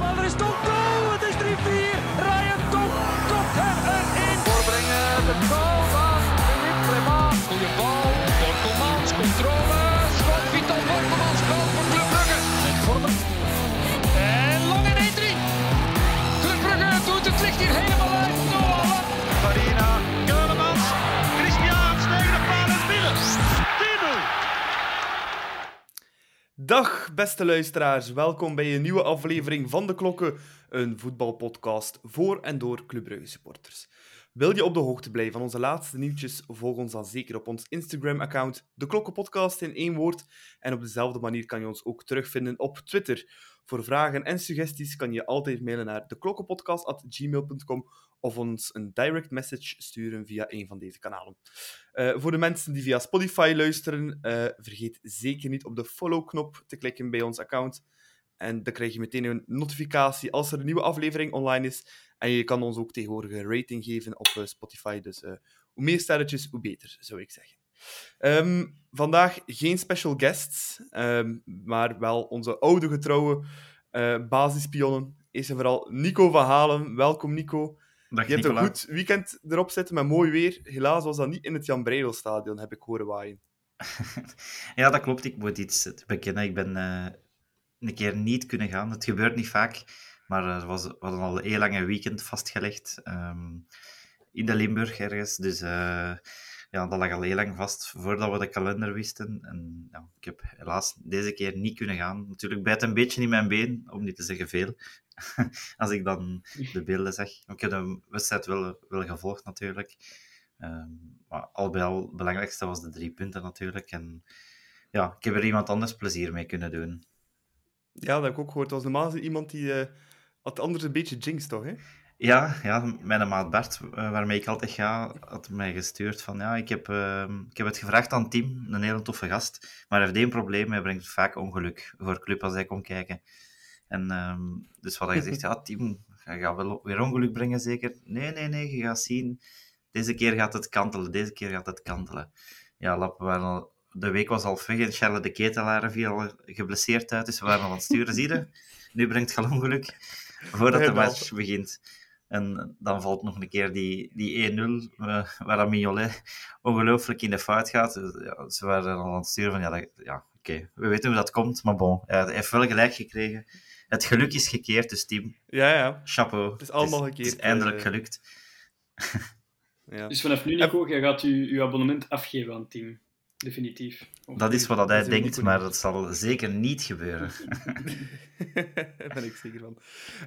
kopbal, er is toch Dag beste luisteraars, welkom bij een nieuwe aflevering van De Klokken, een voetbalpodcast voor en door Club supporters. Wil je op de hoogte blijven van onze laatste nieuwtjes, volg ons dan zeker op ons Instagram-account, De Klokken Podcast in één woord. En op dezelfde manier kan je ons ook terugvinden op Twitter. Voor vragen en suggesties kan je altijd mailen naar deklokkenpodcast.gmail.com of ons een direct message sturen via een van deze kanalen. Eh, voor de mensen die via Spotify luisteren, eh, vergeet zeker niet op de follow-knop te klikken bij ons account. En dan krijg je meteen een notificatie als er een nieuwe aflevering online is. En je kan ons ook tegenwoordig een rating geven op eh, Spotify. Dus hoe meer sterretjes, hoe beter, zou ik zeggen. Ehm, vandaag geen special guests, ehm, maar wel onze oude getrouwe eh basispionnen. Eerst en vooral Nico van Halen. Welkom, Nico. Dag Je hebt een Nicola. goed weekend erop zitten met mooi weer. Helaas was dat niet in het Jan Breidelstadion, heb ik horen waaien. Ja, dat klopt. Ik moet iets te bekennen. Ik ben eh, een keer niet kunnen gaan. Het gebeurt niet vaak, maar er was, we hadden al een heel lange weekend vastgelegd. ehm, in de Limburg ergens. Dus eh, ja, dat lag al heel lang vast voordat we de kalender wisten. En ja, ik heb helaas deze keer niet kunnen gaan. Natuurlijk bijt een beetje in mijn been, om niet te zeggen veel. Als ik dan de beelden zag. Ik heb de wedstrijd wel, wel gevolgd natuurlijk. Ehm, maar al bij al, het belangrijkste was de drie punten natuurlijk. En ja, ik heb er iemand anders plezier mee kunnen doen. Ja, dat heb ik ook gehoord. Het was normaal iemand die eh, had anders een beetje jinx, toch? Hè? Ja, ja, mijn maat Bart, eh, waarmee ik altijd ga, had mij gestuurd van ja, ik heb, ehm, ik heb het gevraagd aan Tim, een hele toffe gast, maar hij heeft één probleem, hij brengt vaak ongeluk voor club als hij komt kijken. En ehm, dus wat hij gezegd, ja Tim, je gaat wel weer ongeluk brengen zeker? Nee, nee, nee, je gaat zien, deze keer gaat het kantelen, deze keer gaat het kantelen. Ja, lap, we al- de week was al weg en Charles de Ketelaar viel geblesseerd uit, dus we waren al aan het sturen, zie je? Nu brengt het ongeluk, voordat de match begint. En dan valt nog een keer die, die 1-0, eh, waar Mignolet ongelooflijk in de fout gaat. Dus, ja, ze waren al aan het sturen van, ja, dat- ja oké, we weten hoe dat komt, maar bon, ja, hij heeft wel gelijk gekregen. Het geluk is gekeerd, dus team, Ja, ja. chapeau. Het is allemaal Het is gekeerd, eindelijk eh. gelukt. ja. Dus vanaf nu, Nico, jij gaat je, je abonnement afgeven aan het team. Definitief. Of- Dat is wat dat hij denkt, maar dat zal zeker niet gebeuren. Daar ben ik zeker van.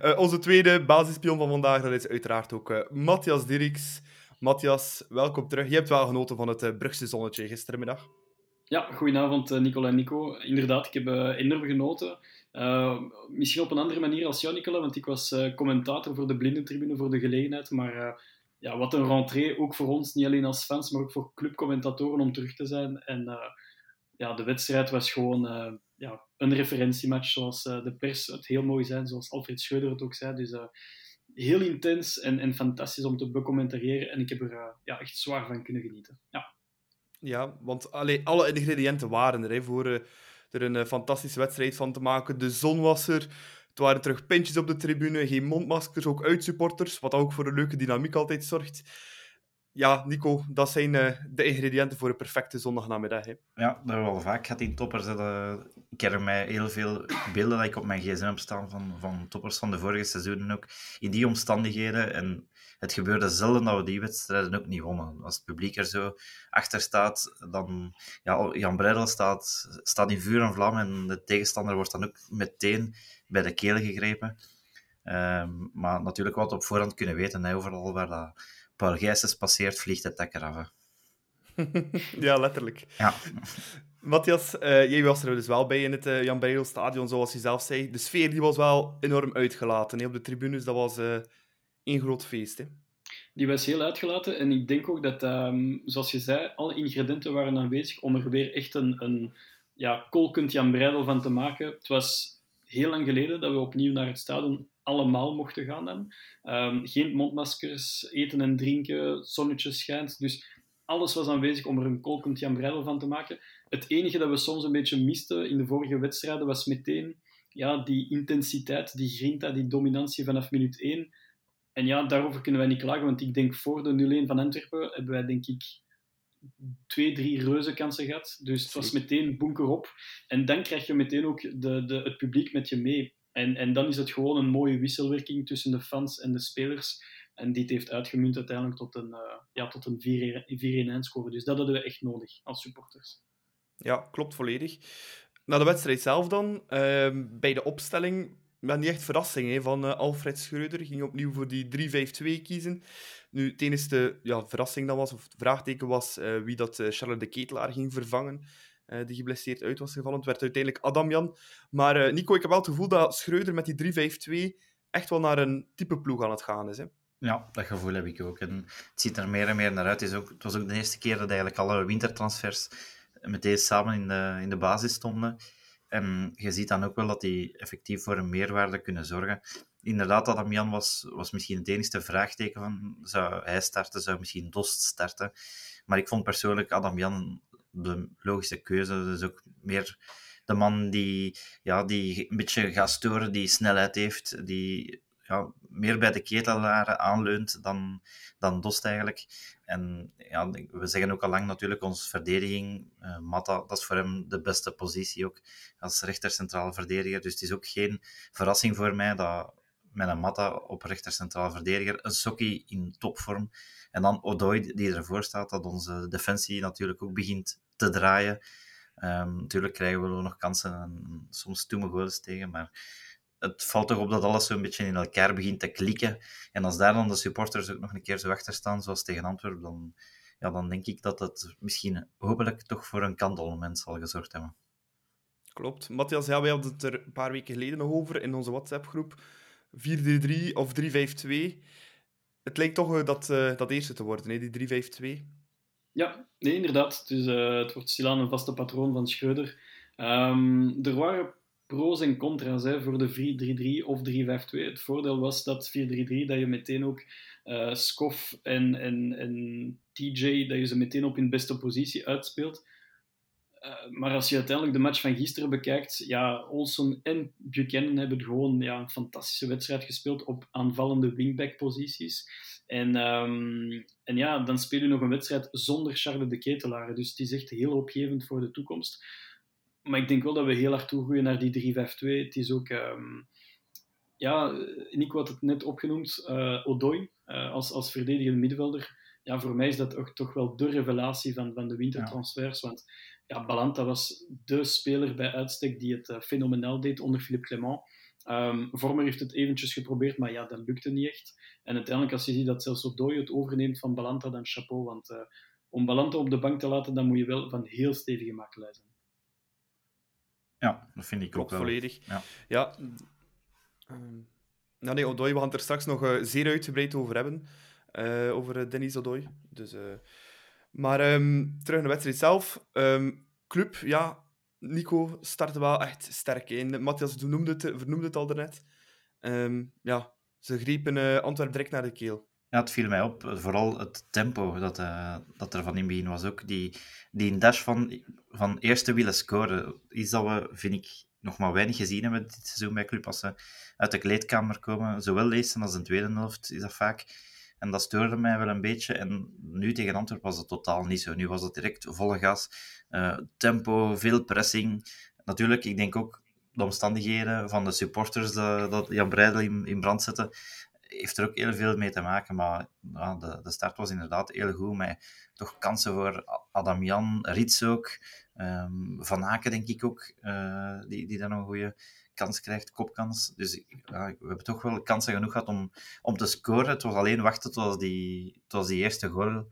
Eh, onze tweede basispion van vandaag, dat is uiteraard ook eh, Matthias Dirks. Matthias, welkom terug. Je hebt wel genoten van het eh, Brugse zonnetje gisterenmiddag. Ja, goedenavond Nicola en Nico. Inderdaad, ik heb enorm genoten. Eh, misschien op een andere manier als jou, Nicola, want ik was eh, commentator voor de blindentribune voor de gelegenheid. Maar eh, ja, wat een rentree, ook voor ons, niet alleen als fans, maar ook voor clubcommentatoren om terug te zijn. En eh, ja, de wedstrijd was gewoon eh, ja, een referentiematch, zoals eh, de pers het heel mooi zijn, zoals Alfred Schreuder het ook zei. Dus heel intens en, en fantastisch om te becommentariëren. En ik heb er ja, echt zwaar van kunnen genieten. Ja. Ja, want allee, alle ingrediënten waren er hè, voor er een fantastische wedstrijd van te maken. De zon was er. Het waren terug pintjes op de tribune, geen mondmaskers, ook uitsupporters, wat ook voor een leuke dynamiek altijd zorgt. Ja, Nico, dat zijn eh, de ingrediënten voor een perfecte zondagnamiddag. Hè. Ja, dat hebben we al vaak gehad in toppers. Dat- Ik herinner mij heel veel beelden dat ik op mijn gsm heb staan van, van toppers van de vorige seizoenen ook. In die omstandigheden. En het gebeurde zelden dat we die wedstrijden ook niet wonnen. Als het publiek er zo achter staat, dan... Ja, Jan Breidel staat, staat in vuur en vlam en de tegenstander wordt dan ook meteen bij de keel gegrepen. Ehm, maar natuurlijk wat op voorhand kunnen weten. Hè, overal waar dat Paul Gijsens passeert, vliegt het dak eraf. hè. ja, letterlijk. Ja. Matthias, eh, jij was er dus wel bij in het eh, Jan Breidel stadion, zoals je zelf zei. De sfeer die was wel enorm uitgelaten hè, op de tribunes. Dat was eh één groot feest. Hè. Die was heel uitgelaten en ik denk ook dat, ehm, zoals je zei, alle ingrediënten waren aanwezig om er weer echt een, een ja, kolkend Jan Breidel van te maken. Het was heel lang geleden dat we opnieuw naar het stadion allemaal mochten gaan. Ehm, geen mondmaskers, eten en drinken, zonnetje schijnt. Dus alles was aanwezig om er een kolkend van te maken. Het enige dat we soms een beetje misten in de vorige wedstrijden was meteen ja, die intensiteit, die grinta, die dominantie vanaf minuut 1. En ja, daarover kunnen wij niet klagen, want ik denk voor de 0-1 van Antwerpen hebben wij denk ik twee, drie reuze kansen gehad. Dus het was meteen bunker op. En dan krijg je meteen ook de, de, het publiek met je mee. En, en dan is het gewoon een mooie wisselwerking tussen de fans en de spelers. En dit heeft uitgemunt uiteindelijk tot een, uh, ja, tot een 4-1 score. Dus dat hadden we echt nodig als supporters. Ja, klopt volledig. Na de wedstrijd zelf dan, uh, bij de opstelling, maar niet echt verrassing hè, van uh, Alfred Schreuder. Ging opnieuw voor die 3-5-2 kiezen. Nu, het enige ja, verrassing dan was, of vraagteken was, uh, wie dat Charles de Ketelaar ging vervangen. die geblesseerd uit was gevallen. Het werd uiteindelijk Adam Jan. Maar Nico, ik heb wel het gevoel dat Schreuder met die 3-5-2 echt wel naar een type ploeg aan het gaan is. Hè? Ja, dat gevoel heb ik ook. En het ziet er meer en meer naar uit. Het, is ook, het was ook de eerste keer dat eigenlijk alle wintertransfers meteen samen in de, in de basis stonden. En je ziet dan ook wel dat die effectief voor een meerwaarde kunnen zorgen. Inderdaad, Adam Jan was, was misschien het enige vraagteken van zou hij starten, zou misschien Dost starten. Maar ik vond persoonlijk Adam Jan de logische keuze. Dus ook meer de man die, ja, die een beetje gaat storen, die snelheid heeft, die ja, meer bij de ketelaren aanleunt dan, dan Dost eigenlijk. En ja, we zeggen ook al lang natuurlijk, onze verdediging, uh, Mata, dat is voor hem de beste positie ook als rechter centrale verdediger. Dus het is ook geen verrassing voor mij dat met een Mata op rechter centrale verdediger, een Sokki in topvorm en dan Odoi die ervoor staat, dat onze defensie natuurlijk ook begint te draaien. Um, natuurlijk krijgen we nog kansen en soms stoeme goals tegen, maar het valt toch op dat alles zo'n beetje in elkaar begint te klikken. En als daar dan de supporters ook nog een keer zo achter staan, zoals tegen Antwerpen, dan, ja, dan denk ik dat het misschien hopelijk toch voor een kantelmoment zal gezorgd hebben. Klopt. Matthias, ja, wij hadden het er een paar weken geleden nog over in onze WhatsApp-groep. 4-3-3 of 3-5-2. Het lijkt toch uh, dat, uh, dat eerste te worden, hè, die 3-5-2. Ja, nee, inderdaad. Dus, het wordt stilaan een vaste patroon van Schreuder. Um, er waren pro's en contra's hè, voor de 4-3-3 of 3-5-2. Het voordeel was dat 4-3-3 dat je meteen ook uh, Skoff en, en, en TJ, dat je ze meteen op in beste positie uitspeelt. Uh, maar als je uiteindelijk de match van gisteren bekijkt, ja, Olsen en Buchanan hebben gewoon ja, een fantastische wedstrijd gespeeld op aanvallende wingback-posities. En, um, en ja, dan speel je nog een wedstrijd zonder Charles de Ketelaar. Dus het is echt heel opgevend voor de toekomst maar ik denk wel dat we heel hard toegroeien naar die 3-5-2. Het is ook, um, ja, Nico had het net opgenoemd, uh, Odoi uh, als, als verdedigende middenvelder. Ja, voor mij is dat ook toch wel de revelatie van, van de wintertransfers. Want ja, Balanta was de speler bij uitstek die het uh, fenomenaal deed onder Philippe Clement. Um, Vormer heeft het eventjes geprobeerd, maar ja, dat lukte niet echt. En uiteindelijk, als je ziet dat zelfs Odoi het overneemt van Balanta, dan chapeau. Want om Balanta op de bank te laten, dan moet je wel van heel stevige makelij zijn. Ja, dat vind ik Klopt ook wel. volledig. Ja. ja um, nou nee, Odoi, we gaan het er straks nog uh, zeer uitgebreid over hebben. Uh, over uh, Denis Odoi. Dus, maar um, terug naar de wedstrijd zelf. Um, club, ja, Nico startte wel echt sterk in. Matthias vernoemde het, vernoemde het al daarnet. ja, ze grepen Antwerp direct naar de keel. Ja, het viel mij op. Vooral het tempo dat, uh, dat er van in begin was ook. Die, die dash van, van eerste willen scoren. Iets dat we, vind ik, nog maar weinig gezien hebben dit seizoen bij Club. Als ze uit de kleedkamer komen, zowel eerste als de tweede helft, is dat vaak. En dat stoorde mij wel een beetje. En nu tegen Antwerpen was het totaal niet zo. Nu was het direct volle gas. Uh, tempo, veel pressing. Natuurlijk, ik denk ook de omstandigheden van de supporters dat, dat Jan Breidel in, brand zetten heeft er ook heel veel mee te maken. Maar de, de start was inderdaad heel goed. Met toch kansen voor Adam Jan, Rits ook. Um, van Aken, denk ik ook, uh, die, die dan een goede kans krijgt, kopkans. Dus ja, we hebben toch wel kansen genoeg gehad om, om te scoren. Het was alleen wachten tot die, tot die eerste goal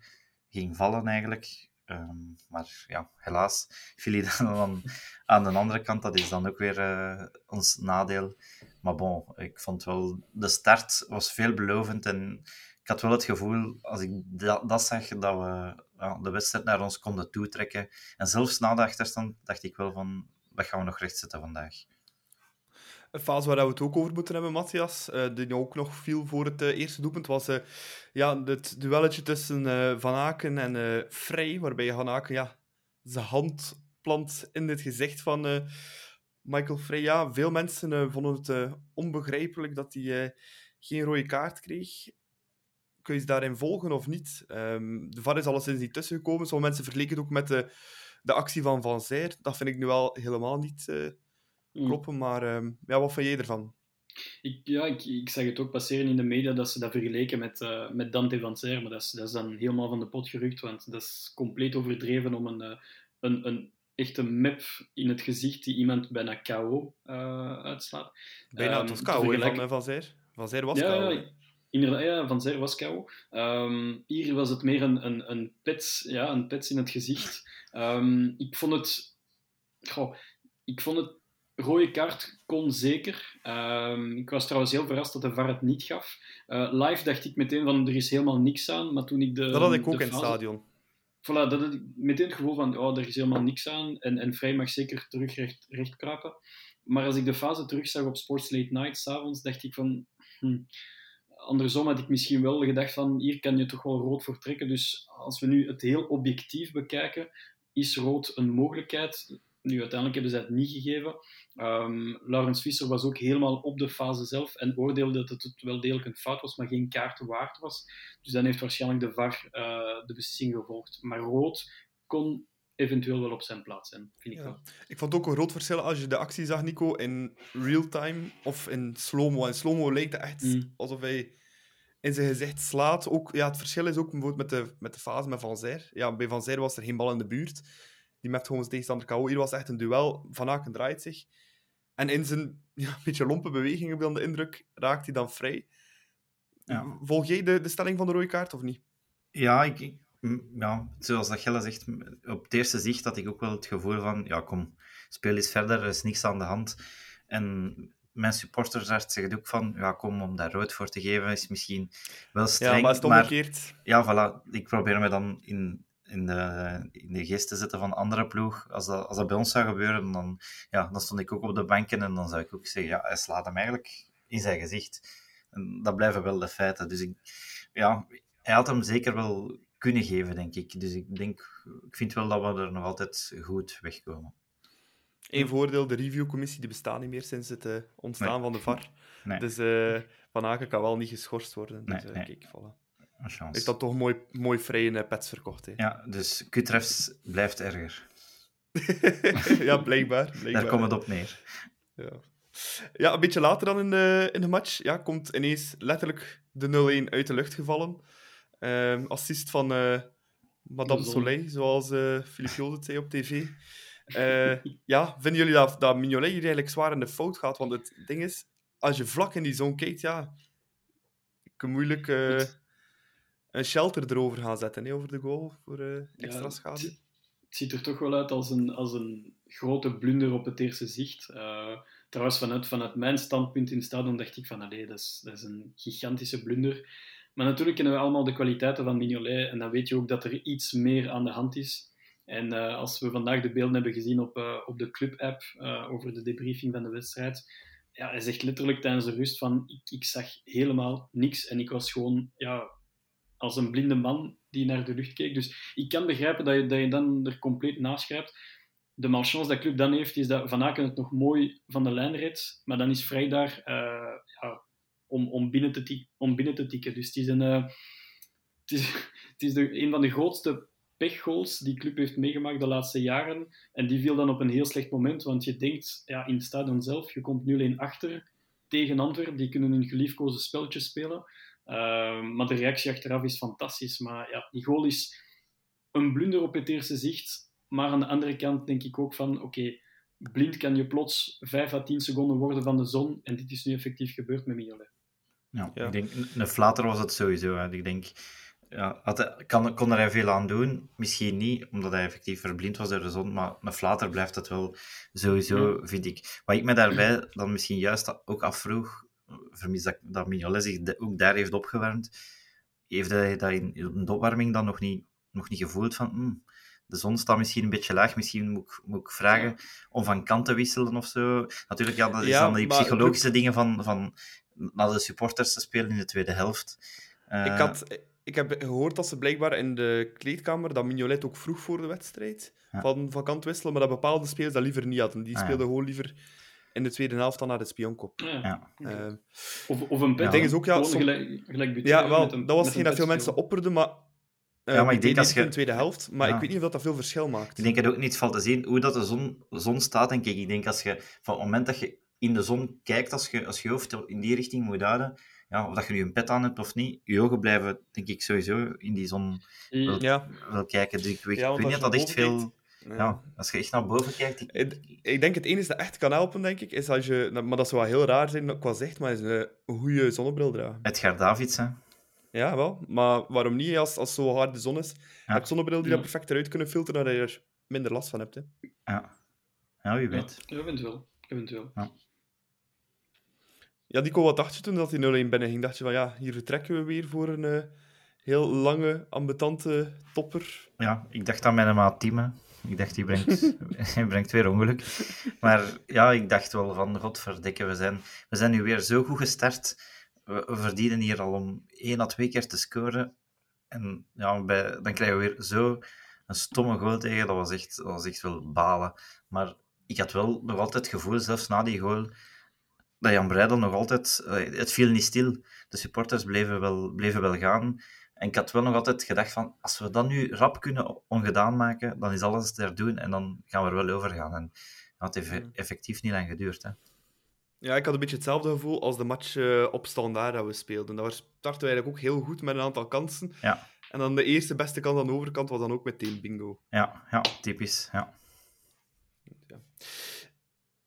ging vallen eigenlijk. Um, maar ja, helaas viel hij dan aan, de andere kant. Dat is dan ook weer uh, ons nadeel. Maar bon, ik vond wel... De start was veelbelovend en ik had wel het gevoel, als ik dat, dat zag, dat we de wedstrijd naar ons konden toetrekken. En zelfs na de achterstand dacht ik wel van, dat gaan we nog rechtzetten vandaag. Een fase waar we het ook over moeten hebben, Matthias, uh, die ook nog viel voor het uh, eerste doelpunt, was uh, ja, het duelletje tussen Van Aken en Frey, waarbij Van Aken ja, zijn hand plant in het gezicht van Michael Frey, ja, veel mensen vonden het onbegrijpelijk dat hij geen rode kaart kreeg. Kun je ze daarin volgen of niet? Um, de VAR is alleszins niet tussengekomen. Sommige mensen verleken het ook met de, de actie van Van Zijr. Dat vind ik nu wel helemaal niet. Kloppen. Maar um, ja, wat vind jij ervan? Ik, ja, ik, ik zag het ook passeren in de media dat ze dat vergeleken met, met Dante Van Zijr. Maar dat is, dat is dan helemaal van de pot gerukt. Want dat is compleet overdreven om een, een, een een map in het gezicht die iemand bijna KO uh, uitslaat. Bijna, um, het was KO van, van Zer. Van Zer was ja, KO. Inderdaad, ja, Van Zer was KO. Um, hier was het meer een, een, een, pets, ja, een pets in het gezicht. Um, ik vond het... Goh, ik vond het rode kaart kon zeker. Um, ik was trouwens heel verrast dat de VAR het niet gaf. Uh, live dacht ik meteen van er is helemaal niks aan, maar toen ik de... Dat had ik ook in het stadion voilà, dat had ik meteen het gevoel van, oh, er is helemaal niks aan en, en Vrij mag zeker terug recht, recht. Maar als ik de fase terugzag op Sports Late Night, s'avonds, dacht ik van... Hm, andersom had ik misschien wel gedacht van, hier kan je toch wel rood voor trekken. Dus als we nu het heel objectief bekijken, is rood een mogelijkheid? Nu, uiteindelijk hebben ze het niet gegeven. Um, Laurens Visser was ook helemaal op de fase zelf en oordeelde dat het wel degelijk een fout was, maar geen kaart waard was. Dus dan heeft waarschijnlijk de VAR uh, de beslissing gevolgd. Maar rood kon eventueel wel op zijn plaats zijn, vind ik ja. wel. Ik vond ook een groot verschil als je de actie zag, Nico, in real-time of in slow-mo. In slow-mo leek het echt mm. alsof hij in zijn gezicht slaat. Ook, ja, het verschil is ook bijvoorbeeld met de, met de fase met Van Zijr. Ja, bij Van Zijr was er geen bal in de buurt. Die met gewoon zijn tegenstander KO. Hier was echt een duel. Van Aken draait zich. En in zijn ja, beetje lompe bewegingen, dan de indruk, raakt hij dan vrij. Ja. Volg jij de, de stelling van de rode kaart of niet? Ja, ik, ja, zoals dat Gelle zegt, op het eerste zicht had ik ook wel het gevoel van, ja kom, speel eens verder, er is niks aan de hand. En mijn supportersarts zegt ook van, ja kom, om daar rood voor te geven is misschien wel streng. Ja, maar is het omgekeerd? Ja, voilà. Ik probeer me dan in in de, in de geest te zetten van andere ploeg. Als dat, als dat bij ons zou gebeuren, dan, ja, dan stond ik ook op de banken en dan zou ik ook zeggen, ja, hij slaat hem eigenlijk in zijn gezicht. En dat blijven wel de feiten. Dus ik, ja, hij had hem zeker wel kunnen geven, denk ik. Dus ik denk, ik vind wel dat we er nog altijd goed wegkomen. Eén voordeel, de reviewcommissie die bestaat niet meer sinds het uh, ontstaan van de VAR. Nee. Dus uh, Van Aken kan wel niet geschorst worden. Dus, nee, uh, kijk, voilà. Is dat toch mooi, mooi vrije pets verkocht. Hè? Ja, dus Kutrefs blijft erger. ja, blijkbaar, blijkbaar. Daar komt het op neer. Ja. ja, een beetje later dan in de, in de match ja, komt ineens letterlijk de 0-1 uit de lucht gevallen. Uh, assist van uh, Madame Soleil, zoals uh, Philippe het zei op tv. Uh, ja, vinden jullie dat, dat Mignolet hier eigenlijk zwaar in de fout gaat? Want het ding is, als je vlak in die zone kijkt, ja, kan moeilijk een shelter erover gaan zetten, hè, over de goal, voor uh, extra ja, schade. Het, ziet er toch wel uit als een, als een grote blunder op het eerste zicht. Uh, trouwens, vanuit, vanuit mijn standpunt in het stadion dacht ik van, allee, dat is, dat is een gigantische blunder. Maar natuurlijk kennen we allemaal de kwaliteiten van Mignolet en dan weet je ook dat er iets meer aan de hand is. En uh, als we vandaag de beelden hebben gezien op, uh, op de club-app uh, over de debriefing van de wedstrijd, ja, hij zegt letterlijk tijdens de rust van ik, ik zag helemaal niks en ik was gewoon ja, als een blinde man die naar de lucht keek. Dus ik kan begrijpen dat je, dat je dan er compleet naschrijft. De malchance dat club dan heeft, is dat Van Aken het nog mooi van de lijn redt, maar dan is Vrij daar uh, ja, om, om, binnen te om binnen te tikken. Dus het is, een, uh, het is, het is de, een van de grootste pechgoals die club heeft meegemaakt de laatste jaren. En die viel dan op een heel slecht moment, want je denkt ja, in het stadion zelf, je komt nu alleen achter tegen Antwerpen, die kunnen een geliefkozen speltje spelen. Ehm, maar de reactie achteraf is fantastisch. Maar ja, die goal is een blunder op het eerste zicht. Maar aan de andere kant denk ik ook van, oké, blind kan je plots 5 à 10 seconden worden van de zon. En dit is nu effectief gebeurd met Mignolet. Ja, ik denk, een flater was het sowieso. Hè. Ik denk, ja, had kan, kon er hij veel aan doen? Misschien niet, omdat hij effectief verblind was door de zon. Maar een flater blijft het wel sowieso, vind ik. Wat ik me daarbij dan misschien juist ook afvroeg, vermis dat, dat Mignolet zich ook daar heeft opgewarmd. Heeft hij dat in, de opwarming dan nog niet, nog niet gevoeld van hmm, de zon staat misschien een beetje laag, misschien moet ik, moet ik vragen om van kant te wisselen of zo. Natuurlijk, ja, dat is dan die psychologische dingen van, van naar de supporters te spelen in de tweede helft. Uh, ik, had, ik heb gehoord dat ze blijkbaar in de kleedkamer dat Mignolet ook vroeg voor de wedstrijd Ja. van, van kant wisselen, maar dat bepaalde spelers dat liever niet hadden. Die Ah, ja. speelden gewoon liever in de tweede helft dan naar de spionkop. Ja. Ja. Eh, Of, of een pet. Is ook, ja, som- gelijk, gelijk ja, wel, een- dat was met geen een dat veel mensen opperden, maar... eh, Ja, maar ik denk het je- in de tweede helft, maar Ja. ik weet niet of dat, dat veel verschil maakt. Ik denk dat het ook niet valt te zien hoe dat de zon, zon staat, denk ik. Ik denk als je van het moment dat je in de zon kijkt, als je, als je hoofd in die richting moet houden, ja, of dat je nu een pet aan hebt of niet, je ogen blijven, denk ik, sowieso in die zon Ja. Ja, wel kijken. Dus ik weet, Ja, ik weet niet of dat echt veel... Ja, als je echt naar boven kijkt... Ik, Ik, ik denk het enige dat echt kan helpen, denk ik, is als je... nou, Maar dat zou wel heel raar zijn qua zicht, maar is een, goede zonnebril dragen. Edgar Davids, hè. Ja, wel. Maar waarom niet als, als zo hard de zon is? Ja. Heb zonnebril die Ja. dat perfect eruit kunnen filteren, dat je er minder last van hebt. Hè. Ja, ja wie Ja, weet. eventueel. eventueel. Ja, Nico, wat dacht je toen dat die 0-1 binnen ging? Dacht je van, ja, hier vertrekken we weer voor een eh, heel lange, ambetante topper? Ja, ik dacht aan mijn maat Tieme. Ik dacht, die brengt, hij brengt weer ongeluk. Maar ja, ik dacht wel van, godverdikke, we zijn, we zijn nu weer zo goed gestart. We, verdienen hier al om één à twee keer te scoren. En ja, bij, dan krijgen we weer zo een stomme goal tegen. Dat was echt, dat was echt wel balen. Maar ik had wel nog altijd het gevoel, zelfs na die goal, dat Jan Breidel nog altijd... eh, Het viel niet stil. De supporters bleven wel, bleven wel gaan. En ik had wel nog altijd gedacht van, als we dat nu rap kunnen ongedaan maken, dan is alles er doen en dan gaan we er wel over gaan. En dat heeft Ja. effectief niet lang geduurd. Hè. Ja, ik had een beetje hetzelfde gevoel als de match eh, op standaard dat we speelden. Daar startten we eigenlijk ook heel goed met een aantal kansen. Ja. En dan de eerste beste kans aan de overkant was dan ook meteen bingo. Ja, ja typisch. Ja.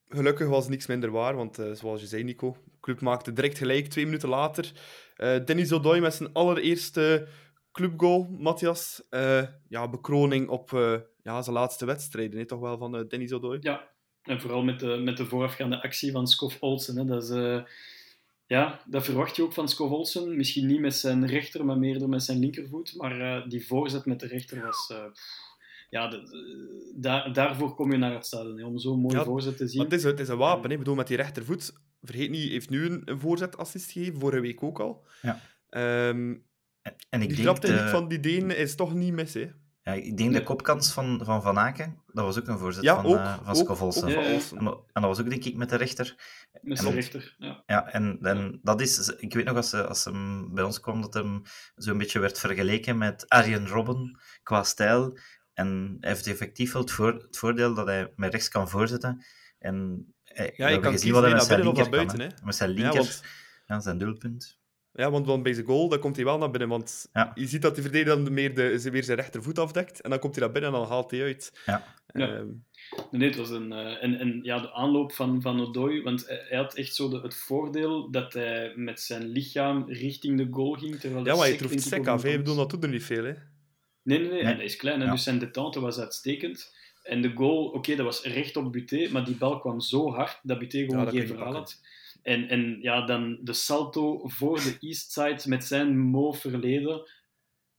Gelukkig was niks minder waar, want eh, zoals je zei, Nico, de club maakte direct gelijk, twee minuten later. Eh Dennis Odoi met zijn allereerste clubgoal, Matthias. Eh, ja, bekroning op eh, ja, zijn laatste wedstrijden, toch wel, van Dennis Odoi? Ja, en vooral met de, met de voorafgaande actie van Skof Olsen. Hè. Dat, is, ja, dat verwacht je ook van Skof Olsen. Misschien niet met zijn rechter, maar meer met zijn linkervoet. Maar die voorzet met de rechter was... ja, de- de- daar, daarvoor kom je naar het stadion, hè, om zo'n mooie Ja, voorzet te zien. Het is, het is een wapen, hè. ik bedoel, met die rechtervoet. Vergeet niet, heeft nu een, een voorzetassist gegeven, vorige week ook al. Ja. Ehm, En ik die denk, de, van die Deen is toch niet mis, hè? ja, ik denk de kopkans van Van, van Aken, dat was ook een voorzet Ja, van, ook. eh, van ook, Skov Olsen. ook van Ja, ja. Olsen. En, dat- en dat was ook, denk ik, met de rechter. met zijn klopt. rechter, ja. Ja, en, en dat is... Ik weet nog, als, ze- als hem bij ons kwam, dat hem zo'n beetje werd vergeleken met Arjen Robben qua stijl. En hij heeft effectief wel het, voor, het voordeel dat hij met rechts kan voorzetten. En hij, we je kan kiezen wat hij naar binnen of naar kan. buiten, hè. Met zijn Ja, linker, want, ja, zijn doelpunt. ja, want, want bij zijn goal dan komt hij wel naar binnen. Want Ja. je ziet dat die verdediger dan meer de, ze- weer zijn rechtervoet afdekt. En dan komt hij naar binnen en dan haalt hij uit. Ja. Ja. Ehm, Nee, het was een... eh, en, en ja, de aanloop van, van Odoi, want hij, hij had echt zo de, het voordeel dat hij met zijn lichaam richting de goal ging, terwijl ja, maar je troeft sec af. Ik bedoel, dat doet er niet veel, hè? Nee, nee, nee, Nee. en hij is klein, en Ja. dus zijn detente was uitstekend. En de goal, oké, dat was recht op Buté, maar die bal kwam zo hard dat Buté gewoon dat geen verhaal had. En, en ja, dan de salto voor de Eastside met zijn mauve verleden.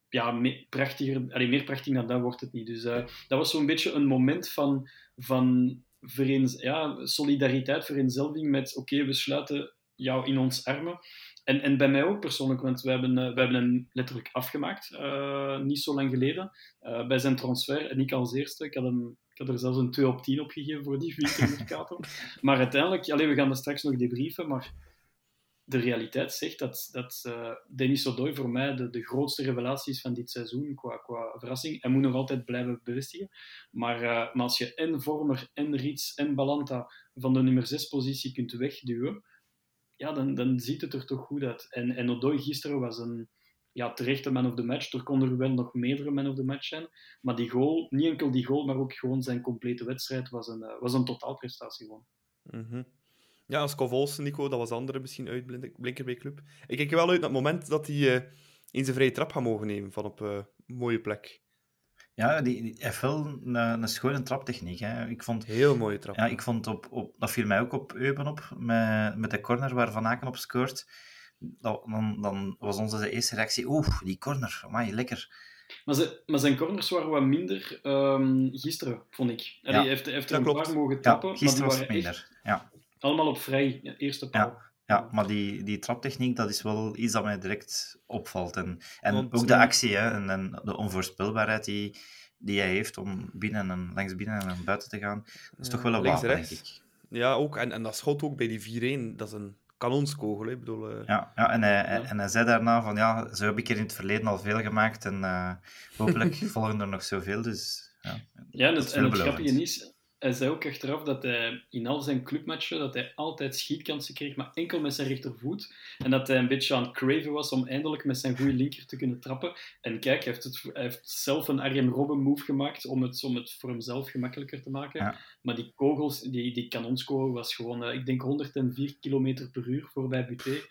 Ja, me- prachtiger, allee, meer prachtig dan dat wordt het niet. Dus eh, dat was zo'n beetje een moment van, van vereens, ja, solidariteit, vereenzelving met oké, we sluiten jou in ons armen. En, en bij mij ook persoonlijk, want we hebben, eh, we hebben hem letterlijk afgemaakt, eh, niet zo lang geleden, eh, bij zijn transfer. En ik als eerste, ik had, hem, ik had er zelfs een 2 op 10 op gegeven voor die wintermercato. maar uiteindelijk, alleen, we gaan dat straks nog debriefen, maar de realiteit zegt dat, dat eh, Denis Odoi voor mij de, de grootste revelatie is van dit seizoen qua, qua verrassing. Hij moet nog altijd blijven bevestigen. Maar, maar als je en Vormer, en Rits, en Balanta van de nummer 6 positie kunt wegduwen, ja, dan, dan ziet het er toch goed uit. En, en Odoi gisteren was een ja, terechte man of the match. Er konden er wel nog meerdere man of the match zijn. Maar die goal, niet enkel die goal, maar ook gewoon zijn complete wedstrijd was een, eh, was een totaalprestatie gewoon. Mhm. Ja, als Olsen, Nico, dat was de andere misschien uitblinker bij club. Ik kijk wel uit naar het moment dat hij eh, in zijn vrije trap gaat mogen nemen van op een mooie plek. Ja, die, die heeft wel een, een schone traptechniek. Hè. Ik vond, Heel mooie trap. ja, ik vond op, op, dat viel mij ook op Eupen op, met, met de corner waar Van Aken op scoort. Dat, dan, dan was onze eerste reactie, oeh, die corner, amai, lekker. Maar, ze, maar zijn corners waren wat minder ehm, gisteren, vond ik. Allee, Ja, Hij heeft, hij heeft er dat een klopt. paar mogen Ja, tappen, maar die gisteren was waren het echt minder. Ja, allemaal op vrij ja, eerste paal. Ja, maar die, die traptechniek, dat is wel iets dat mij direct opvalt. En, en Want, ook de eh, actie hè, en, en de onvoorspelbaarheid die, die hij heeft om binnen en langs binnen en buiten te gaan, dat is toch wel een wapen, denk ik. Ja, ook. En, en dat schot ook bij die 4-1, dat is een kanonskogel. Hè. Ik bedoel, eh, Ja, ja, en, hij, en hij zei daarna van ja, zo heb ik er in het verleden al veel gemaakt en eh, hopelijk volgen er nog zoveel. Dus ja, Ja, en dat het, en het grappige is, hij zei ook achteraf dat hij in al zijn clubmatchen dat hij altijd schietkansen kreeg, maar enkel met zijn rechtervoet. En dat hij een beetje aan het craven was om eindelijk met zijn goede linker te kunnen trappen. En kijk, hij heeft, het, hij heeft zelf een Arjen Robben move gemaakt om het, om het voor hemzelf gemakkelijker te maken. Ja. Maar die kogels, die, die kanonskogel was gewoon, eh, ik denk 104 km per uur voorbij Buté.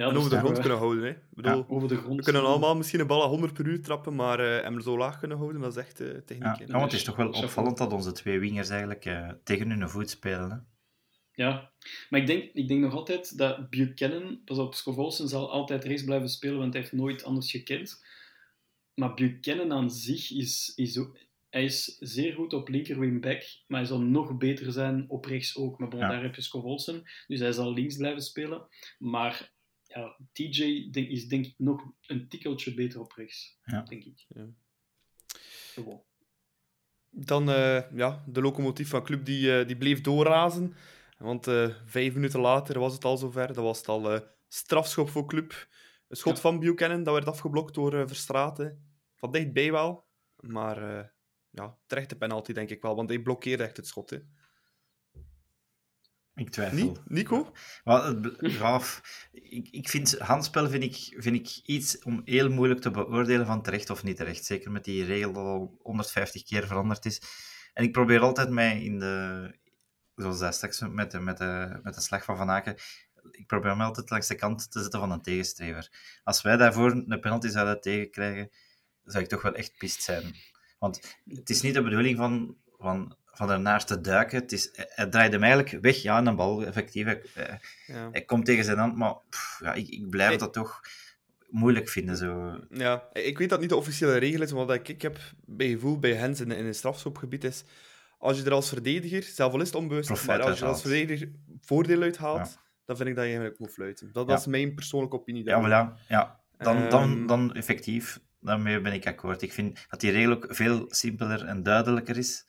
Ja, en over de grond kunnen houden. Hè. Ik bedoel, Ja, over de grond. we kunnen allemaal misschien een bal aan 100 per uur trappen, maar eh, hem zo laag kunnen houden, dat is echt eh, techniek. ja, ja, want het is toch wel opvallend dat onze twee wingers eigenlijk eh, tegen hun voet spelen. Hè? Ja, maar ik denk, ik denk nog altijd dat Buchanan, pas op, Scovolsen zal altijd rechts blijven spelen, want hij heeft nooit anders gekend. Maar Buchanan aan zich is, is ook, hij is zeer goed op linker wingback, maar hij zal nog beter zijn op rechts ook. Maar bon, Ja. daar heb je Scovolsen, dus hij zal links blijven spelen. Maar ja, TJ denk, is denk ik nog een tikkeltje beter op rechts, Ja. denk ik. Ja. Gewoon. Dan eh, ja, de locomotief van club die, eh, die bleef doorrazen. Want eh, vijf minuten later was het al zover. Dat was het al eh, strafschop voor club. Een schot Ja. van Buchanan, dat werd afgeblokt door eh, Verstraeten. Van dichtbij wel. Maar eh, ja, terechte penalty denk ik wel, want hij blokkeerde echt het schot. Hè. Ik twijfel. Niet, Nico? Wel, het bl- ja, f- ik, ik vind handspel vind ik, vind ik iets om heel moeilijk te beoordelen van terecht of niet terecht. Zeker met die regel dat al 150 keer veranderd is. En ik probeer altijd mij in de, zoals daar straks met de, met, de, met de slag van Van Aken, ik probeer mij altijd langs de kant te zetten van een tegenstrever. Als wij daarvoor een penalty zouden tegenkrijgen, zou ik toch wel echt pist zijn. Want het is niet de bedoeling van, van, van ernaar te duiken. Het is, hij draaide hem eigenlijk weg, ja, een bal, effectief. Hij, hij- Ja. hij komt tegen zijn hand, maar pff, ja, ik, ik blijf dat toch moeilijk vinden. Zo. Ja, ik weet dat niet de officiële regel is, maar wat ik heb bij gevoel bij Hens in, in een strafschopgebied is, als je er als verdediger, zelf al is het onbewust, maar als je er als verdediger voordeel uithaalt, Ja. dan vind ik dat je eigenlijk moet fluiten. Dat, Ja. dat is mijn persoonlijke opinie. Ja, daarover. voilà. ja. Dan, dan, Ehm. dan effectief, daarmee ben ik akkoord. Ik vind dat die regel ook veel simpeler en duidelijker is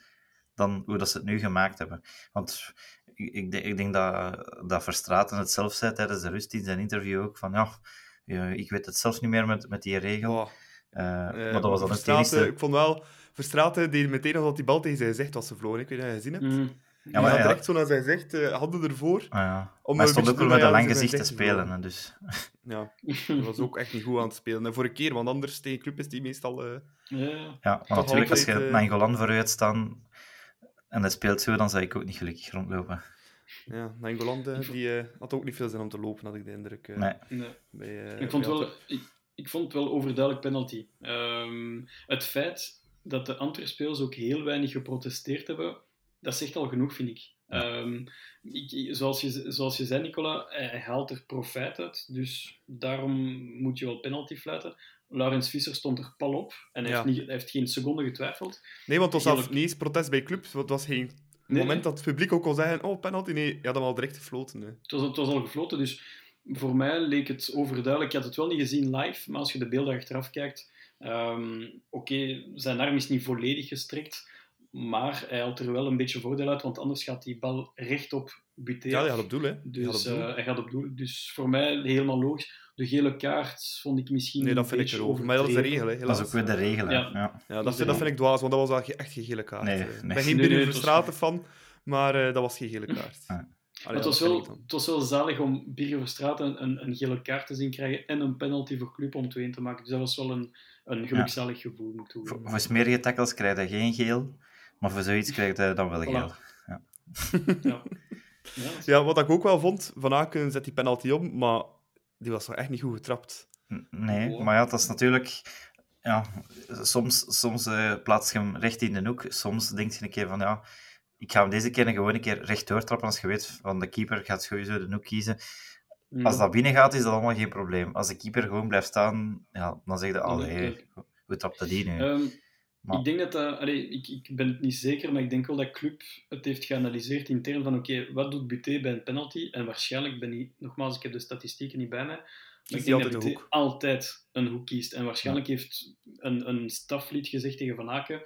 dan hoe dat ze het nu gemaakt hebben. Want ik, ik, denk- ik denk dat, dat Verstraten het zelf zei tijdens de rust in zijn interview ook, van ja, ik weet het zelf niet meer met, met die regel. Eh, Eh, maar dat was dan het enige... Ik vond wel, Verstraten deed meteen alsof die bal tegen zijn gezicht was gevlogen. Ik weet niet of je dat gezien hebt. Mm. Ja, maar maar ja. direct zo naar zijn gezicht, eh, handen ervoor. Ah, ja. Om maar hij stond ook wel met een lang gezicht te spelen. hè, Dus. Ja, dat was ook echt niet goed aan het spelen. En voor een keer, want anders tegen club is die meestal... eh, Ja, Ja, maar natuurlijk, als je altijd, eh, Nangolan vooruit staan en hij speelt zo, dan zou ik ook niet gelukkig rondlopen. ja, Nangolan, eh, die eh, had ook niet veel zin om te lopen, had ik de indruk. eh, Nee. nee. bij, eh, Ik vond, wel, ik, ik vond het wel overduidelijk penalty. Ehm, het feit dat de Antwerp-spelers ook heel weinig geprotesteerd hebben, dat zegt al genoeg, vind ik. Ja. Ehm, ik zoals, je, zoals je zei, Nicola, hij haalt er profijt uit, dus daarom moet je wel penalty fluiten. Laurens Visser stond er pal op en hij, Ja. heeft, niet, heeft geen seconde getwijfeld. Nee, want het was Heerlijk. niet eens protest bij club. Het was geen Nee, moment dat het publiek ook kon zeggen: Oh, penalty. Nee, je had hem al direct gefloten. hè. Het was, het was al gefloten, dus voor mij leek het overduidelijk. Je had het wel niet gezien live, maar als je de beelden achteraf kijkt, ehm, oké, zijn arm is niet volledig gestrekt, maar hij haalt er wel een beetje voordeel uit, want anders gaat die bal rechtop Buté. Ja, die had op doel, hè? Die had Dus op doel. eh, hij gaat op doel. Dus voor mij helemaal logisch. De gele kaart vond ik misschien nee, dat vind ik erover. Maar dat is de regel, hè? Dat is ook weer de regel. hè. Ja. Ja. Ja, dat, vind, dat vind ik dwaas, want dat was echt geen gele kaart. Nee, eh. nee. Ik ben geen Nee, fan, maar eh, dat was geen gele kaart. Ja. Allee, het, was wel, het was wel zalig om Birger Verstraeten een, een gele kaart te zien krijgen en een penalty voor Club om 2 te maken. Dus dat was wel een, een gelukzalig gevoel, moet voor smerige tackles krijg je geen geel, maar voor zoiets krijg je dan wel geel. Ja. Ja, dat wat ik ook wel vond, Van Aken zet die penalty om, maar die was wel echt niet goed getrapt. Nee, Wow. maar ja, dat is natuurlijk... Ja, soms soms eh, plaats je hem recht in de hoek. Soms denk je een keer van, ja, ik ga hem deze keer gewoon een keer recht doortrappen als je weet van de keeper gaat sowieso de hoek kiezen. Mm. Als dat binnen gaat, is dat allemaal geen probleem. Als de keeper gewoon blijft staan, ja, dan zeg je, Dan allee, hoe trapte die nu? Ehm, Maar- Ik denk dat dat... allee, ik, ik ben het niet zeker, maar ik denk wel dat Club het heeft geanalyseerd intern van oké, wat doet Buté bij een penalty? En waarschijnlijk ben ik... Nogmaals, ik heb de statistieken niet bij mij. Maar ik hij denk dat altijd een Buté hoek? altijd een hoek kiest. En waarschijnlijk heeft een, een staflid gezegd tegen Van Aken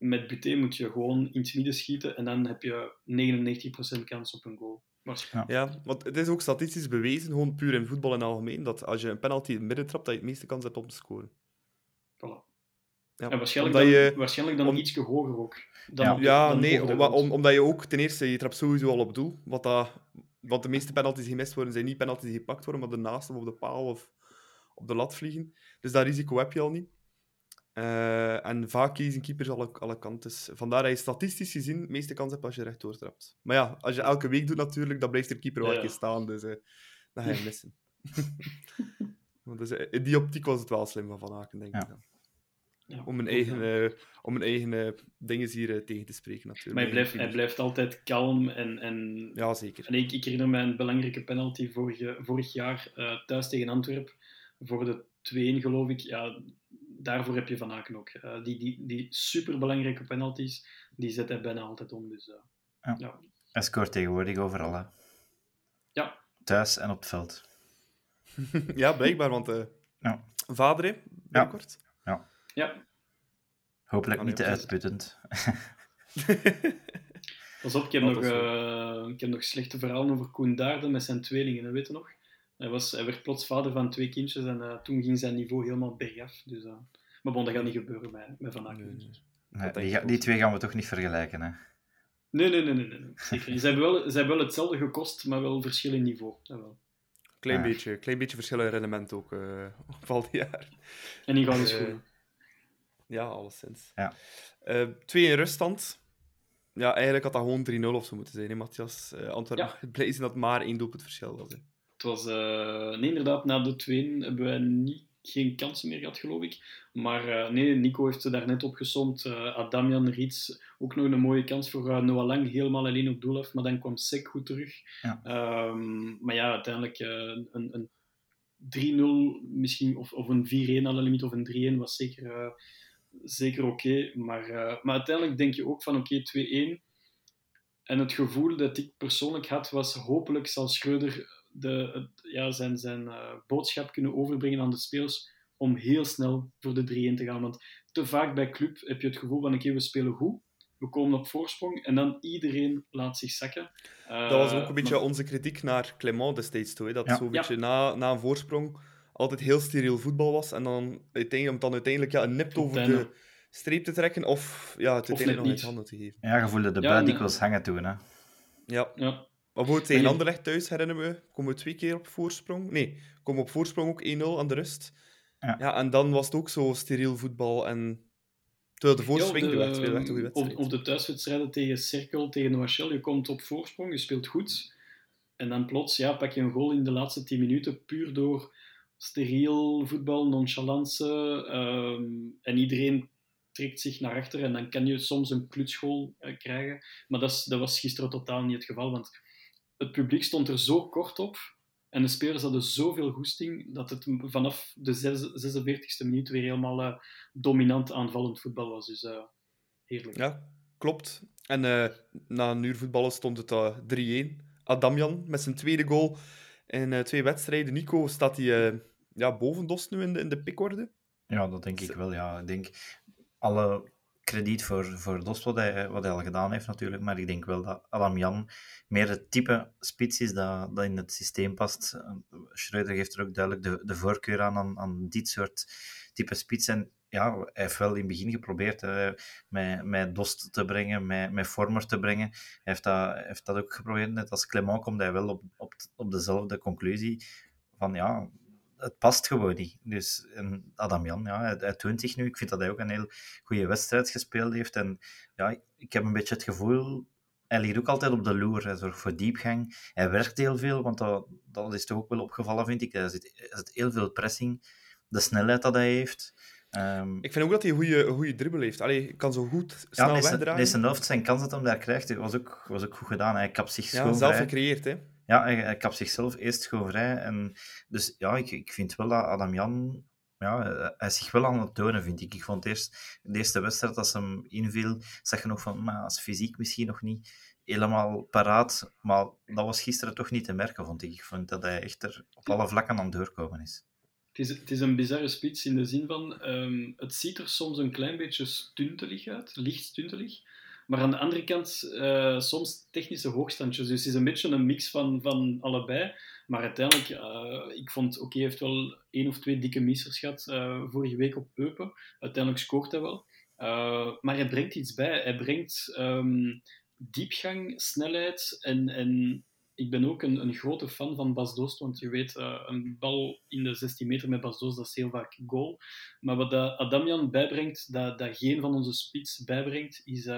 met Buté moet je gewoon in het midden schieten en dan heb je 99% kans op een goal. Waarschijnlijk. Ja, want het is ook statistisch bewezen, gewoon puur in voetbal in het algemeen, dat als je een penalty in het midden trapt, dat je het meeste kans hebt om te scoren. Ja. En waarschijnlijk Omdat dan, je- waarschijnlijk dan om- ietsje hoger ook. Dan Ja. op de- Ja, dan nee, om, om- omdat je ook ten eerste, je trapt sowieso al op doel. Wat dat, want de meeste penalties die gemist worden, zijn niet penalties die gepakt worden, maar ernaast of op de paal of op de lat vliegen. Dus dat risico heb je al niet. Eh, en vaak kiezen keepers alle, alle kanten. Dus vandaar dat je statistisch gezien de meeste kans hebt als je rechtdoor trapt. Maar ja, als je elke week doet natuurlijk, dan blijft de keeper wel Ja. een keer staan. Dus eh dat ga je missen. Want dus, eh, in die optiek was het wel slim van Van Aken, denk Ja. ik. dan. Ja, Om een goed, eigen, ja. eh, om een eigen eh, dingen hier eh, tegen te spreken, natuurlijk. Maar hij blijft, hij blijft altijd kalm en... en... Ja, zeker. En ik, ik herinner me een belangrijke penalty vorige, vorig jaar eh, thuis tegen Antwerpen. Voor de 2-1 geloof ik. Ja, daarvoor heb je Van Aken ook. Eh, die, die, die superbelangrijke penalties, die zet hij bijna altijd om. Dus, eh, Ja. ja. Hij scoort tegenwoordig overal, hè. Ja. Thuis en op het veld. Ja, blijkbaar, want eh Ja. vader, hè, binnenkort. ja, Hopelijk Ah, niet te uitputtend. pas op. Ik heb, Ja, nog, dat is eh, ik heb nog slechte verhalen over Koen Daarden met zijn tweelingen, weet je nog? Hij, was, hij werd plots vader van twee kindjes en eh, toen ging zijn niveau helemaal bergaf. Dus, eh, maar bon, dat gaat niet gebeuren met, met Van Aken. Nee, nee. Nee, denk die, die twee gaan we toch niet vergelijken, hè. Nee, nee, nee, nee, nee, nee. zeker niet. Ze hebben, wel, ze hebben wel hetzelfde gekost, maar wel verschil in niveau. Dat wel. Klein, Ja. beetje, klein beetje verschil in rendement ook uh, op al die jaar. En die gouden Eh, schoenen. Ja, alleszins. Ja. Eh, twee in ruststand. Ja, eigenlijk had dat gewoon 3-0 of zo moeten zijn, hè, Matthias. Eh Antwerpen blij zijn dat maar één doelpunt verschil was. Hè. Het was, eh, nee, inderdaad, na de 2 hebben wij niet, geen kansen meer gehad, geloof ik. Maar eh, nee, Nico heeft ze daar net opgezomd. Eh Adamian, Riets, ook nog een mooie kans voor Noah Lang, helemaal alleen op doel af. Maar dan kwam Sek goed terug. Ja. Ehm, maar ja, uiteindelijk eh, een, een 3-0 misschien, of, of een 4-1 aan de limiet, of een 3-1 was zeker, eh, zeker oké. Maar, eh, maar uiteindelijk denk je ook van oké, 2-1. En het gevoel dat ik persoonlijk had, was hopelijk zal Schreuder de, het- ja, zijn, zijn eh, boodschap kunnen overbrengen aan de spelers om heel snel voor de 3-1 te gaan. Want te vaak bij club heb je het gevoel van oké, we spelen goed, we komen op voorsprong en dan iedereen laat zich zakken. Eh, Dat was ook een beetje maar- onze kritiek naar Clement destijds toe. Hè, dat Ja. zo'n beetje na, na een voorsprong altijd heel steriel voetbal was. En dan uiteindelijk, om dan uiteindelijk ja, een nipt over de streep te trekken. Of ja, het uiteindelijk nog uit niet. handen te geven. Ja, je voelde de Ja, bui dikwijls hangen toen, hè. Ja. Ja, Maar bijvoorbeeld tegen je- Anderlecht thuis, herinneren we, komen we twee keer op voorsprong. Nee, komen we op voorsprong ook 1-0 aan de rust. Ja. en dan was het ook zo steriel voetbal. En terwijl de Ja, voorsprong de, werd, wedstrijd. of de thuiswedstrijden tegen Cerkel, tegen Noachel. Je komt op voorsprong, je speelt goed. En dan plots ja, pak je een goal in de laatste 10 minuten, puur door steriel voetbal, nonchalance. ehm, en iedereen trekt zich naar achter. En dan kan je soms een klutsgoal eh, krijgen. Maar dat, is, dat was gisteren totaal niet het geval. Want het publiek stond er zo kort op. En de spelers hadden zoveel goesting dat het vanaf de zes- 46e minuut weer helemaal eh, dominant aanvallend voetbal was. Dus eh, heerlijk. Ja, klopt. En na een uur voetballen stond het eh, 3-1. Adamjan met zijn tweede goal in twee wedstrijden. Nico staat hij ja, boven Dost nu in de, in de pikorde. Ja, dat denk ik wel. Ja. Ik denk alle krediet voor, voor Dost wat hij, wat hij al gedaan heeft natuurlijk, maar ik denk wel dat Adam Jan meer het type spits is dat, dat in het systeem past. Schreuder geeft er ook duidelijk de, de voorkeur aan, aan, aan dit soort type spits. En ja, hij heeft wel in het begin geprobeerd hè, met, met Dost te brengen, met, met Vormer te brengen. Hij heeft dat, heeft dat ook geprobeerd. Net als Clement komt hij wel op, op, op dezelfde conclusie van ja, het past gewoon niet. Dus en Adam Jan, ja, hij, hij toont zich nu. Ik vind dat hij ook een heel goede wedstrijd gespeeld heeft. En ja, ik heb een beetje het gevoel, hij ligt ook altijd op de loer. Hij zorgt voor diepgang. Hij werkt heel veel, want dat, dat is toch ook wel opgevallen, vind ik. Er zit, er zit heel veel pressing. De snelheid dat hij heeft. Ehm, Ik vind ook dat hij een goede, dribbel heeft. Allee, hij kan zo goed snel ja, wegdraaien. deze helft, zijn kans dat hij daar krijgt, was ook, was ook goed gedaan. Hij kapt zich ja, schoon zelf gecreëerd, hè. Ja, hij, hij kapt zichzelf eerst gewoon vrij. En dus ja, ik, ik vind wel dat Adam Jan ja, hij is zich wel aan het tonen, vind ik. Ik vond eerst, de eerste wedstrijd, als hem inviel, zag je nog van, maar als fysiek misschien nog niet helemaal paraat. Maar dat was gisteren toch niet te merken, vond ik. Ik vond dat hij echt er op alle vlakken aan het doorkomen is. Het is, het is een bizarre spits in de zin van, um, het ziet er soms een klein beetje stuntelig uit, licht stuntelig. Maar aan de andere kant, uh, soms technische hoogstandjes. Dus het is een beetje een mix van, van allebei. Maar uiteindelijk, uh, ik vond, oké, okay, heeft wel één of twee dikke missers gehad uh, vorige week op Eupen. Uiteindelijk scoort hij wel. maar hij brengt iets bij. Hij brengt um, diepgang, snelheid en, en ik ben ook een, een, grote fan van Bas Dost, want je weet, een bal in de 16 meter met Bas Dost, dat is heel vaak goal. Maar wat Adamian bijbrengt, dat, dat geen van onze spits bijbrengt, is,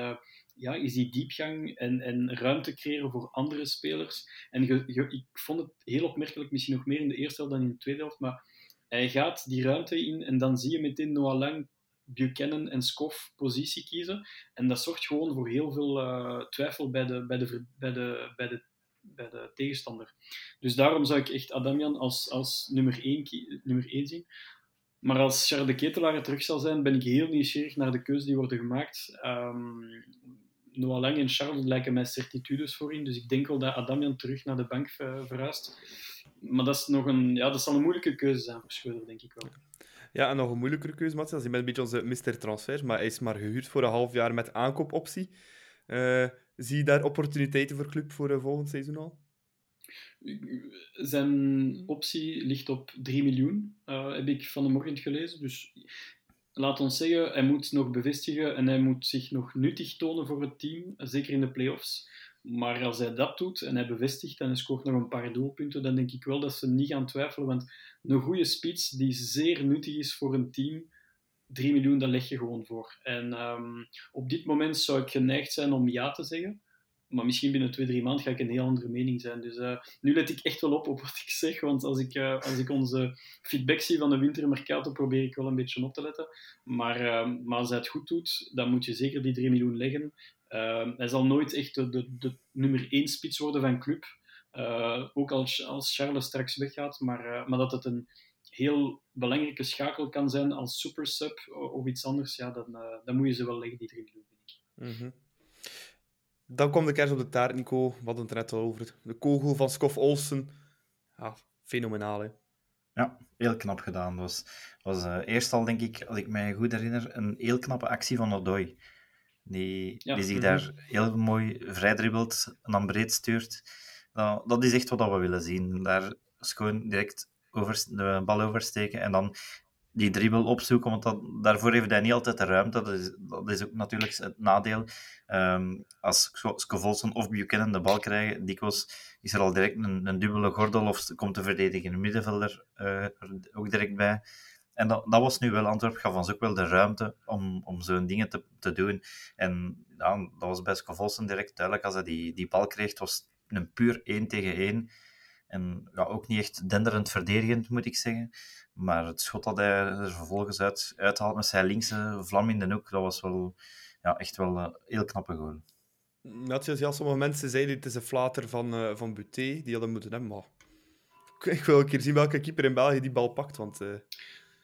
ja, is die diepgang en, en ruimte creëren voor andere spelers. En ik vond het heel opmerkelijk, misschien nog meer in de eerste helft dan in de tweede helft, maar hij gaat die ruimte in en dan zie je meteen Noah Lang Buchanan en Skoff positie kiezen. En dat zorgt gewoon voor heel veel uh, twijfel bij de, bij, de, bij, de, bij, de, tegenstander. Dus daarom zou ik echt Adamian als, als nummer 1 nummer één zien. Maar als Charles de Ketelaar terug zal zijn, ben ik heel nieuwsgierig naar de keuzes die worden gemaakt. Um, Noah Lang en Charles lijken mij certitudes voorin, dus ik denk wel dat Adamian terug naar de bank verhuist. Maar dat, is nog een, ja, dat zal een moeilijke keuze zijn voor Schreuder, denk ik wel. Ja, en nog een moeilijkere keuze, Matthias. Je bent een beetje onze Mr. Transfer, maar hij is maar gehuurd voor een half jaar met aankoopoptie. Uh, zie je daar opportuniteiten voor club voor uh, volgend seizoen al? Zijn optie ligt op 3 miljoen, uh, heb ik van de morgen gelezen. Dus laat ons zeggen, hij moet nog bevestigen en hij moet zich nog nuttig tonen voor het team, zeker in de playoffs. Maar als hij dat doet en hij bevestigt en hij scoort nog een paar doelpunten, dan denk ik wel dat ze niet gaan twijfelen. Want een goede spits die zeer nuttig is voor een team, 3 miljoen, dat leg je gewoon voor. En um, op dit moment zou ik geneigd zijn om ja te zeggen. Maar misschien binnen twee, drie maanden ga ik een heel andere mening zijn. Dus uh, nu let ik echt wel op op wat ik zeg. Want als ik, uh, als ik onze feedback zie van de wintermercato, probeer ik wel een beetje op te letten. Maar, uh, maar als hij het goed doet, dan moet je zeker die 3 miljoen leggen. hij zal nooit echt de, de, nummer 1 spits worden van club. ook als, als Charles straks weggaat. Maar, maar dat het een heel belangrijke schakel kan zijn als super sub of iets anders, ja, dan, dan moet je ze wel leggen, die 3 miljoen, vind ik. -hmm. Dan kwam de kerst op de taart, Nico. We hadden het net al over. De kogel van Skoff Olsen. Ja, fenomenaal, hè? Ja, heel knap gedaan. Dat was, was uh, eerst al, denk ik, als ik mij goed herinner, een heel knappe actie van Odoi. Die, ja. die zich daar mhm. heel mooi vrij dribbelt en dan breed stuurt. Dat, dat is echt wat we willen zien. Daar is gewoon direct over, de bal oversteken en dan die dribbel opzoeken, want dat, daarvoor heeft hij niet altijd de ruimte. Dat is, dat is ook natuurlijk het nadeel. Um, als Scovolson of Buchanan de bal krijgen, dikwijls is er al direct een, een dubbele gordel of komt de verdedigende middenvelder uh, ook direct bij. En dat, dat was nu wel, Antwerp gaf ons ook wel de ruimte om, om zo'n dingen te, te doen. En ja, dat was bij Scovolson direct duidelijk, als hij die, die bal kreeg, was een puur 1 tegen 1. En ja, ook niet echt denderend verdedigend, moet ik zeggen. Maar het schot dat hij er vervolgens uit, uithaalt met zijn linkse vlam in de hoek, dat was wel ja, echt wel een heel knappe goal. Matthias, ja, sommige mensen zeiden het is een flater van, uh, van Buté, die hadden moeten hebben, maar ik wil een keer zien welke keeper in België die bal pakt, want... Uh...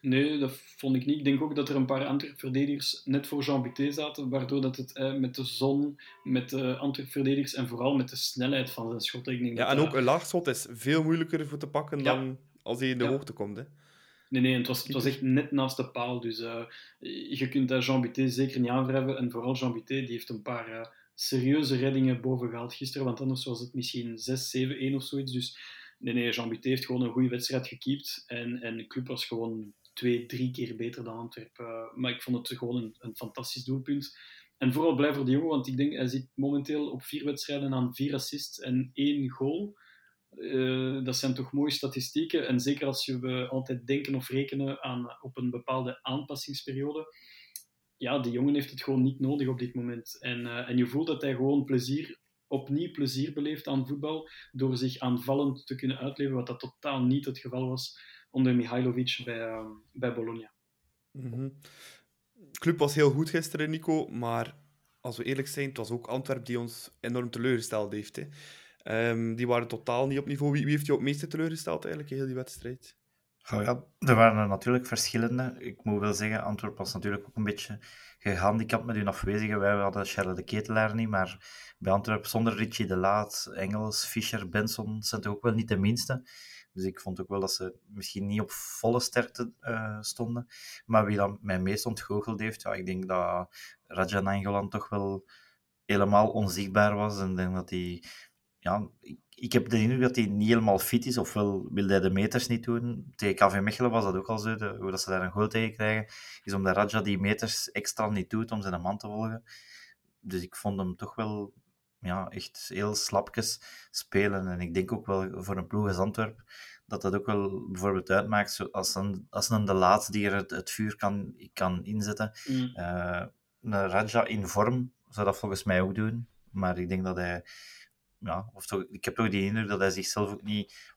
Nee, dat vond ik niet. Ik denk ook dat er een paar Antwerp-verdedigers net voor Jean Buté zaten, waardoor dat het eh, met de zon, met de Antwerp-verdedigers en vooral met de snelheid van zijn schot... Ik denk ja, en ook een laagschot is veel moeilijker voor te pakken ja. dan als hij in de ja. hoogte komt. Hè. Nee, nee, het was, het was echt net naast de paal. Dus uh, je kunt dat Jean Buté zeker niet aanwrijven. En vooral Jean Buté die heeft een paar uh, serieuze reddingen boven gehaald gisteren. Want anders was het misschien 6-7-1 of zoiets. Dus nee, nee, Jean Buté heeft gewoon een goede wedstrijd gekiept. En, en de club was gewoon twee, drie keer beter dan Antwerpen. Uh, maar ik vond het gewoon een, een fantastisch doelpunt. En vooral blij voor de jongen, want ik denk hij zit momenteel op vier wedstrijden aan vier assists en één goal. Uh, dat zijn toch mooie statistieken. En zeker als je we altijd denken of rekenen aan, op een bepaalde aanpassingsperiode. Ja, die jongen heeft het gewoon niet nodig op dit moment. En, en je voelt dat hij gewoon plezier, opnieuw plezier beleeft aan voetbal. Door zich aanvallend te kunnen uitleven, wat dat totaal niet het geval was onder Mihailovic bij, uh, bij Bologna. Mm -hmm. De club was heel goed gisteren, Nico. Maar als we eerlijk zijn, het was ook Antwerp die ons enorm teleurgesteld heeft. Hè. Um, die waren totaal niet op niveau. Wie, wie heeft jou het meeste teleurgesteld eigenlijk in heel die wedstrijd? Oh ja, er waren er natuurlijk verschillende. Ik moet wel zeggen, Antwerpen was natuurlijk ook een beetje gehandicapt met hun afwezigen. Wij hadden Charles de Ketelaar niet, maar bij Antwerpen zonder Richie de Laat, Engels, Fischer, Benson zijn toch ook wel niet de minste. Dus ik vond ook wel dat ze misschien niet op volle sterkte uh, stonden. Maar wie dan mij meest ontgoocheld heeft, ja, ik denk dat Raja Nangolan toch wel helemaal onzichtbaar was. En denk dat hij... Ja, ik, ik heb de indruk dat hij niet helemaal fit is, ofwel wil hij de meters niet doen. Tegen KV Mechelen was dat ook al zo, hoe dat ze daar een goal tegen krijgen, is omdat Raja die meters extra niet doet om zijn man te volgen. Dus ik vond hem toch wel ja, echt heel slapjes spelen. En ik denk ook wel voor een ploeg als Antwerp dat dat ook wel bijvoorbeeld uitmaakt als een, als een de laatste die er het, het vuur kan, kan inzetten. Mm. Uh, een Raja in vorm zou dat volgens mij ook doen. Maar ik denk dat hij ja, of toch, ik heb toch die indruk dat hij zichzelf ook niet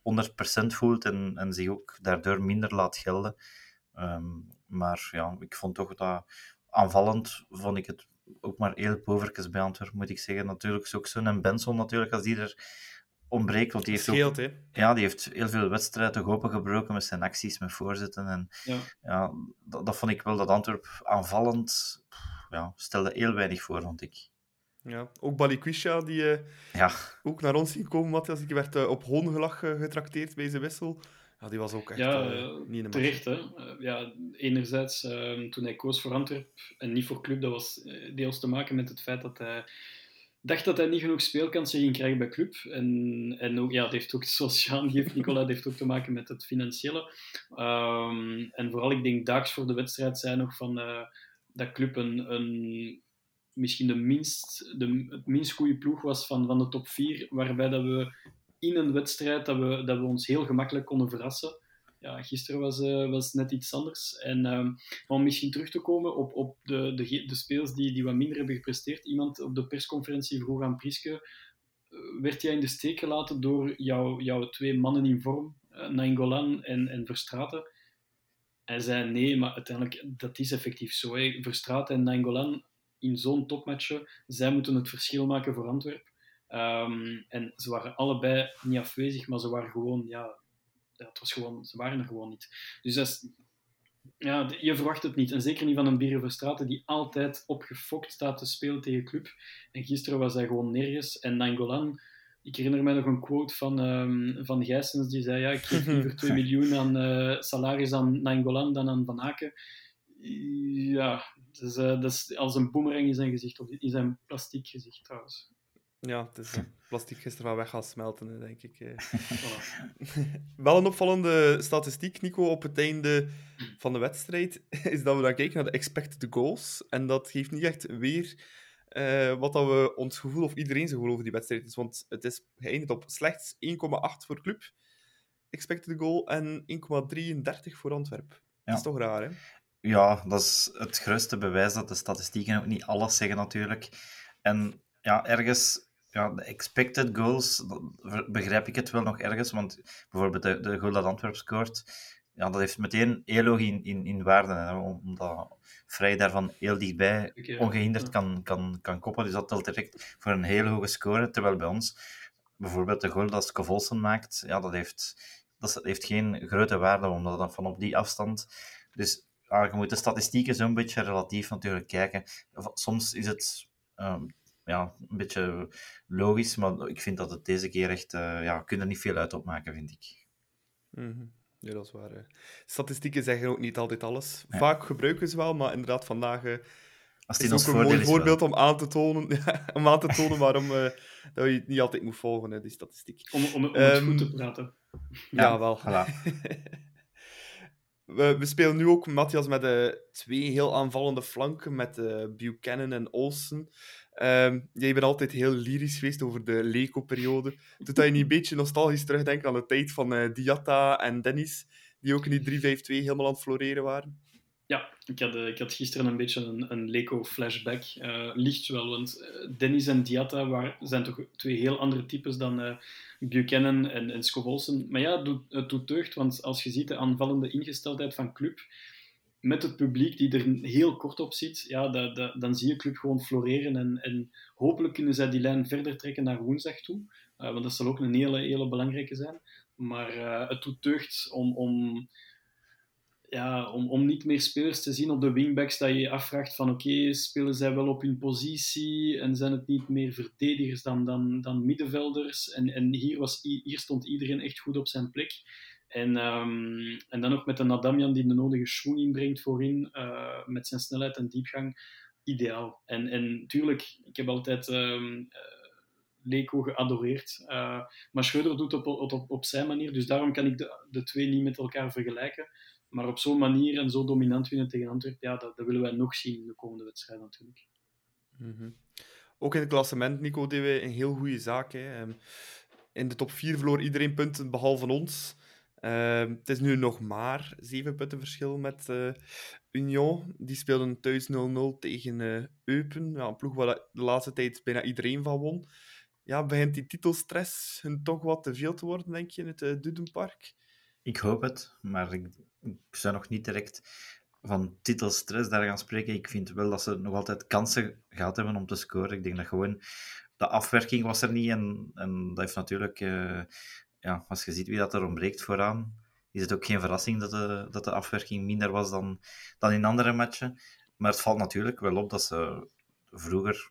100% voelt en, en zich ook daardoor minder laat gelden. Ehm, maar ja, ik vond toch dat aanvallend vond ik het ook maar heel povertjes bij Antwerpen, moet ik zeggen. Natuurlijk is ook zo'n en Benson natuurlijk, als die er ontbreekt. Want die heeft, Scheelt, ook, ja, die heeft heel veel wedstrijden opengebroken met zijn acties, met voorzitten. En, ja. ja dat, dat, vond ik wel dat Antwerp aanvallend ja, stelde heel weinig voor, vond ik. Ja, ook Balikwisha, die uh, ja. ook naar ons ging komen, Matthias. Ik werd uh, op hoongelach uh, getrakteerd bij zijn wissel. Ja, die was ook echt ja, niet in de terecht, hè. ja, enerzijds, ehm, toen hij koos voor Antwerp en niet voor club, dat was deels te maken met het feit dat hij dacht dat hij niet genoeg speelkansen ging krijgen bij club. En, en ook, ja, het heeft ook, zoals Jean geeft, Nicola, het heeft ook te maken met het financiële. Um, en vooral, ik denk, daags voor de wedstrijd zijn nog van dat club een, een misschien de minst, de, het minst goede ploeg was van, van de top 4, waarbij dat we in een wedstrijd dat we, dat we ons heel gemakkelijk konden verrassen. Ja, gisteren was, uh, was net iets anders. En uh, om misschien terug te komen op, op de, de, de speels die, die wat minder hebben gepresteerd. Iemand op de persconferentie vroeg aan Priske, uh, werd jij in de steek gelaten door jou, jouw twee mannen in vorm, uh, Nainggolan en, en Verstraten? Hij zei nee, maar uiteindelijk, dat is effectief zo. Hè. Verstraten en Nainggolan in zo'n topmatchen. Zij moeten het verschil maken voor Antwerpen. Um, en ze waren allebei niet afwezig, maar ze waren gewoon, ja, het was gewoon, ze waren er gewoon niet. Dus dat is, ja, je verwacht het niet. En zeker niet van een Beren Verstraten die altijd opgefokt staat te spelen tegen club. En gisteren was hij gewoon nergens. En Nangolan, ik herinner mij nog een quote van, um, van Gijsens die zei: ja, Ik geef liever 2 miljoen aan uh, salaris aan Nangolan dan aan Van Aken. Ja, dus, uh, dat is als een boemerang in zijn gezicht, of in zijn plastiek gezicht trouwens. Ja, het is plastic gisteren wel weg gaan smelten, denk ik. Eh. wel een opvallende statistiek, Nico, op het einde van de wedstrijd, is dat we dan kijken naar de expected goals. En dat geeft niet echt weer uh, wat dat we ons gevoel, of iedereen zijn gevoel over die wedstrijd is. Want het is geëindigd op slechts 1,8 voor club, expected goal, en 1,33 voor Antwerp. Dat is toch raar, hè? Ja, dat is het grootste bewijs dat de statistieken ook niet alles zeggen natuurlijk. En ja, ergens, ja, de expected goals, begrijp ik het wel nog ergens, want bijvoorbeeld de, de goal dat Antwerp scoort, ja, dat heeft meteen heel in, in, in waarde, hè, omdat Vrij daarvan heel dichtbij ongehinderd kan, kan, kan koppen. Dus dat telt direct voor een hele hoge score, terwijl bij ons bijvoorbeeld de goal dat Scovolsen maakt, ja, dat heeft, dat heeft geen grote waarde, omdat dat van op die afstand... Dus ja, je moet de statistieken zo'n beetje relatief natuurlijk kijken. Soms is het um, ja, een beetje logisch, maar ik vind dat het deze keer echt... Uh, ja, kun er niet veel uit opmaken, vind ik. Mm -hmm. Ja, dat is waar. Statistieken zeggen ook niet altijd alles. Vaak gebruiken ze wel, maar inderdaad, vandaag... Uh, Als die is ook een mooi voorbeeld om aan te tonen, om aan te tonen waarom uh, dat je het niet altijd moet volgen, hè, die statistiek. Om, om, om um, het goed te ehm, praten. Ja, ja wel. Voilà. We, we, spelen nu ook, Matthias, met uh, twee heel aanvallende flanken, met uh, Buchanan en Olsen. Um, jij bent altijd heel lyrisch geweest over de Leco-periode. Doet dat je niet een beetje nostalgisch terugdenken aan de tijd van uh, Diatta en Dennis, die ook in die 3-5-2 helemaal aan het floreren waren? Ja, ik had, ik had gisteren een beetje een, een Leco-flashback. Uh, licht wel, want Dennis en Diatta waren, zijn toch twee heel andere types dan Buchanan en, en Scovolsen. Maar ja, het doet, het doet deugd, want als je ziet de aanvallende ingesteldheid van club, met het publiek die er heel kort op zit, ja, dat, dat, dan zie je club gewoon floreren. En, en hopelijk kunnen zij die lijn verder trekken naar woensdag toe. Uh, want dat zal ook een hele, hele belangrijke zijn. Maar uh, het doet deugd om, om ja, om, om niet meer spelers te zien op de wingbacks dat je je afvraagt van oké, spelen zij wel op hun positie en zijn het niet meer verdedigers dan, dan, dan middenvelders? En, en hier, was, hier stond iedereen echt goed op zijn plek. En, um, en dan nog met een Adamian die de nodige schwung inbrengt voorin, uh, met zijn snelheid en diepgang. Ideaal. En, en tuurlijk, ik heb altijd um, uh, Leko geadoreerd. Uh, maar Schreuder doet het op, op, op zijn manier, dus daarom kan ik de, de twee niet met elkaar vergelijken. Maar op zo'n manier en zo dominant winnen tegen Antwerpen, ja, dat, dat, willen wij nog zien in de komende wedstrijd natuurlijk. -hmm. Ook in het klassement, Nico, deden wij een heel goede zaak. Hè. In de top 4 verloor iedereen punten behalve ons. Uh, het is nu nog maar zeven punten verschil met uh, Union. Die speelden thuis 0-0 tegen uh, Eupen. Ja, een ploeg waar de laatste tijd bijna iedereen van won. Ja, begint die titelstress hun toch wat te veel te worden, denk je, in het uh, Dudenpark? Ik hoop het, maar ik, ik zou nog niet direct van titelstress daar gaan spreken. Ik vind wel dat ze nog altijd kansen gehad hebben om te scoren. Ik denk dat gewoon de afwerking was er niet en, en dat heeft natuurlijk ja, als je ziet wie dat er ontbreekt vooraan, is het ook geen verrassing dat de, dat de afwerking minder was dan, dan in andere matchen. Maar het valt natuurlijk wel op dat ze vroeger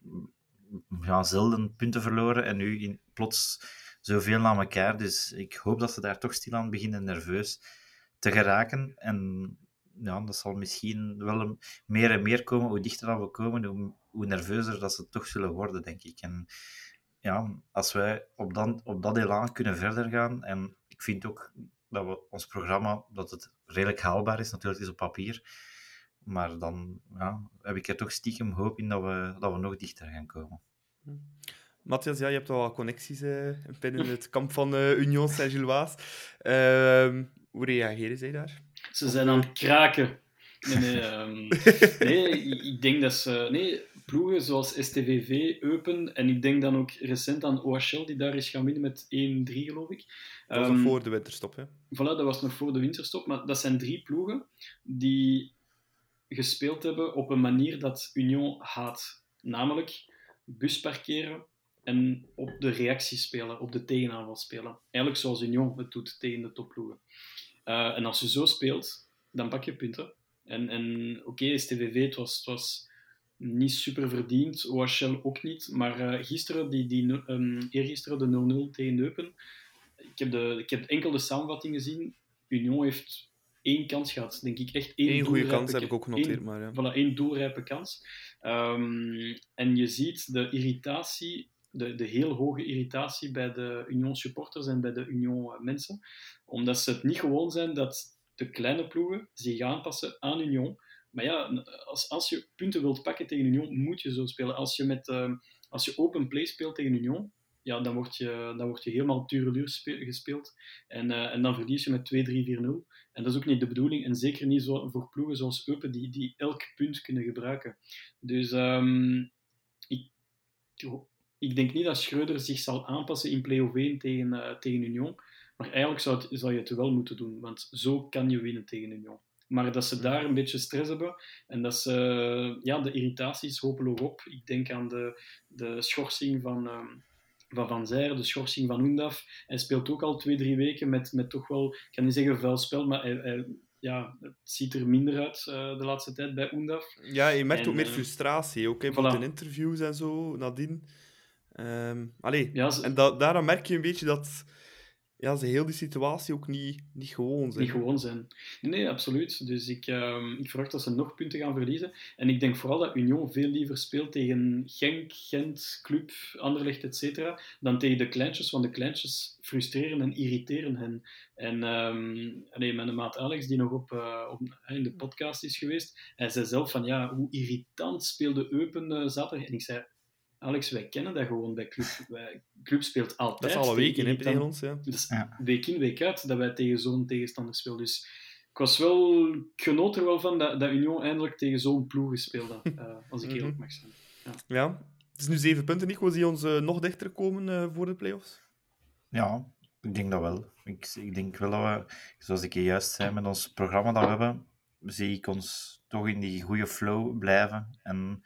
ja, zelden punten verloren en nu in, plots zoveel aan elkaar. Dus ik hoop dat ze daar toch stilaan beginnen nerveus te geraken. En ja, dat zal misschien wel meer en meer komen. Hoe dichter we komen, hoe, hoe nerveuzer dat ze toch zullen worden, denk ik. En ja, als wij op, dan, op dat elan kunnen verder gaan, en ik vind ook dat we ons programma, dat het redelijk haalbaar is, natuurlijk is op papier, maar dan ja, heb ik er toch stiekem hoop in dat we, dat we nog dichter gaan komen. Matthias, ja, je hebt al wat connecties uh, binnen het kamp van uh, Union Saint-Gilloise. Uh, hoe reageren zij daar? Ze zijn aan het kraken. Nee, nee, um, nee ik denk dat ze... Nee, ploegen zoals STVV, Eupen en ik denk dan ook recent aan OHL, die daar is gaan winnen met 1-3, geloof ik. Dat was um, nog voor de winterstop, hè? Voilà, dat was nog voor de winterstop. Maar dat zijn drie ploegen die gespeeld hebben op een manier dat Union haat. Namelijk bus parkeren en op de reactie spelen, op de tegenaanval spelen. Eigenlijk zoals Union het doet tegen de topploegen. Uh, en als je zo speelt, dan pak je punten. En, en oké, okay, STVV, het was... Het was niet super verdiend. OHL ook niet. Maar uh, gisteren, die, die, um, eergisteren de 0-0 tegen Eupen. Ik heb, de, ik heb enkel de samenvatting gezien. Union heeft één kans gehad. Denk ik echt één Eén goede kans heb ik ook genoteerd. Één, maar ja. Voilà, één doelrijpe kans. Um, en je ziet de irritatie, de, de heel hoge irritatie bij de Union supporters en bij de Union mensen. Omdat ze het niet gewoon zijn dat de kleine ploegen zich aanpassen aan Union. Maar ja, als, als je punten wilt pakken tegen Union, moet je zo spelen. Als je, met, uh, als je open play speelt tegen Union, ja, dan word je, dan word je helemaal tureluur gespeeld. En, uh, en dan verlies je met 2-3-4-0. En dat is ook niet de bedoeling. En zeker niet zo, voor ploegen zoals Eupen, die, die elk punt kunnen gebruiken. Dus um, ik, ik denk niet dat Schreuder zich zal aanpassen in play-off 1 tegen, uh, tegen Union. Maar eigenlijk zou, het, zou je het wel moeten doen. Want zo kan je winnen tegen Union. Maar dat ze daar een beetje stress hebben en dat ze, ja, de irritaties hopeloos op. Ik denk aan de, de schorsing van, um, van Van de schorsing van Oendaf. Hij speelt ook al twee, drie weken met, met toch wel, ik kan niet zeggen vuil spel, maar hij, hij, ja, het ziet er minder uit uh, de laatste tijd bij Oendaf. Ja, je merkt en, ook meer frustratie, ook voilà. in interviews en zo, nadien. Um, allee, ja, ze... en da daarom merk je een beetje dat ja, ze heel die situatie ook niet, niet gewoon zijn. Niet gewoon zijn. Nee, nee absoluut. Dus ik, uh, ik verwacht dat ze nog punten gaan verliezen. En ik denk vooral dat Union veel liever speelt tegen Genk, Gent, Club, Anderlecht, etc. dan tegen de kleintjes, want de kleintjes frustreren en irriteren hen. En um, allee, mijn maat Alex, die nog op, uh, op, in de podcast is geweest, hij zei zelf van ja, hoe irritant speelde Eupen uh, zaterdag. En ik zei, Alex, wij kennen dat gewoon bij Club. Wij, Club speelt altijd. Dat is alle weken hè, tegen ons. Ja. Dus ja. week in, week uit dat wij tegen zo'n tegenstander spelen. Dus ik was wel, ik genoot er wel van dat, dat Union eindelijk tegen zo'n ploeg gespeeld had, uh, als ik eerlijk mag zijn. Ja. ja. het is nu zeven punten, Nico, die ons uh, nog dichter komen uh, voor de play-offs. Ja, ik denk dat wel. Ik, ik denk wel dat we, zoals ik juist zei, met ons programma dat we hebben, zie ik ons toch in die goede flow blijven en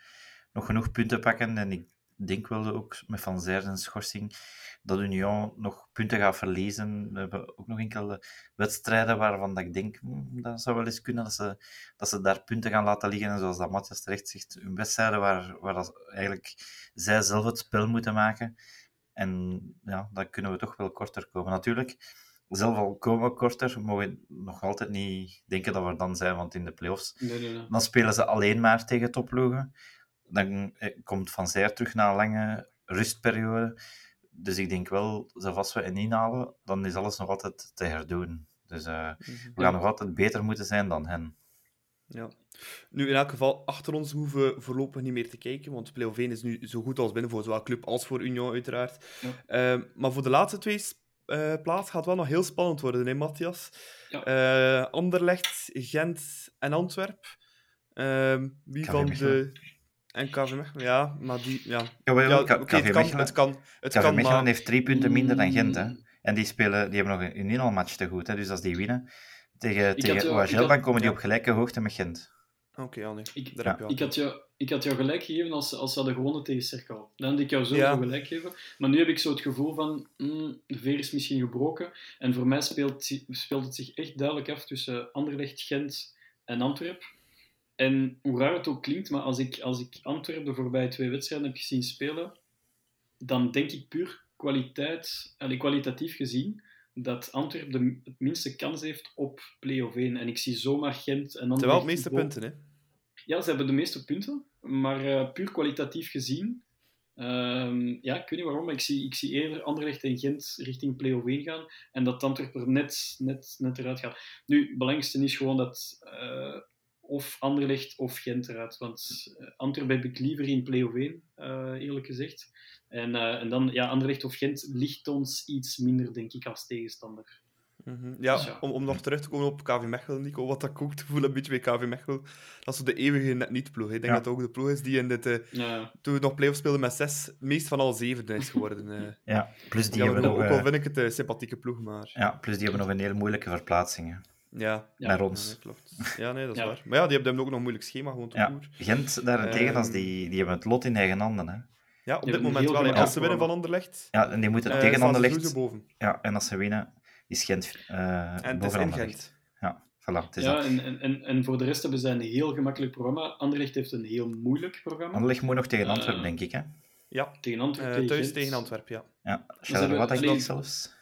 nog genoeg punten pakken. En ik denk wel ook met Van Zijr schorsing dat Union nog punten gaat verliezen. We hebben ook nog enkele wedstrijden waarvan dat ik denk, hm, dat zou wel eens kunnen dat ze, dat ze daar punten gaan laten liggen. En zoals dat Matthias terecht zegt, wedstrijden waar, waar dat eigenlijk zij zelf het spel moeten maken. En ja, dan kunnen we toch wel korter komen. Natuurlijk, zelf al komen we korter, mogen we nog altijd niet denken dat we dan zijn, want in de playoffs Nee, nee, nee. dan spelen ze alleen maar tegen topploegen. Dan eh, komt Van Zijr terug na een lange rustperiode. Dus ik denk wel, zelfs als we een inhalen, dan is alles nog altijd te herdoen. Dus eh, we gaan nog altijd beter moeten zijn dan hen. Ja. Nu, in elk geval, achter ons hoeven we voorlopig niet meer te kijken, want Play-off 1 is nu zo goed als binnen, voor zowel club als voor Union, uiteraard. Ja. Ehm, maar voor de laatste twee uh, plaats gaat het wel nog heel spannend worden, hè, Matthias? Ja. Uh, Anderlecht, Gent en Antwerp. Ehm, wie van de... En KV Mechelen, ja, maar die... Ja, ja het kan, Mechelen- het kan, het KV kan Mechelen maar... heeft drie punten minder dan Gent. Hè? Mm. En die, spelen, die hebben nog een, een inhaalmatch te goed. Hè? Dus als die winnen tegen, tegen OHL, had- dan komen die ja. op gelijke hoogte met Gent. Oké, ja, nee. Ik- Daar Ja. heb je al. Ik had, jou, ik had jou gelijk gegeven als, als ze hadden gewonnen tegen Cerkel. Dan had ik jou sowieso Ja. gelijk gegeven. Maar nu heb ik zo het gevoel van, mm, de veer is misschien gebroken. En voor mij speelt, speelt het zich echt duidelijk af tussen Anderlecht, Gent en Antwerp. En hoe raar het ook klinkt, maar als ik, als ik Antwerp de voorbije twee wedstrijden heb gezien spelen, dan denk ik puur kwaliteit, allee, kwalitatief gezien, dat Antwerp de het minste kans heeft op play-off 1. En ik zie zomaar Gent en zijn wel het meeste punten, hè. ja, ze hebben de meeste punten, maar eh, puur kwalitatief gezien. ehm, ja, ik weet niet waarom, maar ik zie, ik zie eerder Anderlecht en Gent richting play-off 1 gaan en dat Antwerpen er net, net, net eruit gaat. Nu, het belangrijkste is gewoon dat eh, of Anderlecht of Gent eruit, want uh, Antwerpen heb ik liever in play-off 1, eh, eerlijk gezegd. En, eh, en dan, ja, Anderlecht of Gent ligt ons iets minder, denk ik, als tegenstander. Mhm. Ja, Dus ja. Om, om nog terug te komen op KV Mechelen, Nico, wat ik ook te voelen een beetje bij KV Mechelen, dat is de eeuwige net niet ploeg. hè. Ik denk Ja. dat het ook de ploeg is die in dit, eh, Ja, toen we nog play-off speelden met zes, meest van al zeven is geworden. eh. Ja, plus die, Ja, hebben ook nog, al eh, vind ik het een sympathieke ploeg, maar... ja, plus die hebben nog een hele moeilijke verplaatsing. hè. Ja, ja, ons. nee, klopt. Ja, nee, dat is Ja. waar. Maar ja, die hebben ook nog een moeilijk schema, gewoon te Ja. koer. Gent daarentegen, als Ehm. die, die hebben het lot in eigen handen. Hè. Ja, op Die dit moment wel. Als ze winnen van. Anderlecht, Ja, en die moeten eh, tegen ze Anderlecht. boven. Ja, en als ze winnen, is Gent eh En het is in. Gent. Ja, voilà. Het is ja dat. en, en, en, en voor de rest hebben zij een heel gemakkelijk programma. Anderlecht heeft een heel moeilijk programma. Anderlecht moet nog tegen Antwerpen, Eh, denk ik. Hè? Ja, Tegen Antwerpen, tegen thuis Gent. tegen Antwerpen, ja. Ja, Charleroi denk ik zelfs.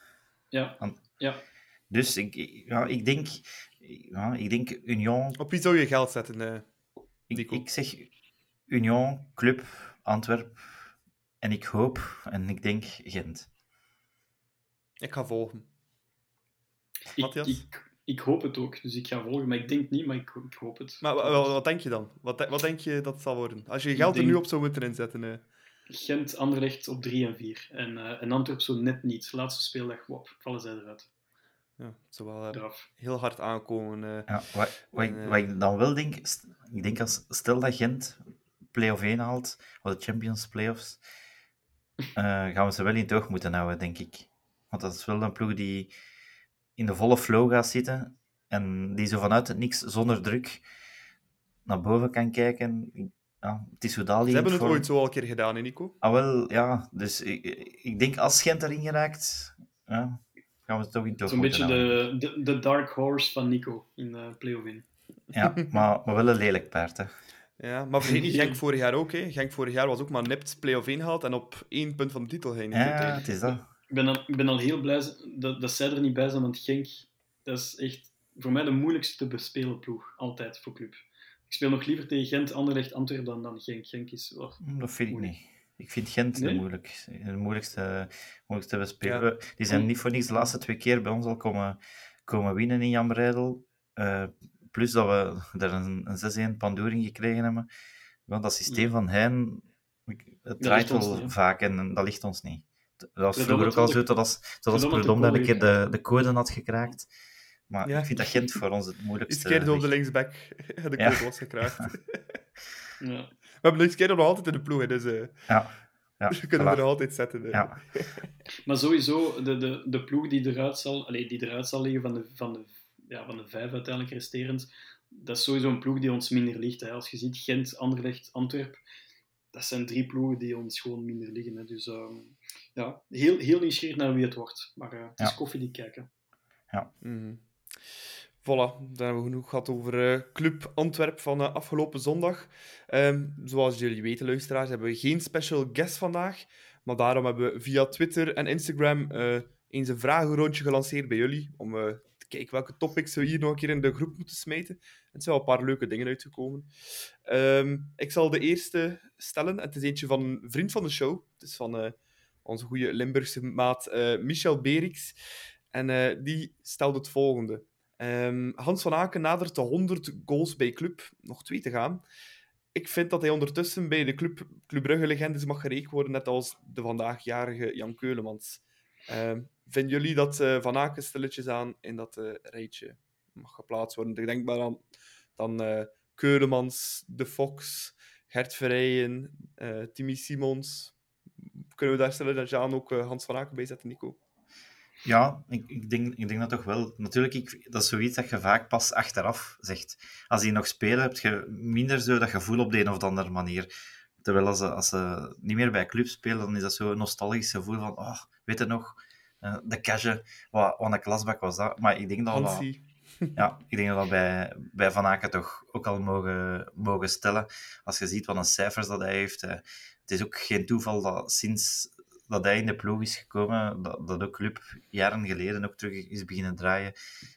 Ja, ja. Dus ik, ja, ik, denk, ja, ik denk Union. Op wie zou je geld zetten? eh? Ik, Nico? ik zeg Union, Club, Antwerp. En ik hoop en ik denk Gent. Ik ga volgen. Ik, Matthias? ik, ik hoop het ook, dus ik ga volgen. Maar ik denk niet, maar ik, ik hoop het. Maar wa- wa- wat, denk je dan? Wat, wat denk je dat het zal worden? Als je je geld er nu op zou moeten inzetten. eh. Gent, Anderlecht op 3 en 4. En, eh en Antwerp zo net niet. Laatste speeldag, wop, vallen zij eruit. Ja, het zou wel eh, heel hard aankomen. eh. Ja, wat, wat, ik, En, eh, wat ik dan wel denk, st- ik denk als stel dat Gent play-off 1 haalt, of de Champions Playoffs, eh, gaan we ze wel in het oog moeten houden, denk ik. Want dat is wel een ploeg die in de volle flow gaat zitten en die zo vanuit het niks, zonder druk, naar boven kan kijken. Ja, het is Ze hebben het ooit zo al een keer gedaan, hè, Nico? Ah, wel, ja. Dus ik, ik denk als Gent erin geraakt, ja, gaan we het toch in het oog Zo'n beetje de, de, de dark horse van Nico in eh play-off in. Ja, maar, maar wel een lelijk paard, hè. Ja, maar vergeet niet, Genk vorig jaar ook. Hè. Genk vorig jaar was ook maar nipt play-off 1 gehaald en op één punt van de titel heen. Ja, het is dat. Ik ben al, ik ben al heel blij dat, dat zij er niet bij zijn, want Genk, dat is echt voor mij de moeilijkste te bespelen ploeg. Altijd voor club. Ik speel nog liever tegen Gent, Anderlecht, Antwerpen dan, dan Genk. Genk is... oh, Dat vind ik Moeilijk. niet. Ik vind Gent de, moeilijk, de moeilijkste, moeilijkste. Ja. Die zijn niet voor niks de laatste twee keer bij ons al komen, komen winnen in Jan Breidel. Eh, plus dat we er een, een 6-1 pandoering gekregen hebben. Want dat systeem van ik- het draait wel niet, vaak en dat ligt ons niet. Dat was vroeger ook al zo, tot als, tot tot dat een de keer de, de code had gekraakt. Maar Ja. ik vind dat Gent voor ons het moeilijkste keer door de linksback de code was gekraakt. ja. We hebben iets keer nog altijd in de ploeg, hè, dus eh, Ja. Ja, we kunnen voilà. er nog altijd zetten. eh. Ja. Maar sowieso, de, de, de ploeg die eruit zal, allee, die eruit zal liggen van de, van, de, ja, van de vijf uiteindelijk resterend, dat is sowieso een ploeg die ons minder ligt. Hè. Als je ziet Gent, Anderlecht, Antwerp, dat zijn drie ploegen die ons gewoon minder liggen. Hè. Dus ehm, ja, heel, heel nieuwsgierig naar wie het wordt. Maar uh, het is Ja. koffie die kijken. Mhm. Voilà, dan hebben we genoeg gehad over eh, Club Antwerp van eh, afgelopen zondag. Ehm, zoals jullie weten, luisteraars, hebben we geen special guest vandaag. Maar daarom hebben we via Twitter en Instagram eh, eens een vragenrondje gelanceerd bij jullie. Om te kijken welke topics we hier nog een keer in de groep moeten smijten. En er zijn wel een paar leuke dingen uitgekomen. Ehm, ik zal de eerste stellen. Het is eentje van een vriend van de show. Het is van onze goede Limburgse maat Michel Berix. En die stelt het volgende. Ehm, Hans van Aken nadert de 100 goals bij club. Nog twee te gaan. Ik vind dat hij ondertussen bij de club, Club Brugge-legendes mag gerekend worden, net als de vandaagjarige Jan Keulemans. Ehm, vinden jullie dat eh, Van Aken stilletjes aan in dat eh, rijtje mag geplaatst worden? Ik denk maar aan dan, eh, Keulemans, De Fox, Gert Verrijen, Timmy Simons. Kunnen we daar stilletjes aan ook Hans van Aken bij zetten, Nico? Ja, ik, ik, denk, ik denk dat toch wel. Natuurlijk, ik, dat is zoiets dat je vaak pas achteraf zegt. Als die nog spelen, heb je minder zo dat gevoel op de een of andere manier. Terwijl als ze, als ze niet meer bij club spelen, dan is dat zo'n nostalgisch gevoel van, oh, weet je nog, eh, de Cage, wat, wat een klasbak was dat. Maar ik denk dat ja, ik denk dat bij, bij Van Aken toch ook al mogen, mogen stellen. Als je ziet wat een cijfers dat hij heeft. eh, het is ook geen toeval dat sinds dat hij in de ploeg is gekomen, dat, dat ook Club jaren geleden ook terug is beginnen draaien.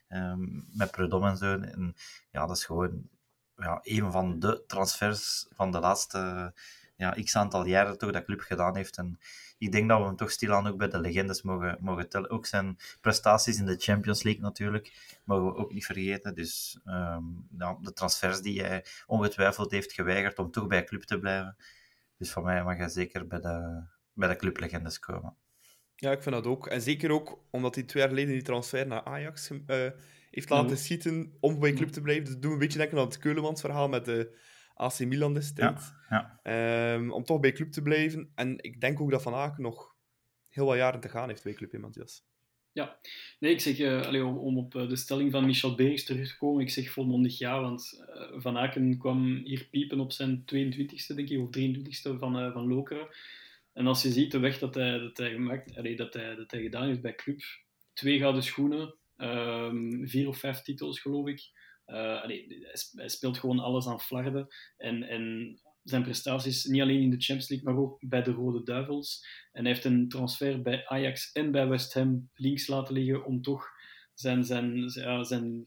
ehm, met Predom en zo. En ja, dat is gewoon ja, een van de transfers van de laatste ja, x aantal jaren toch dat Club gedaan heeft. En ik denk dat we hem toch stilaan ook bij de legendes mogen, mogen tellen. Ook zijn prestaties in de Champions League natuurlijk mogen we ook niet vergeten. Dus ehm, de transfers die hij ongetwijfeld heeft geweigerd om toch bij club te blijven. Dus van mij mag hij zeker bij de, bij de clublegendes komen. Ja, ik vind dat ook. En zeker ook omdat hij twee jaar geleden die transfer naar Ajax eh, heeft laten Ja. schieten om bij club te blijven. Dus dat doet me een beetje denken aan het Keulemans verhaal met de AC Milan destijds. Ja, Ehm, om toch bij club te blijven. En ik denk ook dat Van Aken nog heel wat jaren te gaan heeft bij club in Matthias. Nee, ik zeg, eh, allee, om, om op eh, de stelling van Michel Bergs terug te komen, ik zeg volmondig ja, want eh, Van Aken kwam hier piepen op zijn 22e, denk ik, of 23e van, eh, van Lokeren. En als je ziet de weg dat hij, dat hij, gemaakt, allee, dat hij, dat hij gedaan heeft bij club, twee gouden schoenen, ehm, vier of vijf titels, geloof ik. Allee, hij sp- hij speelt gewoon alles aan flarden. En, en zijn prestaties, niet alleen in de Champions League, maar ook bij de Rode Duivels. En hij heeft een transfer bij Ajax en bij West Ham links laten liggen om toch zijn, zijn, zijn, zijn,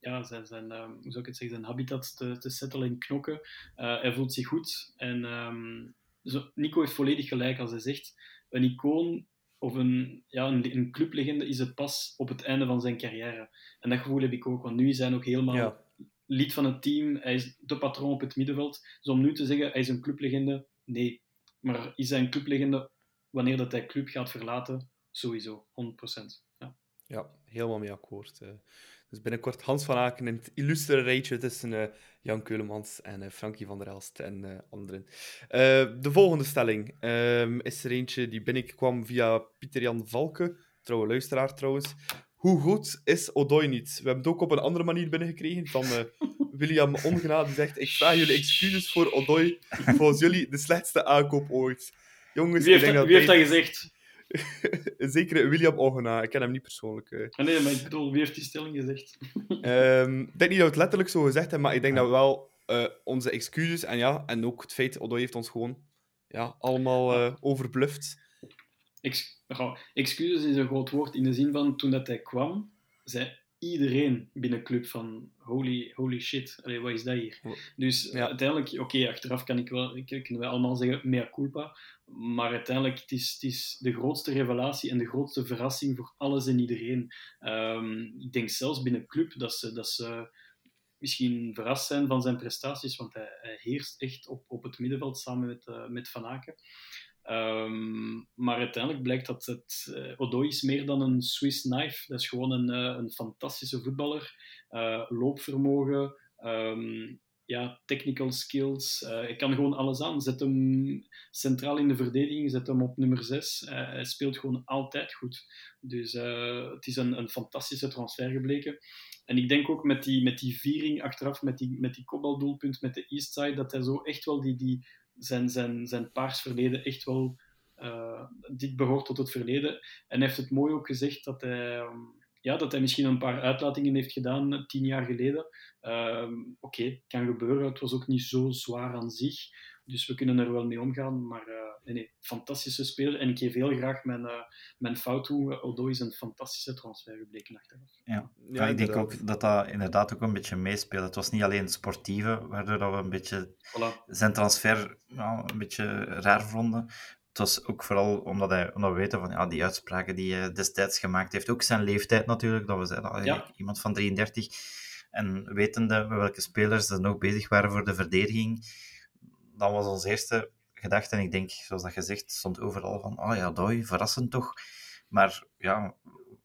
ja, zijn, zijn, ehm, hoe zou ik het zeggen, zijn habitat te, te settelen in knokken. Eh, hij voelt zich goed. En ehm, zo, Nico heeft volledig gelijk als hij zegt, een icoon of een, ja, een, een clublegende is het pas op het einde van zijn carrière. En dat gevoel heb ik ook, want nu is hij nog helemaal Ja. lid van het team. Hij is de patroon op het middenveld. Dus om nu te zeggen, hij is een clublegende, nee. Maar is hij een clublegende wanneer dat hij club gaat verlaten? Sowieso, 100%. Ja. Ja, helemaal mee akkoord. Dus binnenkort Hans van Aken in het illustere rijtje tussen eh, Jan Keulemans en eh, Frankie van der Elst en eh, anderen. De volgende stelling ehm, is er eentje die binnenkwam via Pieter-Jan Valke, trouwe luisteraar trouwens. Hoe goed is Odoi niet? We hebben het ook op een andere manier binnengekregen van William Ongenade. Die zegt, ik vraag jullie excuses voor Odoi. Volgens jullie de slechtste aankoop ooit. Jongens, Wie ik heeft, denk dat, wie heeft dat hij- gezegd? Een zekere William Ongena. Ik ken hem niet persoonlijk. eh. Ah, nee, maar ik bedoel, wie heeft die stelling gezegd? Ehm, ik denk niet dat we het letterlijk zo gezegd hebben, maar ik denk dat we wel eh, onze excuses en ja, en ook het feit, Odoi heeft ons gewoon ja, allemaal eh overbluft. Ex excuses is een groot woord in de zin van toen dat hij kwam, zei iedereen binnen club van holy, holy shit, allee, wat is dat hier? Dus Ja. uiteindelijk, oké, achteraf kan ik wel, kunnen wij allemaal zeggen mea culpa, maar uiteindelijk het is het is de grootste revelatie en de grootste verrassing voor alles en iedereen. Ehm, ik denk zelfs binnen club dat ze, dat ze misschien verrast zijn van zijn prestaties, want hij, hij heerst echt op, op het middenveld samen met, eh, met Van Aken. Ehm, maar uiteindelijk blijkt dat het eh, Odoi is meer dan een Swiss knife. Dat is gewoon een, eh, een fantastische voetballer. Eh, loopvermogen, ehm, ja, technical skills. Hij kan gewoon alles aan. Zet hem centraal in de verdediging, zet hem op nummer 6. hij speelt gewoon altijd goed. Dus het is een, een fantastische transfer gebleken. En ik denk ook met die, met die viering achteraf, met die, met die kopbaldoelpunt, met de Eastside, dat hij zo echt wel die, die zijn, zijn, zijn paars verleden echt wel... Uh, dit behoort tot het verleden. En heeft het mooi ook gezegd dat hij... Um, ja, dat hij misschien een paar uitlatingen heeft gedaan tien jaar geleden. Uh, Oké, okay, kan gebeuren. Het was ook niet zo zwaar aan zich. Dus we kunnen er wel mee omgaan. Maar uh, nee, nee, fantastische speler. En ik geef heel graag mijn, uh, mijn fout toe. Odo is een fantastische transfer gebleken achteraf. Ja, ja, ik denk ook dat dat inderdaad ook een beetje meespeelt. Het was niet alleen het sportieve, waardoor we een beetje voilà. zijn transfer nou, een beetje raar vonden. Het was ook vooral omdat, hij, omdat we weten van ja, die uitspraken die hij destijds gemaakt heeft. Ook zijn leeftijd natuurlijk. Dat we zeiden, Ja. iemand van 33. En wetende welke spelers er nog bezig waren voor de verdediging. Dat was ons eerste gedachte. En ik denk, zoals dat gezegd, stond overal van, oh ja, Odoi, verrassend toch. Maar ja,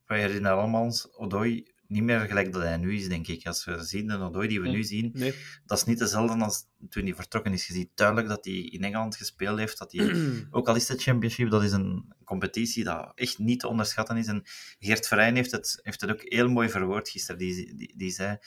wij herinneren allemaal ons Odoi niet meer gelijk dat hij nu is, denk ik. Als we zien de Odoi die we Nee. nu zien, Nee. dat is niet dezelfde als toen hij vertrokken is. Je ziet duidelijk dat hij in Engeland gespeeld heeft, dat hij ook al is de Championship, dat is een competitie dat echt niet te onderschatten is. En Geert Verheyen heeft het, heeft het ook heel mooi verwoord gisteren. Die, die, die zei,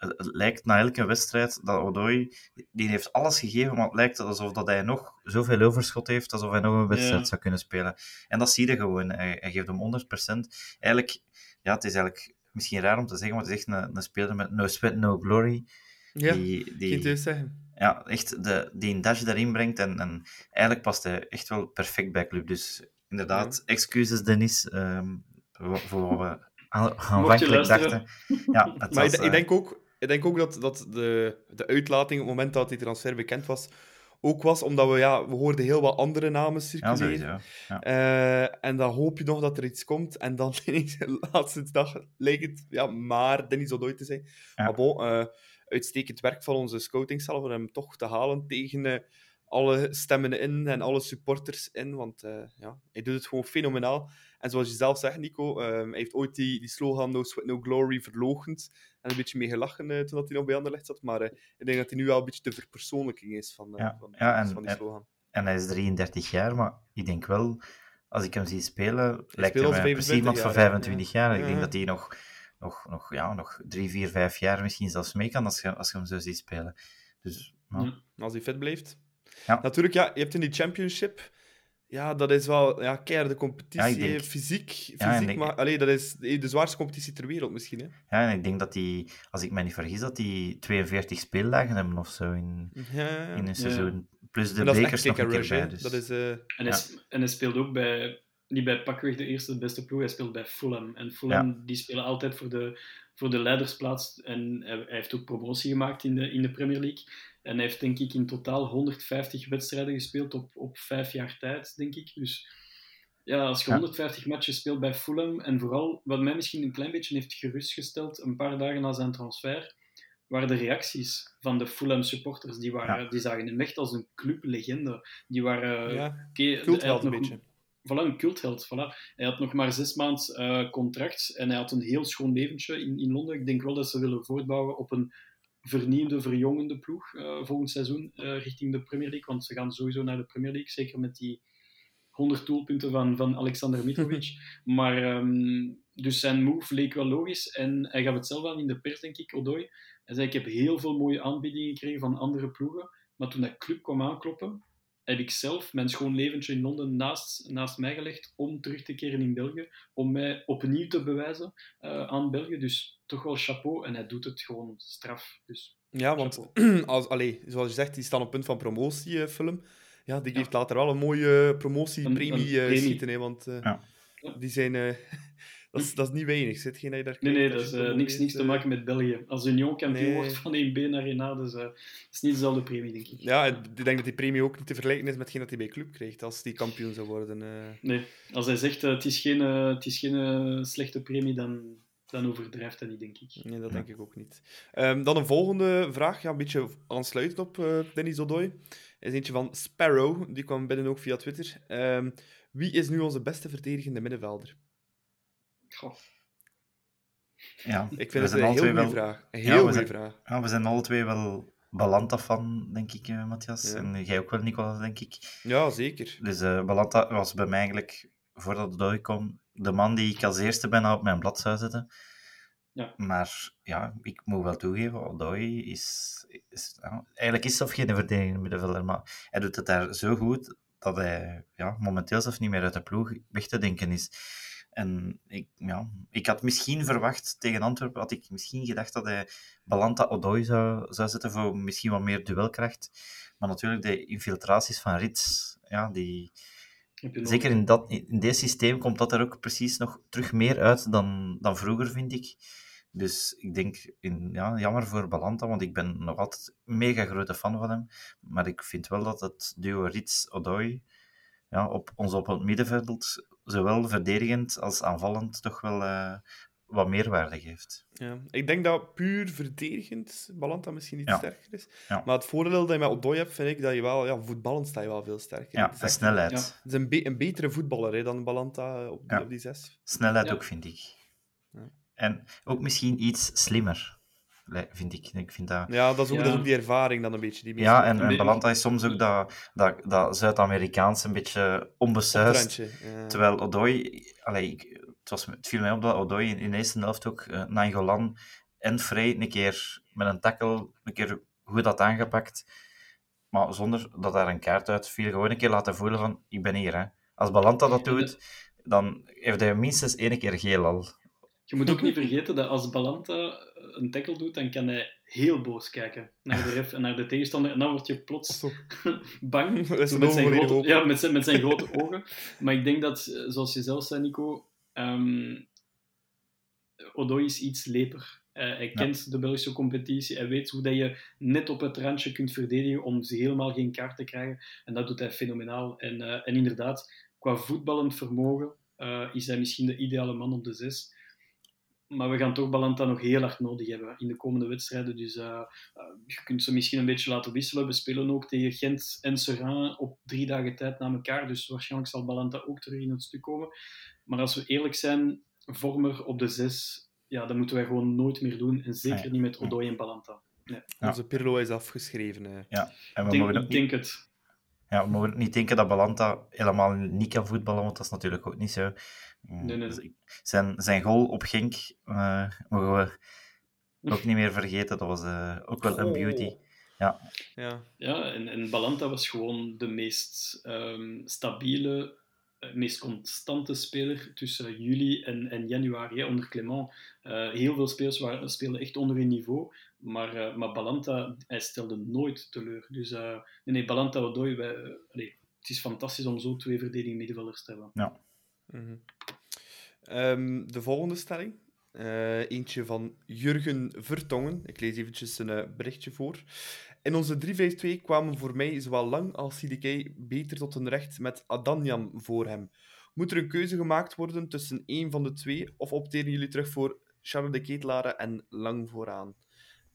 het het lijkt na elke wedstrijd dat Odoi, die heeft alles gegeven, maar het lijkt alsof dat hij nog zoveel overschot heeft, alsof hij nog een wedstrijd Ja. zou kunnen spelen. En dat zie je gewoon. Hij, hij geeft hem 100%. Eigenlijk, ja, het is eigenlijk misschien raar om te zeggen, maar het is echt een, een speler met no sweat, no glory. Ja, die, die, zeggen. ja, echt de, die een dash daarin brengt. En, en eigenlijk past hij echt wel perfect bij club. Dus inderdaad, excuses Dennis ehm, voor, voor wat we aan- aanvankelijk dachten. Ja, het Maar was, ik, ik eh, denk ook, ik denk ook dat, dat de, de uitlating op het moment dat die transfer bekend was, ook was omdat we, ja, we hoorden heel wat andere namen circuleren. Ja. Eh, en dan hoop je nog dat er iets komt. En dan ineens de laatste dag lijkt het ja, maar Dennis Odoi te zijn. Maar bon, eh, uitstekend werk van onze scoutingcel om hem toch te halen tegen alle stemmen in en alle supporters in. Want eh, ja, hij doet het gewoon fenomenaal. En zoals je zelf zegt, Nico, eh, hij heeft ooit die, die slogan No Sweat, No Glory verlogend. En een beetje mee gelachen eh, toen dat hij nog bij Anderlecht zat. Maar eh, ik denk dat hij nu wel een beetje de verpersoonlijking is van, Ja, van, ja, en- van die en- slogan. En hij is 33 jaar, maar ik denk wel, als ik hem zie spelen, lijkt hij mij precies 25 iemand van jaar, ja. 25 jaar. Ik Ja. denk dat hij nog, nog, nog, ja, nog drie, vier, vijf jaar misschien zelfs mee kan als je, als je hem zo ziet spelen. Dus. Als hij fit blijft. Ja. Natuurlijk, ja, je hebt in die championship... Ja, dat is wel ja, keiharde competitie. Ja, denk- fysiek, fysiek Ja, maar allee, dat is de zwaarste competitie ter wereld misschien. Hè? Ja, en ik denk dat die, als ik me niet vergis, dat die 42 speeldagen hebben of zo in, Ja, in een seizoen. Plus de bekers nog een kick keer rush, bij. Dus. Dat is... eh, En, hij, en hij speelt ook bij, niet bij pakweg de eerste, de beste ploeg, hij speelt bij Fulham. En Fulham die spelen altijd voor de, voor de leidersplaats. En hij, hij heeft ook promotie gemaakt in de, in de Premier League. En hij heeft denk ik in totaal 150 wedstrijden gespeeld op, op vijf jaar tijd, denk ik. Dus ja, als je Ja. 150 matchen speelt bij Fulham, en vooral wat mij misschien een klein beetje heeft gerustgesteld, een paar dagen na zijn transfer, waren de reacties van de Fulham supporters. Die, waren, die zagen hem echt als een clublegende. Die waren... ja, hij had cultheld een nog- beetje. Voilà, een cultheld. Voilà. Hij had nog maar zes maanden eh, contract en hij had een heel schoon leventje in, in Londen. Ik denk wel dat ze willen voortbouwen op een vernieuwde, verjongende ploeg eh, volgend seizoen eh, richting de Premier League. Want ze gaan sowieso naar de Premier League, zeker met die 100 doelpunten van, van Alexander Mitrovic. maar ehm, dus zijn move leek wel logisch en hij gaf het zelf aan in de pers, denk ik, Odoi. Hij zei, ik heb heel veel mooie aanbiedingen gekregen van andere ploegen, maar toen dat club kwam aankloppen, heb ik zelf mijn schoon leventje in Londen naast, naast mij gelegd om terug te keren in België, om mij opnieuw te bewijzen eh, aan België. Dus toch wel chapeau en hij doet het gewoon straf. Dus Ja, want chapeau. als, allee, zoals je zegt, die staan op punt van promotie, eh, film. Ja, die Ja. geeft later wel een mooie Een- promotiepremie eh, premie. schieten. Hè, want eh, Ja. Die zijn... eh, dat, is, dat is niet weinig. Zit geen dat je daar Nee, nee, dat is eh, niks, niks te eh. maken met België. Als Union kampioen Nee. wordt van 1B naar 1A, dus eh, dat is niet dezelfde premie, denk ik. Ja, ik denk dat die premie ook niet te vergelijken is met hetgeen dat hij bij club krijgt als die kampioen zou worden. eh. Nee, als hij zegt uh, het is geen, uh, het is geen uh, slechte premie, dan, dan overdrijft hij niet, denk ik. Nee, dat denk ik ook niet. Um, dan een volgende vraag, ja, een beetje aansluitend op uh, Dennis Odoi. is eentje van Sparrow, die kwam binnen ook via Twitter. Um, wie is nu onze beste verdedigende middenvelder? Goh. Ja, ik vind het een heel goede wel... vraag. Een heel ja, zijn, vraag. Ja, we zijn alle twee wel Balanta van, denk ik, uh, Matthias. Ja. En jij ook wel, Nicolas, denk ik. Ja, zeker. Dus uh, Balanta was bij mij eigenlijk, voordat het doorkwam, de man die ik als eerste bijna op mijn blad zou zetten. Ja. Maar ja, ik moet wel toegeven, Odoi is... is eigenlijk is zelf geen verdedigende middenvelder, maar hij doet het daar zo goed dat hij ja, momenteel zelf niet meer uit de ploeg weg te denken is. En ik, ja, ik had misschien verwacht, tegen Antwerpen had ik misschien gedacht dat hij Balanta Odoi zou, zou zetten voor misschien wat meer duelkracht. Maar natuurlijk, de infiltraties van Rits, ja, die, zeker in, dat, in dit systeem komt dat er ook precies nog terug meer uit dan, dan vroeger, vind ik. Dus ik denk, in, ja, jammer voor Balanta, want ik ben nog altijd een mega grote fan van hem. Maar ik vind wel dat het duo Rits-Odoi ja, op ons op het middenveld, zowel verdedigend als aanvallend, toch wel eh, wat meerwaarde geeft. Ja. Ik denk dat puur verdedigend Balanta misschien iets Ja. sterker is. Ja. Maar het voordeel dat je met Odoi hebt, vind ik dat je wel... Ja, voetballend sta je wel veel sterker. Ja, Het is en echt- snelheid. Ja. Het is een, be- een betere voetballer hè, dan Balanta op die, Ja. op die zes. Snelheid Ja. ook, vind ik. Ja. En ook misschien iets slimmer, li- vind ik. Ik vind dat... Ja, dat is ook, Ja. dat is ook die ervaring dan een beetje. Die Ja, en, en is soms ook dat, dat, dat Zuid-Amerikaans een beetje onbesuist. Ja. Terwijl Odoi, allee, ik, het, was, het viel mij op dat Odoi in, in de eerste helft ook uh, Nainggolan en Frey een keer met een tackle een keer goed had aangepakt. Maar zonder dat daar een kaart uit viel. Gewoon een keer laten voelen van, ik ben hier. Hè. Als Balanta dat doet, dan heeft hij minstens één keer geel al. Je moet ook niet vergeten dat als Balanta een tackle doet, dan kan hij heel boos kijken naar de ref en naar de tegenstander. En dan word je plots bang met, zijn grote, ja, met, zijn, met zijn grote ogen. Maar ik denk dat, eh, zoals je zelf zei, Nico, ehm Odoi is iets leper. Eh, hij kent de Belgische competitie. Hij weet hoe dat je net op het randje kunt verdedigen om ze helemaal geen kaart te krijgen. En dat doet hij fenomenaal. En, eh, en inderdaad, qua voetballend vermogen uh, is hij misschien de ideale man op de zes. Maar we gaan toch Balanta nog heel hard nodig hebben in de komende wedstrijden. Dus uh, uh, je kunt ze misschien een beetje laten wisselen. We spelen ook tegen Gent en Serrain op drie dagen tijd na elkaar. Dus waarschijnlijk zal Balanta ook terug in het stuk komen. Maar als we eerlijk zijn, Vormer op de zes, ja, dat moeten wij gewoon nooit meer doen. En zeker Nee. niet met Odoi en Balanta. Nee. Ja. Onze Pirlo is afgeschreven. Hè. Ja, en we denk, mogen ook denk het. Ja, we mogen niet denken dat Balanta helemaal niet kan voetballen, want dat is natuurlijk ook niet zo. Nee, nee. Dus zijn, zijn goal op Genk eh, mogen we ook niet meer vergeten. Dat was eh, ook wel een beauty. Ja. Ja, en, en Balanta was gewoon de meest ehm, stabiele, eh, meest constante speler tussen juli en, en januari hè, onder Clement. Eh, heel veel spelers waren, speelden echt onder hun niveau, maar, eh, maar Balanta, hij stelde nooit teleur. Dus eh, nee, nee, Balanta Odoi, wij, allee, het is fantastisch om zo twee verdedigende middenvelders te hebben. Mhm. Ehm, de volgende stelling. Eh, eentje van Jurgen Vertongen. Ik lees eventjes een eh, berichtje voor. In onze 3-5-2 kwamen voor mij zowel Lang als CDK beter tot hun recht met Adanjan voor hem. Moet er een keuze gemaakt worden tussen één van de twee, of opteren jullie terug voor Charles de Ketelare en Lang vooraan?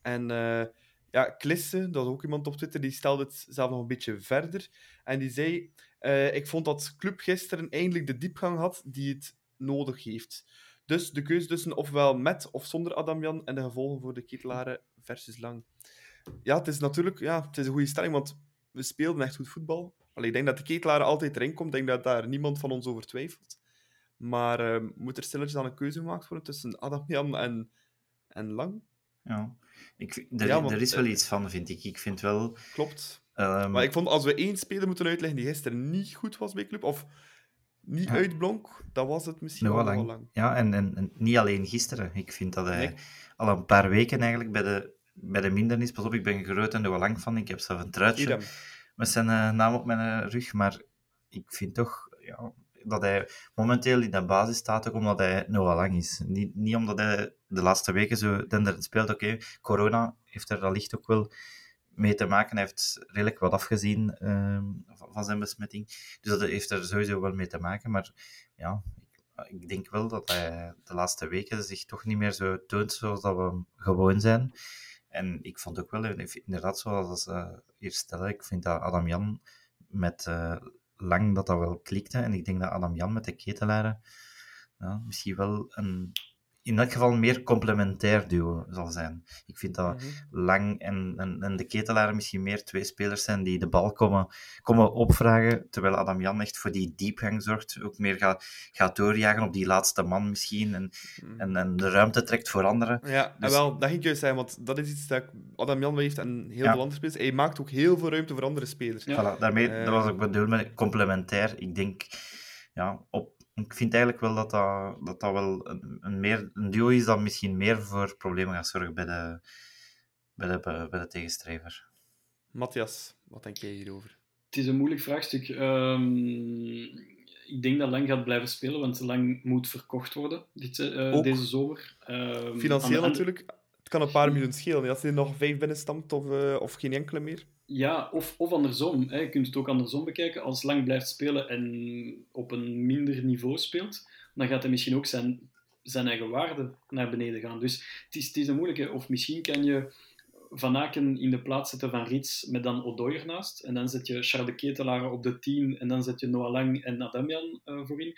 En eh, ja, Klisse, dat is ook iemand op Twitter, die stelde het zelf nog een beetje verder. En die zei, ik vond dat Club gisteren eindelijk de diepgang had die het nodig heeft. Dus de keuze tussen ofwel met of zonder Adamjan en de gevolgen voor de Ketelaren versus Lang. Ja, het is natuurlijk ja, het is een goede stelling, want we speelden echt goed voetbal. Allee, ik denk dat de Ketelaren altijd erin komt. Ik denk dat daar niemand van ons over twijfelt. Maar eh, moet er stilletjes dan een keuze gemaakt worden tussen Adamjan en, en Lang? Ja. Ik, er, Ja, want, er is wel eh, iets van, vind ik. Ik vind wel... Klopt. ehm, Maar ik vond, als we één speler moeten uitleggen die gisteren niet goed was bij Club, of niet Ja. uitblonk, dan was het misschien wel Lang. lang. Ja, en, en, en niet alleen gisteren. Ik vind dat hij Nee. al een paar weken eigenlijk bij de, bij de mindernis... Pas op, ik ben een grote Noah Lang van. Ik heb zelf een truitje Idem. met zijn eh, naam op mijn eh, rug. Maar ik vind toch ja, dat hij momenteel in de basis staat, ook omdat hij Noah Lang is. Niet, niet omdat hij de laatste weken zo denderend speelt. Oké, corona heeft er wellicht ook wel mee te maken. Hij heeft redelijk wat afgezien ehm, van, zijn besmetting. Dus dat heeft er sowieso wel mee te maken. Maar ja, ik, ik denk wel dat hij de laatste weken zich toch niet meer zo toont zoals dat we gewoon zijn. En ik vond ook wel, inderdaad, zoals uh, hier stellen, ik vind dat Adam Jan met uh, Lang dat dat wel klikte. En ik denk dat Adam Jan met de ketelaren ja, misschien wel een in elk geval meer complementair duo zal zijn. Ik vind dat Mhm. Lang en, en, en de Ketelaar misschien meer twee spelers zijn die de bal komen, komen opvragen, terwijl Adam Jan echt voor die diepgang zorgt, ook meer gaat, gaat doorjagen op die laatste man misschien en, Mhm. en, en de ruimte trekt voor anderen. Ja, en Dus- wel, dat ging ik juist zeggen, want dat is iets dat Adam Jan heeft en heel Ja. veel andere spelers. Hij maakt ook heel veel ruimte voor andere spelers. Ja. Voilà, daarmee, Eh. dat was ook bedoeld met complementair. Ik denk, ja, op, ik vind eigenlijk wel dat dat, dat, dat wel een, een, meer, een duo is dat misschien meer voor problemen gaat zorgen bij de, bij de, bij de tegenstrever. Matthias, wat denk jij hierover? Het is een moeilijk vraagstuk. Ehm, ik denk dat Lang gaat blijven spelen, want Lang moet verkocht worden dit, eh, deze zomer. Ehm, Financieel natuurlijk. Kan een paar miljoen schelen. Als hij er nog vijf binnenstamt of, eh, of geen enkele meer. Ja, of, of andersom. Hè. Je kunt het ook andersom bekijken. Als Lang blijft spelen en op een minder niveau speelt, dan gaat hij misschien ook zijn, zijn eigen waarde naar beneden gaan. Dus het is, het is een moeilijke. Of misschien kan je Van Aken in de plaats zetten van Rits met dan Odoi ernaast. En dan zet je Charles de Ketelaar op de 10 en dan zet je Noah Lang en Adamian eh voorin.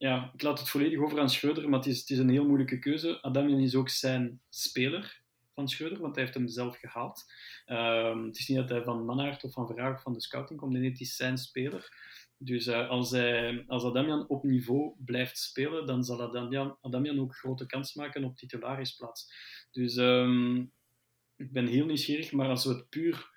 Ja, ik laat het volledig over aan Schreuder, maar het is, het is een heel moeilijke keuze. Adamian is ook zijn speler van Schreuder, want hij heeft hem zelf gehaald. Ehm, het is niet dat hij van Mannaert of van Verhaag of van de scouting komt, nee, het is zijn speler. Dus eh, als, hij, als Adamian op niveau blijft spelen, dan zal Adamian, Adamian ook grote kans maken op titularisplaats. Dus ehm, ik ben heel nieuwsgierig, maar als we het puur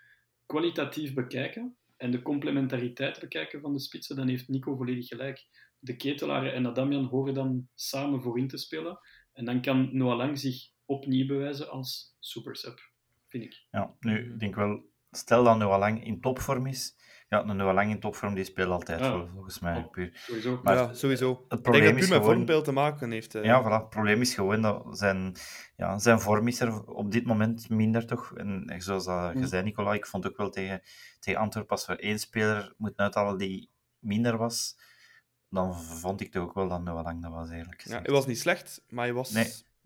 kwalitatief bekijken en de complementariteit bekijken van de spitsen, dan heeft Nico volledig gelijk. De Ketelaren en Adamian horen dan samen voorin te spelen. En dan kan Noah Lang zich opnieuw bewijzen als supersub, vind ik. Ja, nu, ik denk wel, stel dat Noah Lang in topvorm is, ja, een Noah Lang in topvorm, die speelt altijd, Ja. volgens mij. Oh. Puur. Sowieso. Maar ja, sowieso. Het Ik denk probleem dat is puur met gewoon... vormbeeld te maken heeft. eh. Ja, voilà. Het probleem is gewoon dat zijn, ja, zijn vorm is er op dit moment minder, toch? En zoals dat je Mm. zei, Nicola, ik vond ook wel tegen, tegen Antwerpen, als we één speler moeten uithalen die minder was, dan vond ik toch ook wel dat Noah Lang dat was, eerlijk Ja, hij was niet slecht, maar hij was Nee,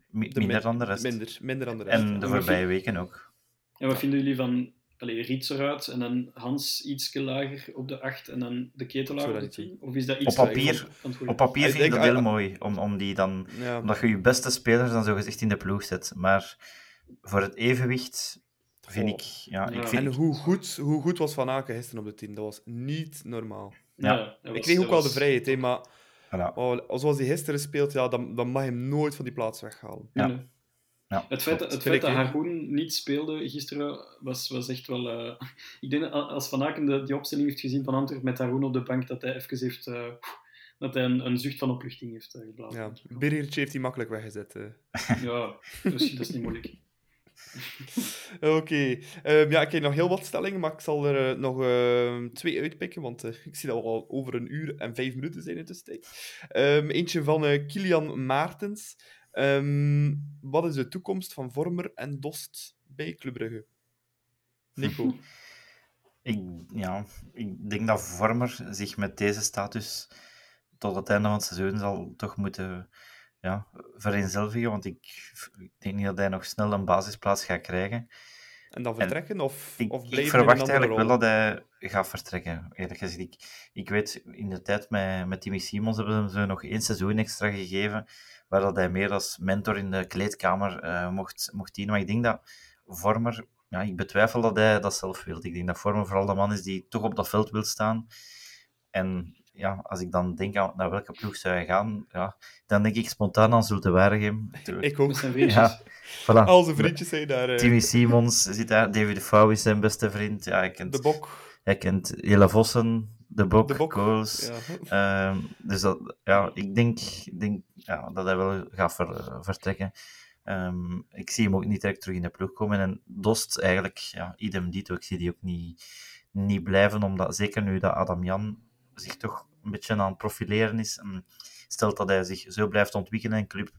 Mi- de minder min- dan de rest. Minder, minder dan de rest. En de voorbije weken ook. En wat vinden jullie van allee, Riets eruit en dan Hans iets lager op de 8 en dan de Ketelaar op de niet 10? Of is dat iets Op papier- het? Op papier vind ik dat heel mooi, om, om die dan, Ja. omdat je je beste spelers dan zo gezegd in de ploeg zet. Maar voor het evenwicht vind Oh. ik, ja, Ja. ik vind, En hoe goed, hoe goed was Van Aken gisteren op de 10? Dat was niet normaal. Ja. hij ik kreeg ook hij wel de vrijheid, hè, maar voilà. oh, zoals hij gisteren speelt, ja, dan, dan mag je hem nooit van die plaats weghalen. Ja. Nee. Ja, Het feit, klopt. het Vind feit dat. Haroun niet speelde gisteren was, was echt wel. eh, ik denk dat als Van Aken de, die opstelling heeft gezien van Antwerpen met Haroun op de bank, dat hij even heeft. eh, dat hij een, een zucht van opluchting heeft uh, geblazen. Ja. Birgertje heeft hij makkelijk weggezet. eh. Ja, dus dat is niet moeilijk. Oké. Ehm, ja, ik heb nog heel wat stellingen, maar ik zal er eh, nog ehm, twee uitpikken, want eh, ik zie dat we al over een uur en vijf minuten zijn in de. Ehm, eentje van eh, Kilian Maartens. Wat is de toekomst van Vormer en Dost bij Club Brugge? Nico. Ik, ja, ik denk dat Vormer zich met deze status tot het einde van het seizoen zal toch moeten ja, vereenzelvigen. Want ik, ik denk niet dat hij nog snel een basisplaats gaat krijgen. En dan vertrekken? Of, Ik, of ik verwacht eigenlijk wel dat hij gaat vertrekken. Eerlijk gezegd, ik, ik weet in de tijd met, met Timmy Simons hebben ze hem nog één seizoen extra gegeven. Waar dat hij meer als mentor in de kleedkamer eh, mocht, mocht dienen. Maar ik denk dat Vormer ja, ik betwijfel dat hij dat zelf wil. Ik denk dat Vormer vooral de man is die toch op dat veld wil staan. En ja, als ik dan denk aan naar welke ploeg zou hij gaan, ja, dan denk ik spontaan aan Zulte Waregem. Ik ook. Met zijn vriendjes. Ja, voilà. Al zijn vriendjes zijn daar. eh, Timmy Simons zit daar, David Fouw is zijn beste vriend. Ja, hij kent, de Bok. hij kent Jelle Vossen, De Bok, De Bok. Coles. Ja. Ehm, dus dat, ja, ik denk, ik denk ja, dat hij wel gaat ver- vertrekken. Ehm, ik zie hem ook niet direct terug in de ploeg komen. En Dost eigenlijk, ja, idem dito. Ik zie die ook niet, niet blijven, omdat zeker nu dat Adam Jan zich toch een beetje aan het profileren is. En stelt dat hij zich zo blijft ontwikkelen en club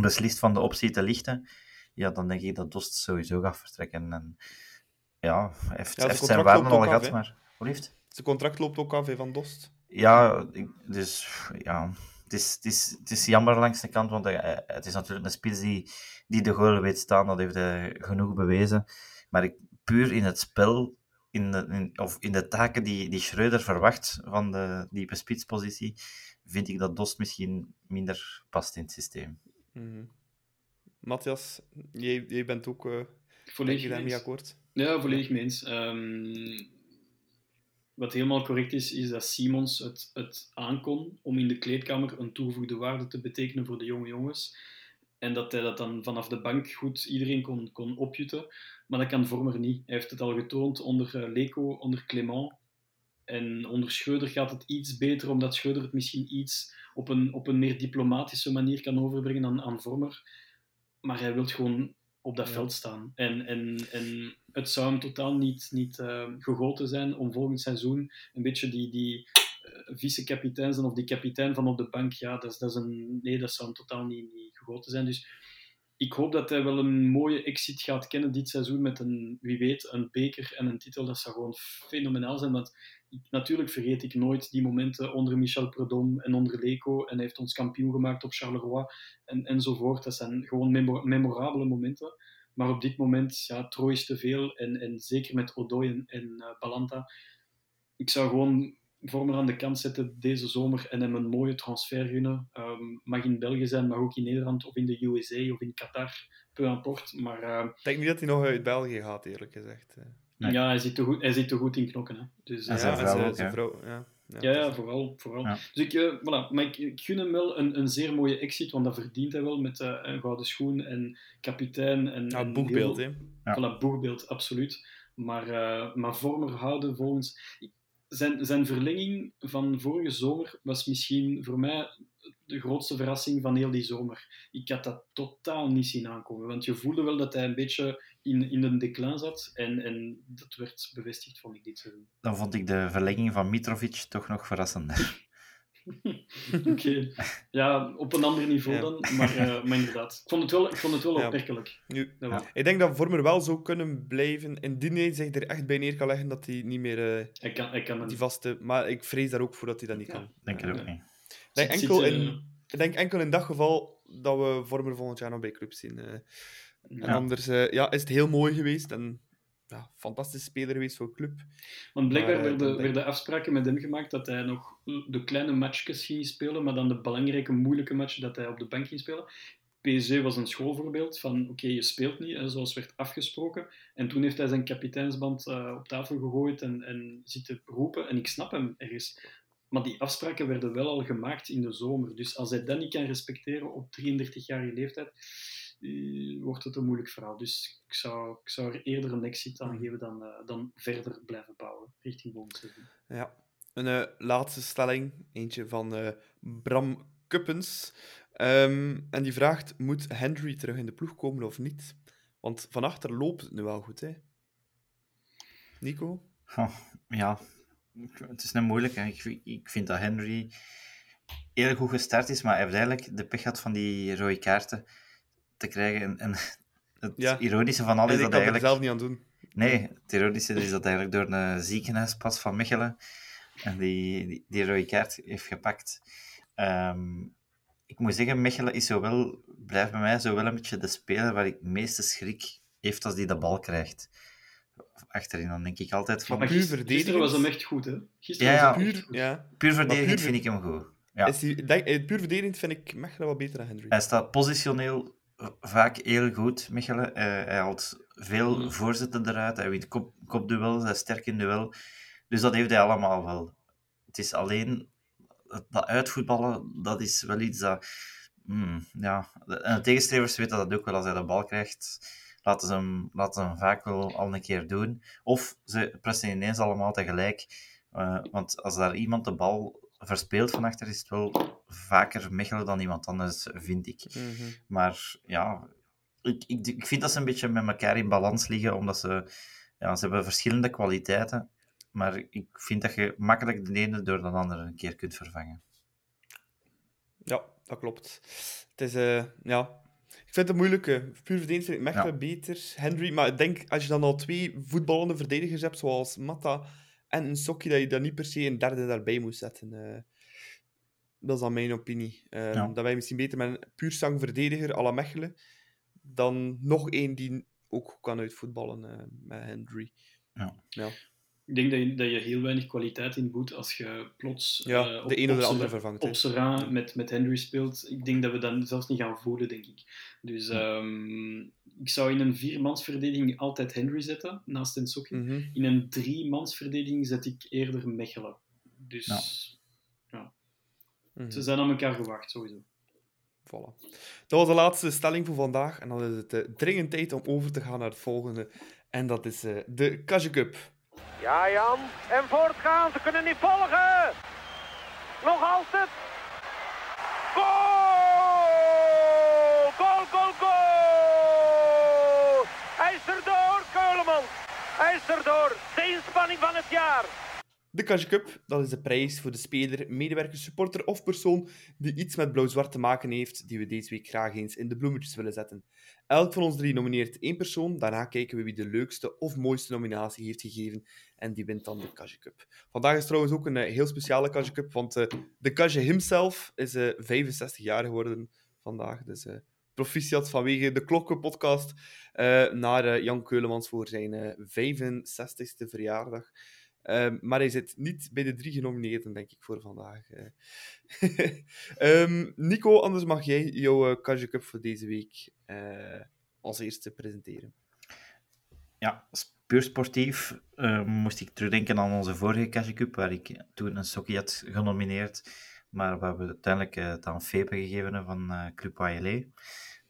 beslist van de optie te lichten, ja, dan denk ik dat Dost sowieso gaat vertrekken. En ja, hij heeft, Ja, heeft zijn waarde al gehad, maar... Wat heeft? Zijn contract loopt ook af hè, van Dost. Ja, dus ja, het is, het, is, het is jammer langs de kant, want het is natuurlijk een spits die, die de goal weet staan, dat heeft hij genoeg bewezen. Maar ik, puur in het spel, in de, in, of in de taken die, die Schreuder verwacht van de diepe spitspositie, vind ik dat Dost misschien minder past in het systeem. Mhm. Matthias, jij, jij bent ook uh, volledig daarmee mee akkoord? Ja, volledig mee eens. Um, wat helemaal correct is, is dat Simons het, het aankon om in de kleedkamer een toegevoegde waarde te betekenen voor de jonge jongens. En dat hij dat dan vanaf de bank goed iedereen kon, kon opjutten. Maar dat kan Vormer niet. Hij heeft het al getoond onder uh, Leco, onder Clement. En onder Schreuder gaat het iets beter, omdat Schreuder het misschien iets op een, op een meer diplomatische manier kan overbrengen aan, aan Vormer. Maar hij wil gewoon op dat ja. veld staan. En, en, en het zou hem totaal niet, niet uh, gegoten zijn om volgend seizoen een beetje die, die uh, vice-kapitein zijn of die kapitein van op de bank. Ja, dat is, dat is een, nee, dat zou hem totaal niet, niet gegoten zijn. Dus ik hoop dat hij wel een mooie exit gaat kennen dit seizoen met een, wie weet, een beker en een titel. Dat zou gewoon fenomenaal zijn. Want natuurlijk vergeet ik nooit die momenten onder Michel Prudhomme en onder Leco. En hij heeft ons kampioen gemaakt op Charleroi en, enzovoort. Dat zijn gewoon memor memorabele momenten. Maar op dit moment, ja, Troy is te veel. En, en zeker met Odoi en, en uh, Balanta. Ik zou gewoon Vormer aan de kant zetten deze zomer en hem een mooie transfer gunnen. Um, mag in België zijn, mag ook in Nederland of in de USA of in Qatar, peu import. Maar, uh, ik denk niet dat hij nog uit België gaat, eerlijk gezegd. Nee. Ja, hij zit, te goed, hij zit te goed in knokken. Hè. Dus, en zijn vrouw, ook, zijn vrouw ja. Ja, ja, ja, vooral. vooral. Ja. Dus ik, uh, voilà. maar ik, ik, gun hem wel een, een zeer mooie exit, want dat verdient hij wel met uh, een gouden schoen en kapitein. En, ja, en boegbeeld, hè? Ja. Voilà, boegbeeld, absoluut. Maar, uh, maar vormer houden volgens... Zijn, zijn verlenging van vorige zomer was misschien voor mij de grootste verrassing van heel die zomer. Ik had dat totaal niet zien aankomen, want je voelde wel dat hij een beetje in, in een declin zat en, en dat werd bevestigd, vond ik dit seizoen. Dan vond ik de verlenging van Mitrovic toch nog verrassender. Oké, okay. ja, op een ander niveau ja. dan, maar, uh, maar inderdaad. Ik vond het wel, ik vond het wel ja. opmerkelijk. Nu, ja. Ik denk dat Vormer wel zou kunnen blijven, indien hij zich er echt bij neer kan leggen dat hij niet meer uh, hij kan, hij kan die vaste... Maar ik vrees daar ook voor dat hij dat niet kan. Denk ik ook niet. Ik denk, enkel in, ik denk enkel in dat geval dat we Vormer volgend jaar nog bij club zien. Uh, en anders ja, is het heel mooi geweest en ja, fantastische speler geweest voor de club. Want blijkbaar maar, werden, werden afspraken met hem gemaakt dat hij nog de kleine matchjes ging spelen, maar dan de belangrijke, moeilijke matchen dat hij op de bank ging spelen. PSG was een schoolvoorbeeld van oké, okay, je speelt niet, hè, zoals werd afgesproken. En toen heeft hij zijn kapiteinsband uh, op tafel gegooid en, en zitten roepen. En ik snap hem ergens. Maar die afspraken werden wel al gemaakt in de zomer. Dus als hij dat niet kan respecteren op 33-jarige leeftijd, wordt het een moeilijk verhaal. Dus ik zou, ik zou er eerder een exit aan geven dan, uh, dan verder blijven bouwen richting volgend seizoen. Ja, een uh, laatste stelling, eentje van uh, Bram Kuppens. Um, en die vraagt: Moet Henry terug in de ploeg komen of niet? Want van achter loopt het nu wel goed, hè? Nico? Oh, ja, het is net moeilijk. Hè. Ik, ik vind dat Henry heel goed gestart is, maar hij heeft eigenlijk de pech gehad van die rode kaarten te krijgen. En, en het ja. ironische van alles is dat eigenlijk... Ik zelf niet aan doen. Nee, het ironische is dat eigenlijk door een ziekenhuispas van Mechelen en die, die, die rode kaart heeft gepakt. Um, ik moet zeggen, Mechelen is zowel, blijft bij mij zo wel een beetje de speler waar ik het meeste schrik heeft als die de bal krijgt. Achterin, dan denk ik altijd van... Maar gisteren, gisteren was hem echt goed, hè? Gisteren ja, ja, was puur, ja. puur verdedigend puur, vind ik hem goed. Ja. Is die, denk, puur verdedigend vind ik Mechelen wat beter dan Henry. Hij staat positioneel vaak heel goed, Mechelen. Uh, hij haalt veel mm. voorzetten eruit, hij wint kop, kopduels, hij is sterk in duel. Dus dat heeft hij allemaal wel. Het is alleen dat uitvoetballen, dat is wel iets dat. Mm, ja, en de tegenstrevers weten dat ook wel als hij de bal krijgt. Laten ze, hem, laten ze hem vaak wel al een keer doen. Of ze pressen ineens allemaal tegelijk. Uh, want als daar iemand de bal verspeelt van achter, is het wel vaker Mechelen dan iemand anders, vind ik. Mm -hmm. Maar ja, ik, ik, ik vind dat ze een beetje met elkaar in balans liggen, omdat ze, ja, ze hebben verschillende kwaliteiten. Maar ik vind dat je makkelijk de ene door de andere een keer kunt vervangen. Ja, dat klopt. Het is, uh, ja... Ik vind het moeilijk. Puur verdedigd vind ik Mechelen ja. beter. Henry, maar ik denk, als je dan al twee voetballende verdedigers hebt, zoals Matta en een Sokkie, dat je dan niet per se een derde daarbij moet zetten. Uh, dat is dan mijn opinie. Ja. Dat wij misschien beter met een puur zang verdediger à la Mechelen dan nog één die ook kan uitvoetballen uh, met Henry. Ja. ja. ik denk dat je, dat je heel weinig kwaliteit inboet als je plots Ja, eh, op- de een of de Sera- andere vervangt. hè. op Serra met, met Henry speelt. Ik denk dat we dat zelfs niet gaan voelen, denk ik. Dus ehm, ik zou in een viermansverdediging altijd Henry zetten, naast Ensocchi. Mhm. In een driemansverdediging zet ik eerder Mechelen. Dus Ja. Mhm. ze zijn aan elkaar gewacht, sowieso. Voilà. Dat was de laatste stelling voor vandaag. En dan is het eh, dringend tijd om over te gaan naar het volgende. En dat is eh, de Kasje Cup. Ja, Jan. En voortgaan, ze kunnen niet volgen. Nog altijd. Goal! Goal, goal, goal! Hij is erdoor, Keulemans. Hij is erdoor. De inspanning van het jaar. De Kasje Cup, dat is de prijs voor de speler, medewerker, supporter of persoon die iets met blauw-zwart te maken heeft, die we deze week graag eens in de bloemetjes willen zetten. Elk van ons drie nomineert één persoon, daarna kijken we wie de leukste of mooiste nominatie heeft gegeven en die wint dan de Kasje Cup. Vandaag is trouwens ook een eh, heel speciale Kasje Cup, want eh, de Kasje himself is eh, 65 jaar geworden vandaag, dus eh, proficiat vanwege de Klokken-podcast eh, naar eh, Jan Keulemans voor zijn eh 65ste verjaardag. Ehm, maar hij zit niet bij de drie genomineerden, denk ik, voor vandaag. eh. Ehm, Nico, anders mag jij jouw uh, Cup voor deze week eh, als eerste presenteren. Ja, puur sportief eh, moest ik terugdenken aan onze vorige Cashew Cup, waar ik toen een sokkie had genomineerd, maar waar we uiteindelijk het aan Fepe gegeven van Club ALE.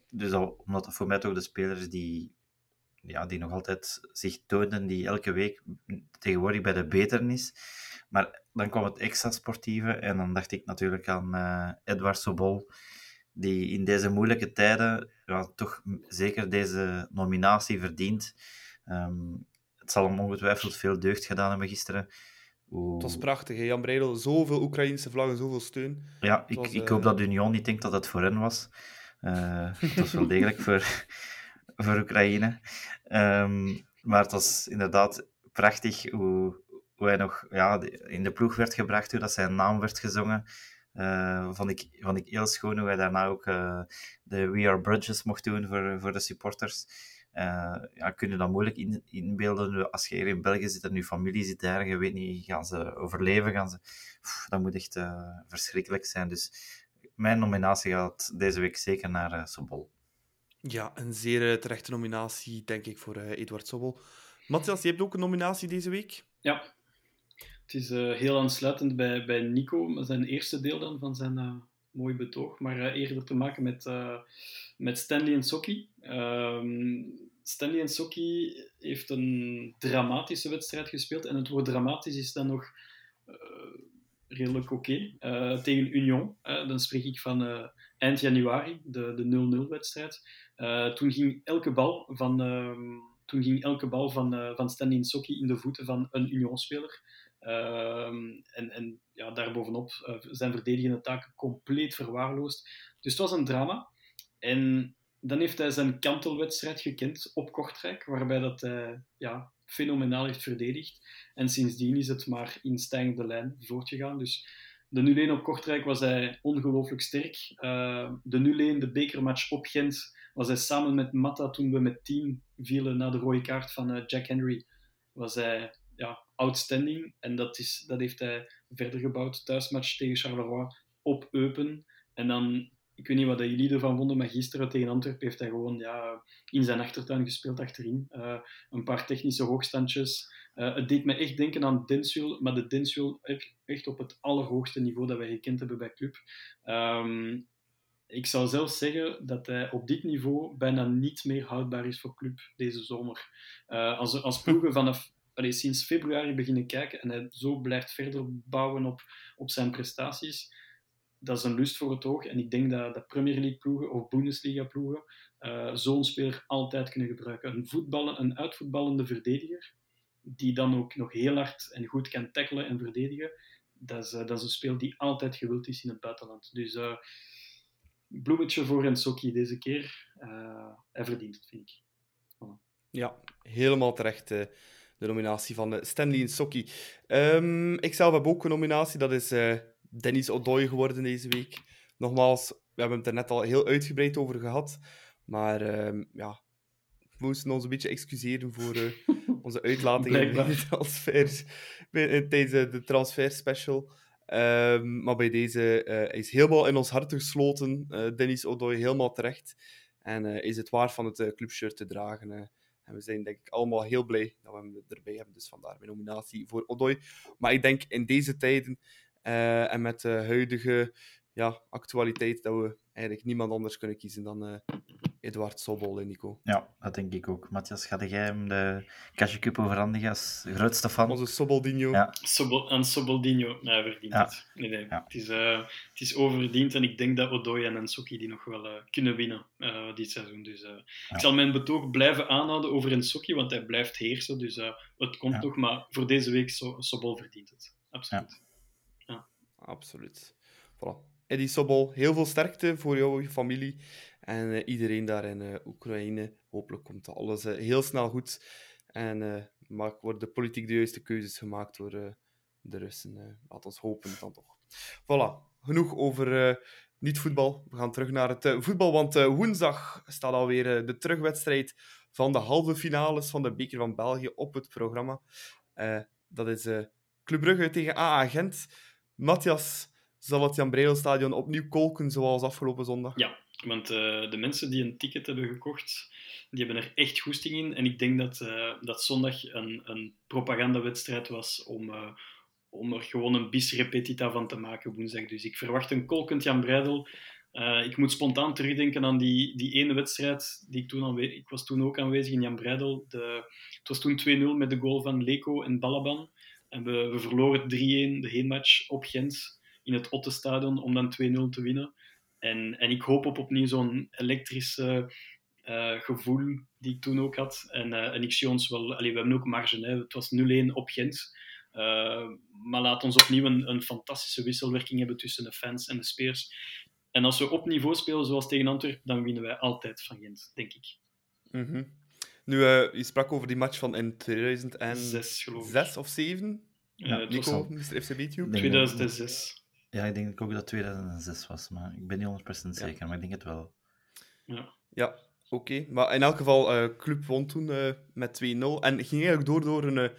Dus al, omdat dat voor mij toch de spelers die, ja, die nog altijd zich toonden, die elke week tegenwoordig bij de beter is. Maar dan kwam het extra sportieve en dan dacht ik natuurlijk aan eh Edward Sobol, die in deze moeilijke tijden ja, toch zeker deze nominatie verdient. Ehm, het zal hem ongetwijfeld veel deugd gedaan hebben gisteren. Hoe... Het was prachtig, hè? Jan Breidel. Zoveel Oekraïnse vlaggen, zoveel steun. Ja, ik, was, ik eh, hoop dat Union niet denkt dat het voor hen was. Eh, het was wel degelijk voor, voor Oekraïne. Ehm, maar het was inderdaad prachtig hoe, hoe hij nog ja, in de ploeg werd gebracht, hoe dat zijn naam werd gezongen. Uh, vond, ik, vond ik heel schoon hoe hij daarna ook uh, de We Are Bridges mocht doen voor, voor de supporters. Uh, ja, kun je dat moeilijk in, inbeelden als je hier in België zit en je familie zit daar, je weet niet, gaan ze overleven, gaan ze... Dat moet echt verschrikkelijk zijn. Dus mijn nominatie gaat deze week zeker naar Sobol. Ja, een zeer terechte nominatie, denk ik, voor Eduard Sobol. Matthias, je hebt ook een nominatie deze week? Ja, het is uh, heel aansluitend bij, bij Nico, zijn eerste deel dan van zijn mooi betoog, maar eerder te maken met, met Stanley en Sokki. Um, Stanley en Sokki heeft een dramatische wedstrijd gespeeld en het woord dramatisch is dan nog redelijk oké. Okay. tegen Union, dan spreek ik van eind januari, de, de 0-0 wedstrijd. toen ging elke bal van toen ging elke bal van, van Stanley Nsocki in de voeten van een Union-speler. Uh, en, en ja, daarbovenop zijn verdedigende taken compleet verwaarloosd. Dus het was een drama. En dan heeft hij zijn kantelwedstrijd gekend op Kortrijk, waarbij dat hij ja, fenomenaal heeft verdedigd. En sindsdien is het maar in stijgende lijn voortgegaan. Dus de 0-1 op Kortrijk was hij ongelooflijk sterk. de 0-1, de bekermatch op Gent, was hij samen met Matta, toen we met 10 vielen na de rode kaart van uh, Jack Henry, was hij ja, outstanding. En dat, is, dat heeft hij verder gebouwd. Thuismatch tegen Charleroi op Eupen. En dan, ik weet niet wat jullie ervan vonden, maar gisteren tegen Antwerpen heeft hij gewoon ja, in zijn achtertuin gespeeld achterin. Uh, een paar technische hoogstandjes. Uh, het deed me echt denken aan Densuil, maar de Densuil echt op het allerhoogste niveau dat wij gekend hebben bij Club. Um, ik zou zelfs zeggen dat hij op dit niveau bijna niet meer houdbaar is voor club deze zomer. Uh, als, als ploegen vanaf allee, sinds februari beginnen kijken en hij zo blijft verder bouwen op, op zijn prestaties, dat is een lust voor het oog. En ik denk dat, dat Premier League ploegen of Bundesliga ploegen uh, zo'n speler altijd kunnen gebruiken. Een, voetballen, een uitvoetballende verdediger, die dan ook nog heel hard en goed kan tackelen en verdedigen, dat is, uh, dat is een speel die altijd gewild is in het buitenland. Dus bloemetje voor Ensocchi deze keer. Hij verdient het, vind ik. Voilà. Ja, helemaal terecht. De nominatie van Stanley Ensocchi. Um, ik zelf heb ook een nominatie. Dat is Dennis O'Doy geworden deze week. Nogmaals, we hebben het er net al heel uitgebreid over gehad. Maar um, ja, we moesten ons een beetje excuseren voor, onze uitlatingen bij de bij, eh, tijdens eh, de transfer special. Ehm, maar bij deze eh, is helemaal in ons hart gesloten. eh Dennis Odoi helemaal terecht. En eh, is het waard van het eh, clubshirt te dragen. eh. en we zijn denk ik allemaal heel blij dat we hem erbij hebben. Dus vandaar mijn nominatie voor Odoi. Maar ik denk in deze tijden eh, en met de huidige ja, actualiteit dat we eigenlijk niemand anders kunnen kiezen dan eh Eduard Sobol en Nico. Ja, dat denk ik ook. Matthias, ga jij hem de Cashew Cup overhandigen als grootste fan? Onze Soboldinho. Ja. Sobol, aan Soboldinho, nee, hij verdient Ja. het. Nee, nee. Ja. Het, is, eh, het is oververdiend en ik denk dat Odoi en Ensoki die nog wel eh, kunnen winnen eh, dit seizoen. Dus, eh, Ik zal mijn betoog blijven aanhouden over Ensoki, want hij blijft heersen. Dus eh, het komt Ja. nog, maar voor deze week so Sobol verdient het. Absoluut. Absoluut. Voilà. Eddie Sobol, heel veel sterkte voor jou, je familie en eh, iedereen daar in eh, Oekraïne. Hopelijk komt alles eh, heel snel goed en maak, worden politiek de juiste keuzes gemaakt door de Russen. laat ons hopen dan toch. Voilà, genoeg over eh, niet-voetbal. We gaan terug naar het voetbal, want woensdag staat alweer de terugwedstrijd van de halve finales van de Beker van België op het programma. Dat is Club Brugge tegen AA Gent. Matthias, zal het Jan Breidelstadion opnieuw kolken zoals afgelopen zondag? Ja, want eh, de mensen die een ticket hebben gekocht, die hebben er echt goesting in. En ik denk dat, eh, dat zondag een, een propagandawedstrijd was om, eh, om er gewoon een bis repetita van te maken woensdag. Dus ik verwacht een kolkend Jan Breidel. Ik moet spontaan terugdenken aan die, die ene wedstrijd die ik toen. Ik was toen ook aanwezig in Jan Breidel. De, het was toen 2-0 met de goal van Leko en Balaban. En we, we verloren 3-1 de heenmatch op Gent in het Otte-stadion om dan 2-0 te winnen. En, en ik hoop op opnieuw zo'n elektrische eh, gevoel die ik toen ook had. En, eh, en ik zie ons wel... Allee, we hebben ook marge. Hè. Het was 0-1 op Gent. Eh, maar laat ons opnieuw een, fantastische wisselwerking hebben tussen de fans en de speers. En als we op niveau spelen zoals tegen Antwerpen, dan winnen wij altijd van Gent, denk ik. Mhm. Nu, eh, je sprak over die match van in 2006 Zes, geloof ik. of 7. Eh, het was Nico, Mr. FC Tube. Nee. 2006. Ja, ik denk ook dat het 2006 was, maar ik ben niet 100% zeker, maar ik denk het wel. Ja. Ja, oké. Maar in elk geval, eh Club won toen eh, met 2-0. En ging eigenlijk door door een eh,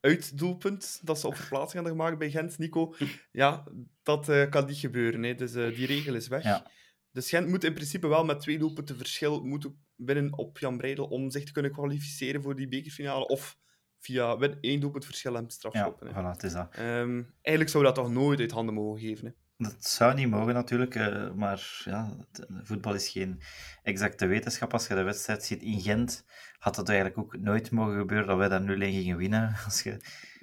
uitdoelpunt dat ze op verplaatsing hadden gemaakt bij Gent. Nico, ja, dat eh, kan niet gebeuren. Hè. Dus eh, die regel is weg. Ja. Dus Gent moet in principe wel met twee doelpunten verschil moeten winnen op Jan Breidel om zich te kunnen kwalificeren voor die bekerfinale. Of via win- één doelpunt verschil en Ja, strafschoppen. hè. voilà, het is dat. Ehm, eigenlijk zou dat toch nooit uit handen mogen geven. Hè? Dat zou niet mogen natuurlijk, eh, maar ja, het- voetbal is geen exacte wetenschap. Als je de wedstrijd ziet in Gent, had het eigenlijk ook nooit mogen gebeuren dat wij daar 0-1 gingen winnen, als je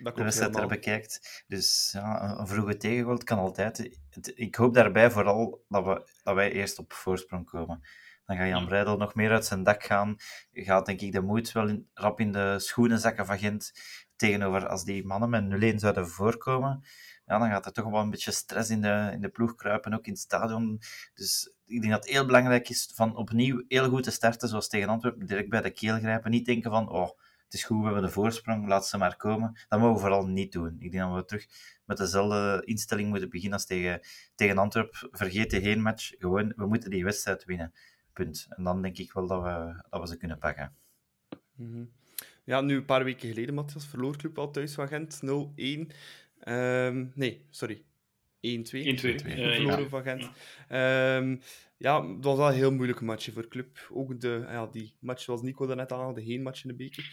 Dat de wedstrijd er helemaal. bekijkt. Dus ja, een- vroege tegengoal kan altijd. Ik hoop daarbij vooral dat, we, dat wij eerst op voorsprong komen. Dan gaat Jan Ja. Breidel nog meer uit zijn dak gaan. Gaat denk ik de moed wel in, rap in de schoenen zakken van Gent. Tegenover als die mannen met 0-1 zouden voorkomen. Ja, dan gaat er toch wel een beetje stress in de, in de ploeg kruipen, ook in het stadion. Dus ik denk dat het heel belangrijk is van opnieuw heel goed te starten, zoals tegen Antwerpen, direct bij de keel grijpen. Niet denken van, oh, het is goed, we hebben de voorsprong, laat ze maar komen. Dat mogen we vooral niet doen. Ik denk dat we terug met dezelfde instelling moeten beginnen als tegen, tegen Antwerpen. Vergeet de heenmatch, gewoon, we moeten die wedstrijd winnen. Punt. En dan denk ik wel dat we, dat we ze kunnen pakken. Mhm. Ja, nu een paar weken geleden, Matthias, verloor Club al thuis van Gent 0-1. Ehm, nee, sorry. 1-2. 1-2. 1-2. Eh, verloren 1-2. van Gent. Ja. Ehm, ja, het was wel een heel moeilijke match voor Club. Ook de, ja, die match zoals Nico daarnet aan, de heenmatch in de beker.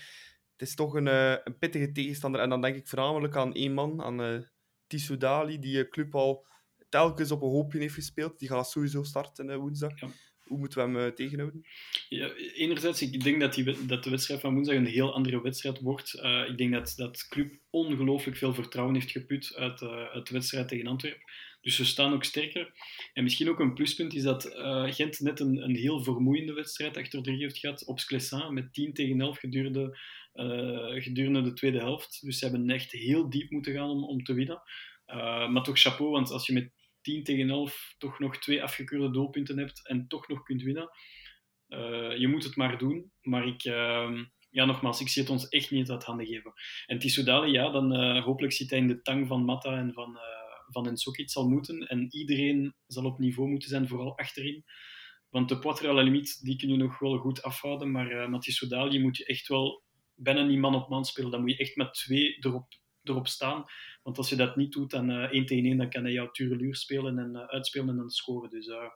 Het is toch een, eh, een pittige tegenstander. En dan denk ik voornamelijk aan één man, aan eh Tissou Dali, die eh, Club al telkens op een hoopje heeft gespeeld. Die gaat sowieso starten woensdag. Ja. Hoe moeten we hem eh, tegenhouden? Ja, enerzijds, ik denk dat, die, dat de wedstrijd van woensdag een heel andere wedstrijd wordt. Eh, ik denk dat dat club ongelooflijk veel vertrouwen heeft geput uit, uit de wedstrijd tegen Antwerpen. Dus ze staan ook sterker. En misschien ook een pluspunt is dat Gent net een, een heel vermoeiende wedstrijd achter de rug heeft gehad op Sclessin met 10 tegen 11 gedurende, gedurende de tweede helft. Dus ze hebben echt heel diep moeten gaan om, om te winnen. Maar toch chapeau, want als je met 10 tegen 11 toch nog twee afgekeurde doelpunten hebt en toch nog kunt winnen, eh, je moet het maar doen. Maar ik, ehm, ja, nogmaals, ik zie het ons echt niet uit handen geven. En Tissoudali, ja, dan eh, hopelijk zit hij in de tang van Matta en van, eh van. Het zal moeten. En iedereen zal op niveau moeten zijn, vooral achterin. Want de Poitre la limite, die kun je nog wel goed afhouden. Maar uh, Tissoudali moet je echt wel bijna niet man op man spelen. Dan moet je echt met twee erop, erop staan. Want als je dat niet doet, dan uh, één tegen één, dan kan hij jouw tureluur spelen en uh, uitspelen en dan scoren. Dus uh,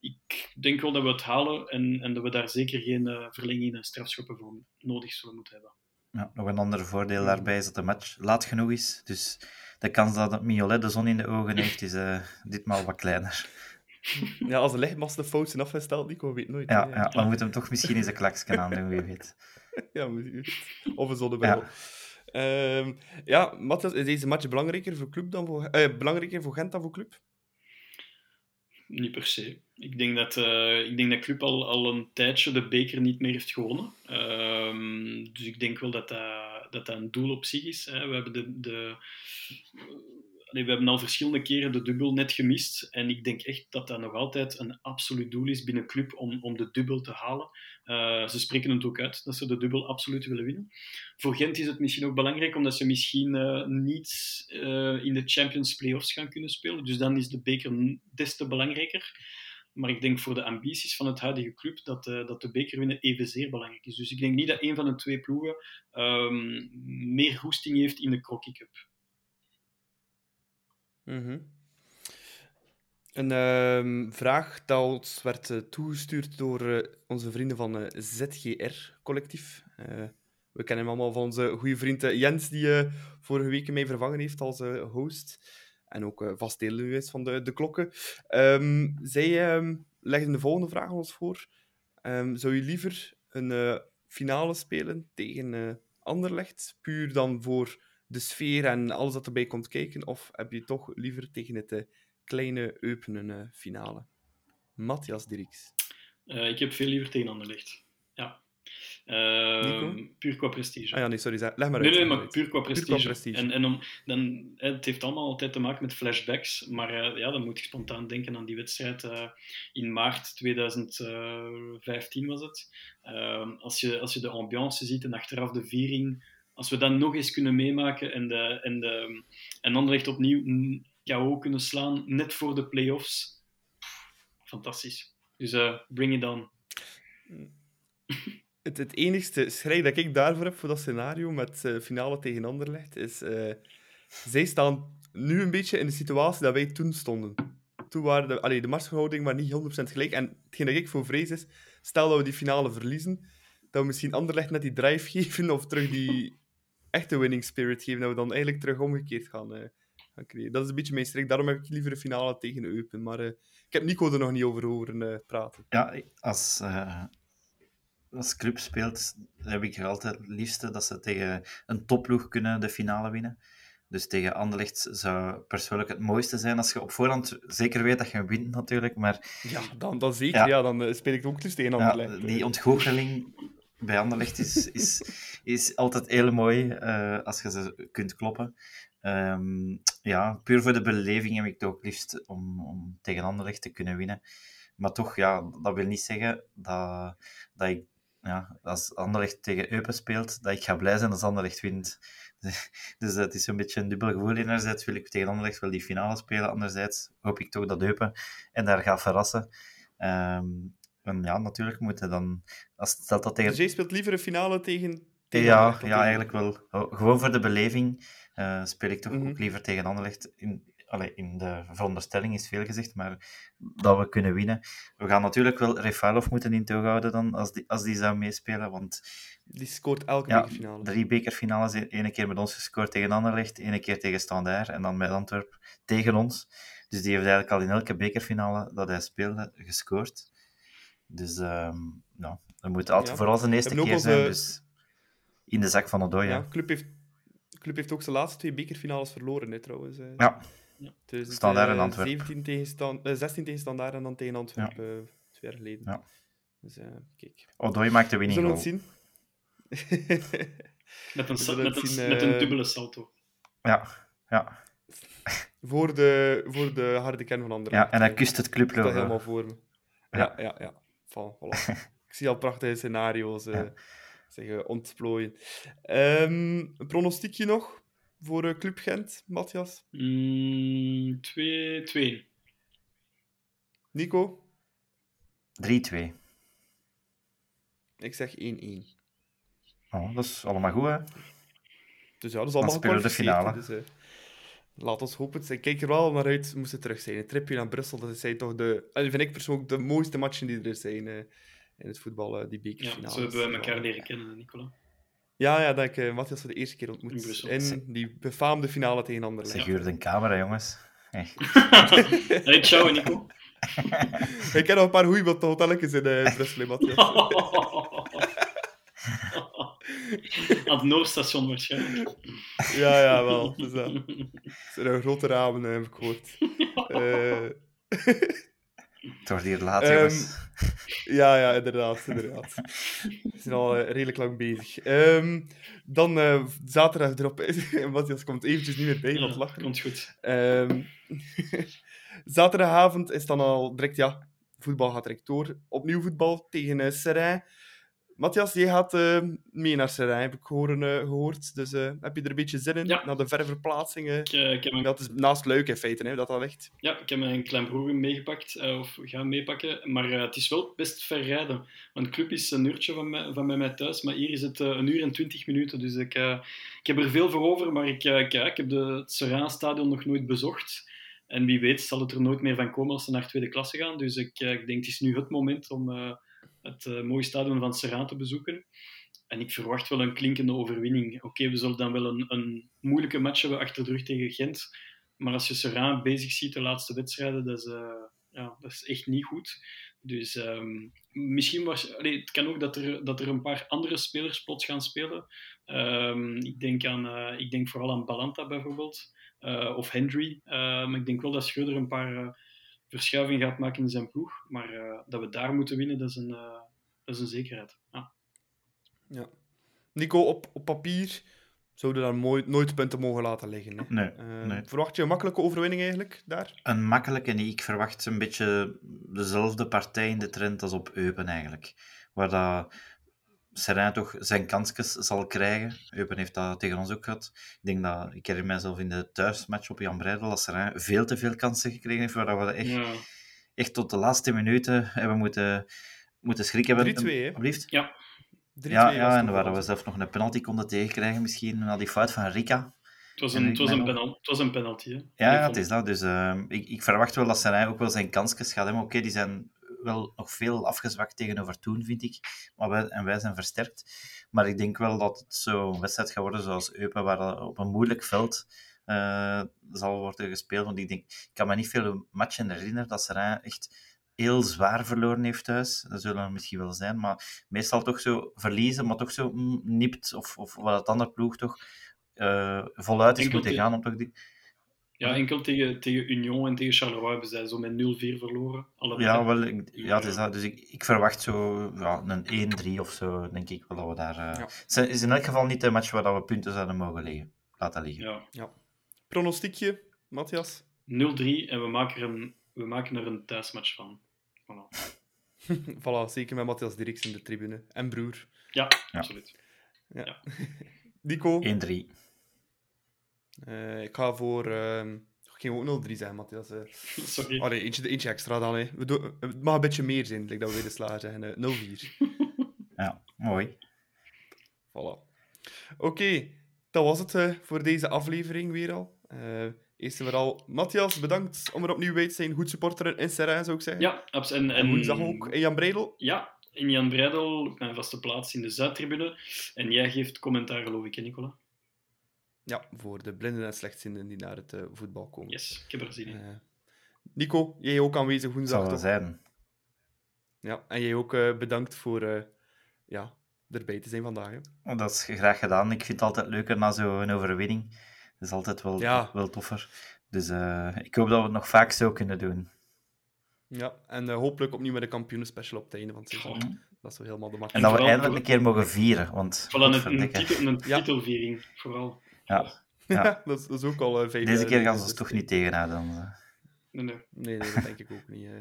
ik denk wel dat we het halen en, en dat we daar zeker geen verlenging en strafschoppen voor nodig zullen moeten hebben. Ja, nog een ander voordeel daarbij is dat de match laat genoeg is. Dus de kans dat Mignolet de zon in de ogen heeft, is ditmaal wat kleiner. Ja, als de lichtmasten fout zijn afgesteld, Nico weet nooit. Ja, ja, dan moet hem toch misschien eens een klaksken aan doen, wie weet. Ja, of een zonnebril. Ja. Uh, ja, Matthias, is deze match belangrijker voor, club dan voor, uh, belangrijker voor Gent dan voor club? Niet per se. Ik denk dat, uh, ik denk dat club al, al een tijdje de beker niet meer heeft gewonnen. Uh, dus ik denk wel dat dat, dat, dat een doel op zich is. Hè. We hebben de, de we hebben al verschillende keren de dubbel net gemist. En ik denk echt dat dat nog altijd een absoluut doel is binnen club om, om de dubbel te halen. Uh, ze spreken het ook uit dat ze de dubbel absoluut willen winnen. Voor Gent is het misschien ook belangrijk omdat ze misschien uh, niet uh, in de Champions Playoffs gaan kunnen spelen. Dus dan is de beker des te belangrijker. Maar ik denk voor de ambities van het huidige club dat, dat de beker winnen evenzeer belangrijk is. Dus ik denk niet dat een van de twee ploegen um, meer goesting heeft in de Crocky Cup. Mm Een uh, vraag dat ons werd uh, toegestuurd door uh, onze vrienden van uh, ZGR Collectief. we kennen hem allemaal van onze goede vriend Jens, die vorige week mij vervangen heeft als host. En ook vast deel is van de, de klokken. Um, zij um, legden de volgende vraag ons voor. Zou je liever een finale spelen tegen Anderlecht, puur dan voor de sfeer en alles dat erbij komt kijken? Of heb je toch liever tegen het uh, kleine, openen uh, finale? Matthias Dirks. Uh, ik heb veel liever tegen Anderlecht. Ja. Uh, puur qua prestige. Ah ja, nee, sorry. Leg maar uit. Nee, nee, maar puur qua prestige. Puur qua prestige. En, en om, dan, het heeft allemaal altijd te maken met flashbacks. Maar uh, ja, dan moet ik spontaan denken aan die wedstrijd uh, in maart 2015 was het. als, je, als je de ambiance ziet en achteraf de viering als we dat nog eens kunnen meemaken en, de, en, de, en Anderlecht opnieuw KO kunnen slaan, net voor de play-offs, fantastisch. Dus uh, bring it on. Het, het enigste schrijf dat ik daarvoor heb voor dat scenario met uh, finale tegen Anderlecht is... Uh, zij staan nu een beetje in de situatie dat wij toen stonden. Toen waren de, allee, de marsverhouding maar niet 100% gelijk. En hetgeen dat ik voor vrees is, stel dat we die finale verliezen, dat we misschien Anderlecht net die drive geven of terug die echte winning spirit geven, dat we dan eigenlijk terug omgekeerd gaan, uh, gaan creëren. Dat is een beetje mijn strik. Daarom heb ik liever een finale tegen Eupen. Maar uh, ik heb Nico er nog niet over horen uh, praten. Ja, als, als club speelt, heb ik altijd het liefste dat ze tegen een topploeg kunnen de finale winnen. Dus tegen Anderlecht zou persoonlijk het mooiste zijn als je op voorhand zeker weet dat je wint, natuurlijk. Maar, ja, dan, dan zeker. Ja. ja dan speel ik ook dus tegen Anderlecht. Ja, die ontgoocheling bij Anderlecht is, is, is altijd heel mooi uh, als je ze kunt kloppen. Um, ja, puur voor de beleving heb ik het ook liefst om, om tegen Anderlecht te kunnen winnen. Maar toch, ja, dat wil niet zeggen dat, dat ik, ja, als Anderlecht tegen Eupen speelt, dat ik ga blij zijn als Anderlecht wint. Dus het is een beetje een dubbel gevoel. Enerzijds wil ik tegen Anderlecht wel die finale spelen, anderzijds hoop ik toch dat Eupen en daar gaat verrassen. Um, en ja, natuurlijk moet hij dan... Als, stelt dat tegen... Dus jij speelt liever een finale tegen... tegen ja, ja, eigenlijk wel. Oh, gewoon voor de beleving uh, speel ik toch mm -hmm. ook liever tegen Anderlecht. In, allee, in de veronderstelling is veel gezegd, maar dat we kunnen winnen. We gaan natuurlijk wel Refalov moeten in toog houden dan, als die, als die zou meespelen, want... Die scoort elke ja, bekerfinale. drie bekerfinales. Ene keer met ons gescoord tegen Anderlecht, ene keer tegen Standaard en dan met Antwerp tegen ons. Dus die heeft eigenlijk al in elke bekerfinale dat hij speelde gescoord. Dus um, nou, dat moet altijd ja. vooral zijn eerste keer zijn. Dus in de zak van Odoi. Ja, club heeft, club heeft ook zijn laatste twee bekerfinales verloren, hè, trouwens. Ja. ja. Dus Standaard en Antwerpen. 17 tegen stand, uh, 16 tegen Standaard en dan tegen Antwerpen ja. uh, twee jaar geleden. Ja. Dus uh, kijk. Odoi maakt de winning We zullen het zien. met, een, met, zien, een, met een dubbele salto. Ja, ja. voor, de, voor de harde kern van anderen. Ja, en hij kust het clublogo. Dat helemaal voor me. Ja, ja, ja. Van, voilà. ik zie al prachtige scenario's uh, ja. zeggen, ontplooien. Um, een pronostiekje nog voor uh, Club Gent, Matthias? 2-2. Mm, Nico? 3-2. Ik zeg 1-1. Oh, dat is allemaal goed, hè? Dus ja, dat is allemaal spelen we de finale. Dus, eh, laat ons hopen. Ik kijk er wel naar uit, moest het terug zijn. Een tripje naar Brussel, dat zijn toch de, en vind ik persoonlijk de mooiste matchen die er zijn eh, in het voetbal, eh, die Ja, bekerfinales. zo hebben we elkaar Ja. leren kennen, Nicola. Ja, ja, dat ik uh, Matthias voor de eerste keer ontmoet. Brussel. In die befaamde finale tegen Anderlecht. Zeg, huurde een camera, jongens. Hey. Hey, ciao, Nico. Ik ken nog een paar goeie hotelletjes in eh, Brussel, Matthias. Aan het Noordstation waarschijnlijk. Ja, ja, wel. Dus. Het zijn grote ramen, eh, heb ik gehoord. Eh, Het wordt hier laat, Ehm, jongens. Ja, ja, inderdaad. inderdaad. We zijn al eh, redelijk lang bezig. Ehm, dan eh, zaterdag erop. Matthias komt eventjes niet meer bij Ja, lachen. komt goed. Ehm, zaterdagavond is dan al direct, ja, voetbal gaat direct door. Opnieuw voetbal tegen uh, Serrain. Matthias, jij gaat uh, mee naar Serrain, heb ik horen, uh, gehoord. Dus uh, heb je er een beetje zin in? Ja. Na de ververplaatsingen. Ik, ik heb een... Dat is naast leuk in feite, hè, dat dat ligt. Ja, ik heb mijn klein broer meegepakt, of ga meepakken. Maar het is wel best ver rijden. Want de club is een uurtje van, mij, van bij mij thuis, maar hier is het een uur en twintig minuten. Dus ik, ik heb er veel voor over, maar ik, kijk, ik heb de, het Serrain-stadion nog nooit bezocht. En wie weet zal het er nooit meer van komen als ze naar tweede klasse gaan. Dus ik, ik denk, het is nu het moment om het uh, mooie stadion van Serrain te bezoeken. En ik verwacht wel een klinkende overwinning. Oké, we zullen dan wel een, een, moeilijke match hebben achter de rug tegen Gent. Maar als je Serrain bezig ziet de laatste wedstrijden, dat is, uh, ja, dat is echt niet goed. Dus um, misschien was... Allee, het kan ook dat er, dat er een paar andere spelers plots gaan spelen. Um, ik, denk aan, uh, ik denk vooral aan Balanta bijvoorbeeld. Of Hendry. maar ik denk wel dat Schreuder een paar verschuivingen gaat maken in zijn ploeg. Maar uh, dat we daar moeten winnen, dat is een, uh, dat is een zekerheid. Ja. ja. Nico, op, op papier zouden daar mooi, nooit punten mogen laten liggen. Hè? Nee, uh, nee, Verwacht je een makkelijke overwinning eigenlijk daar? Een makkelijke niet. Ik verwacht een beetje dezelfde partij in de trend als op Eupen eigenlijk. Waar dat Serijn toch zijn kansjes zal krijgen. Eupen heeft dat tegen ons ook gehad. Ik denk dat, ik herinner mijzelf in de thuismatch op Jan Breidel, dat Serijn veel te veel kansen gekregen heeft, waar we echt, Ja. echt tot de laatste minuten hebben moeten, moeten schrikken. hebben. 3-2, hè? Alsjeblieft. Ja. 3-2 Ja, ja en waar we zelf nog een penalty konden tegenkrijgen misschien, na die fout van Rika. Het was En een, het was een, nog- penal, het was een penalty. Hè? Ja, het is dat. Dus uh, ik, ik verwacht wel dat Serijn ook wel zijn kansjes gaat hebben. Oké, die zijn wel nog veel afgezwakt tegenover toen, vind ik. Maar wij, en wij zijn versterkt. Maar ik denk wel dat het zo'n wedstrijd gaat worden zoals Eupen, waar op een moeilijk veld uh, zal worden gespeeld. Want ik denk, ik kan me niet veel matchen herinneren dat Serijn echt heel zwaar verloren heeft thuis. Dat zullen er misschien wel zijn, maar meestal toch zo verliezen, maar toch zo mm, nipt, of, of wat het andere ploeg toch uh, voluit is moeten te- gaan om toch die... Ja, enkel tegen, tegen Union en tegen Charleroi hebben zij zo met 0-4 verloren. Allebei. Ja, wel, ik- ja, het is dat. Dus ik, ik verwacht zo ja, een 1-3 of zo, denk ik wel dat we daar... eh, Ja. Het is- is in elk geval niet de match waar dat we punten zouden mogen liggen, laten liggen. Ja. Pronostiekje, Matthias? 0-3 en we maken, er een, we maken er een thuismatch van. Voilà. voilà, zeker met Matthias Dirks in de tribune. En broer. Ja, Ja. absoluut. Nico? 1-3. Eh, ik ga voor... ehm ik ging ook 0-3 zijn, Matthias. eh. Sorry. Oh nee, eentje, eentje extra dan. Hè. We doen- het mag een beetje meer zijn, like dat we bij de slager zeggen. eh, 0-4. Ja, mooi. Voilà. Oké, dat was het voor deze aflevering weer al. Eh eerst en vooral, Matthias, bedankt om er opnieuw bij te zijn. Goed supporteren in Serrain, zou ik zeggen. Ja, abs- en, En en woensdag ook in Jan Breidel. Ja, in Jan Breidel, op mijn vaste plaats in de Zuidtribune. En jij geeft commentaar, geloof ik, hè, Nicola? Ja, voor de blinden en slechtzienden die naar het eh, voetbal komen. Yes, ik heb er zin in. Eh, Nico, jij ook aanwezig woensdag, zal wel zijn. Ja, en jij ook eh, bedankt voor eh, ja, erbij te zijn vandaag. Hè. Oh, Dat is graag gedaan. Ik vind het altijd leuker na zo'n overwinning. Dat is altijd wel, Ja. wel toffer. Dus eh, ik hoop dat we het nog vaak zo kunnen doen. Ja, en hopelijk opnieuw met een kampioenenspecial op het einde van het seizoen. Dat is wel helemaal de En makkelijkste. dat we eindelijk een keer mogen vieren. Want, Voilà, een, een, godverdikke. titel, een Ja. titelviering, vooral. Ja. Ja, dat, is, dat is ook al uh, vijf Deze jaar keer gaan ze ons toch niet tegenhouden. Dan, eh. Nee, nee. Nee, dat denk ik ook niet. eh.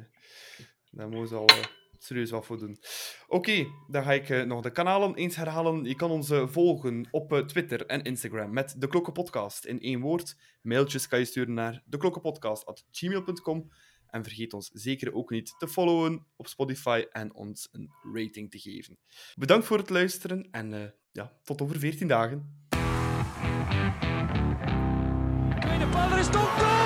Daar moeten ze al eh, serieus wat voor doen. Oké, dan ga ik eh, nog de kanalen eens herhalen. Je kan ons eh, volgen op eh, Twitter en Instagram met De Klokkenpodcast in één woord. Mailtjes kan je sturen naar deklokkenpodcast.gmail.com. En vergeet ons zeker ook niet te followen op Spotify en ons een rating te geven. Bedankt voor het luisteren en ja, tot over 14 dagen. Tweede paal,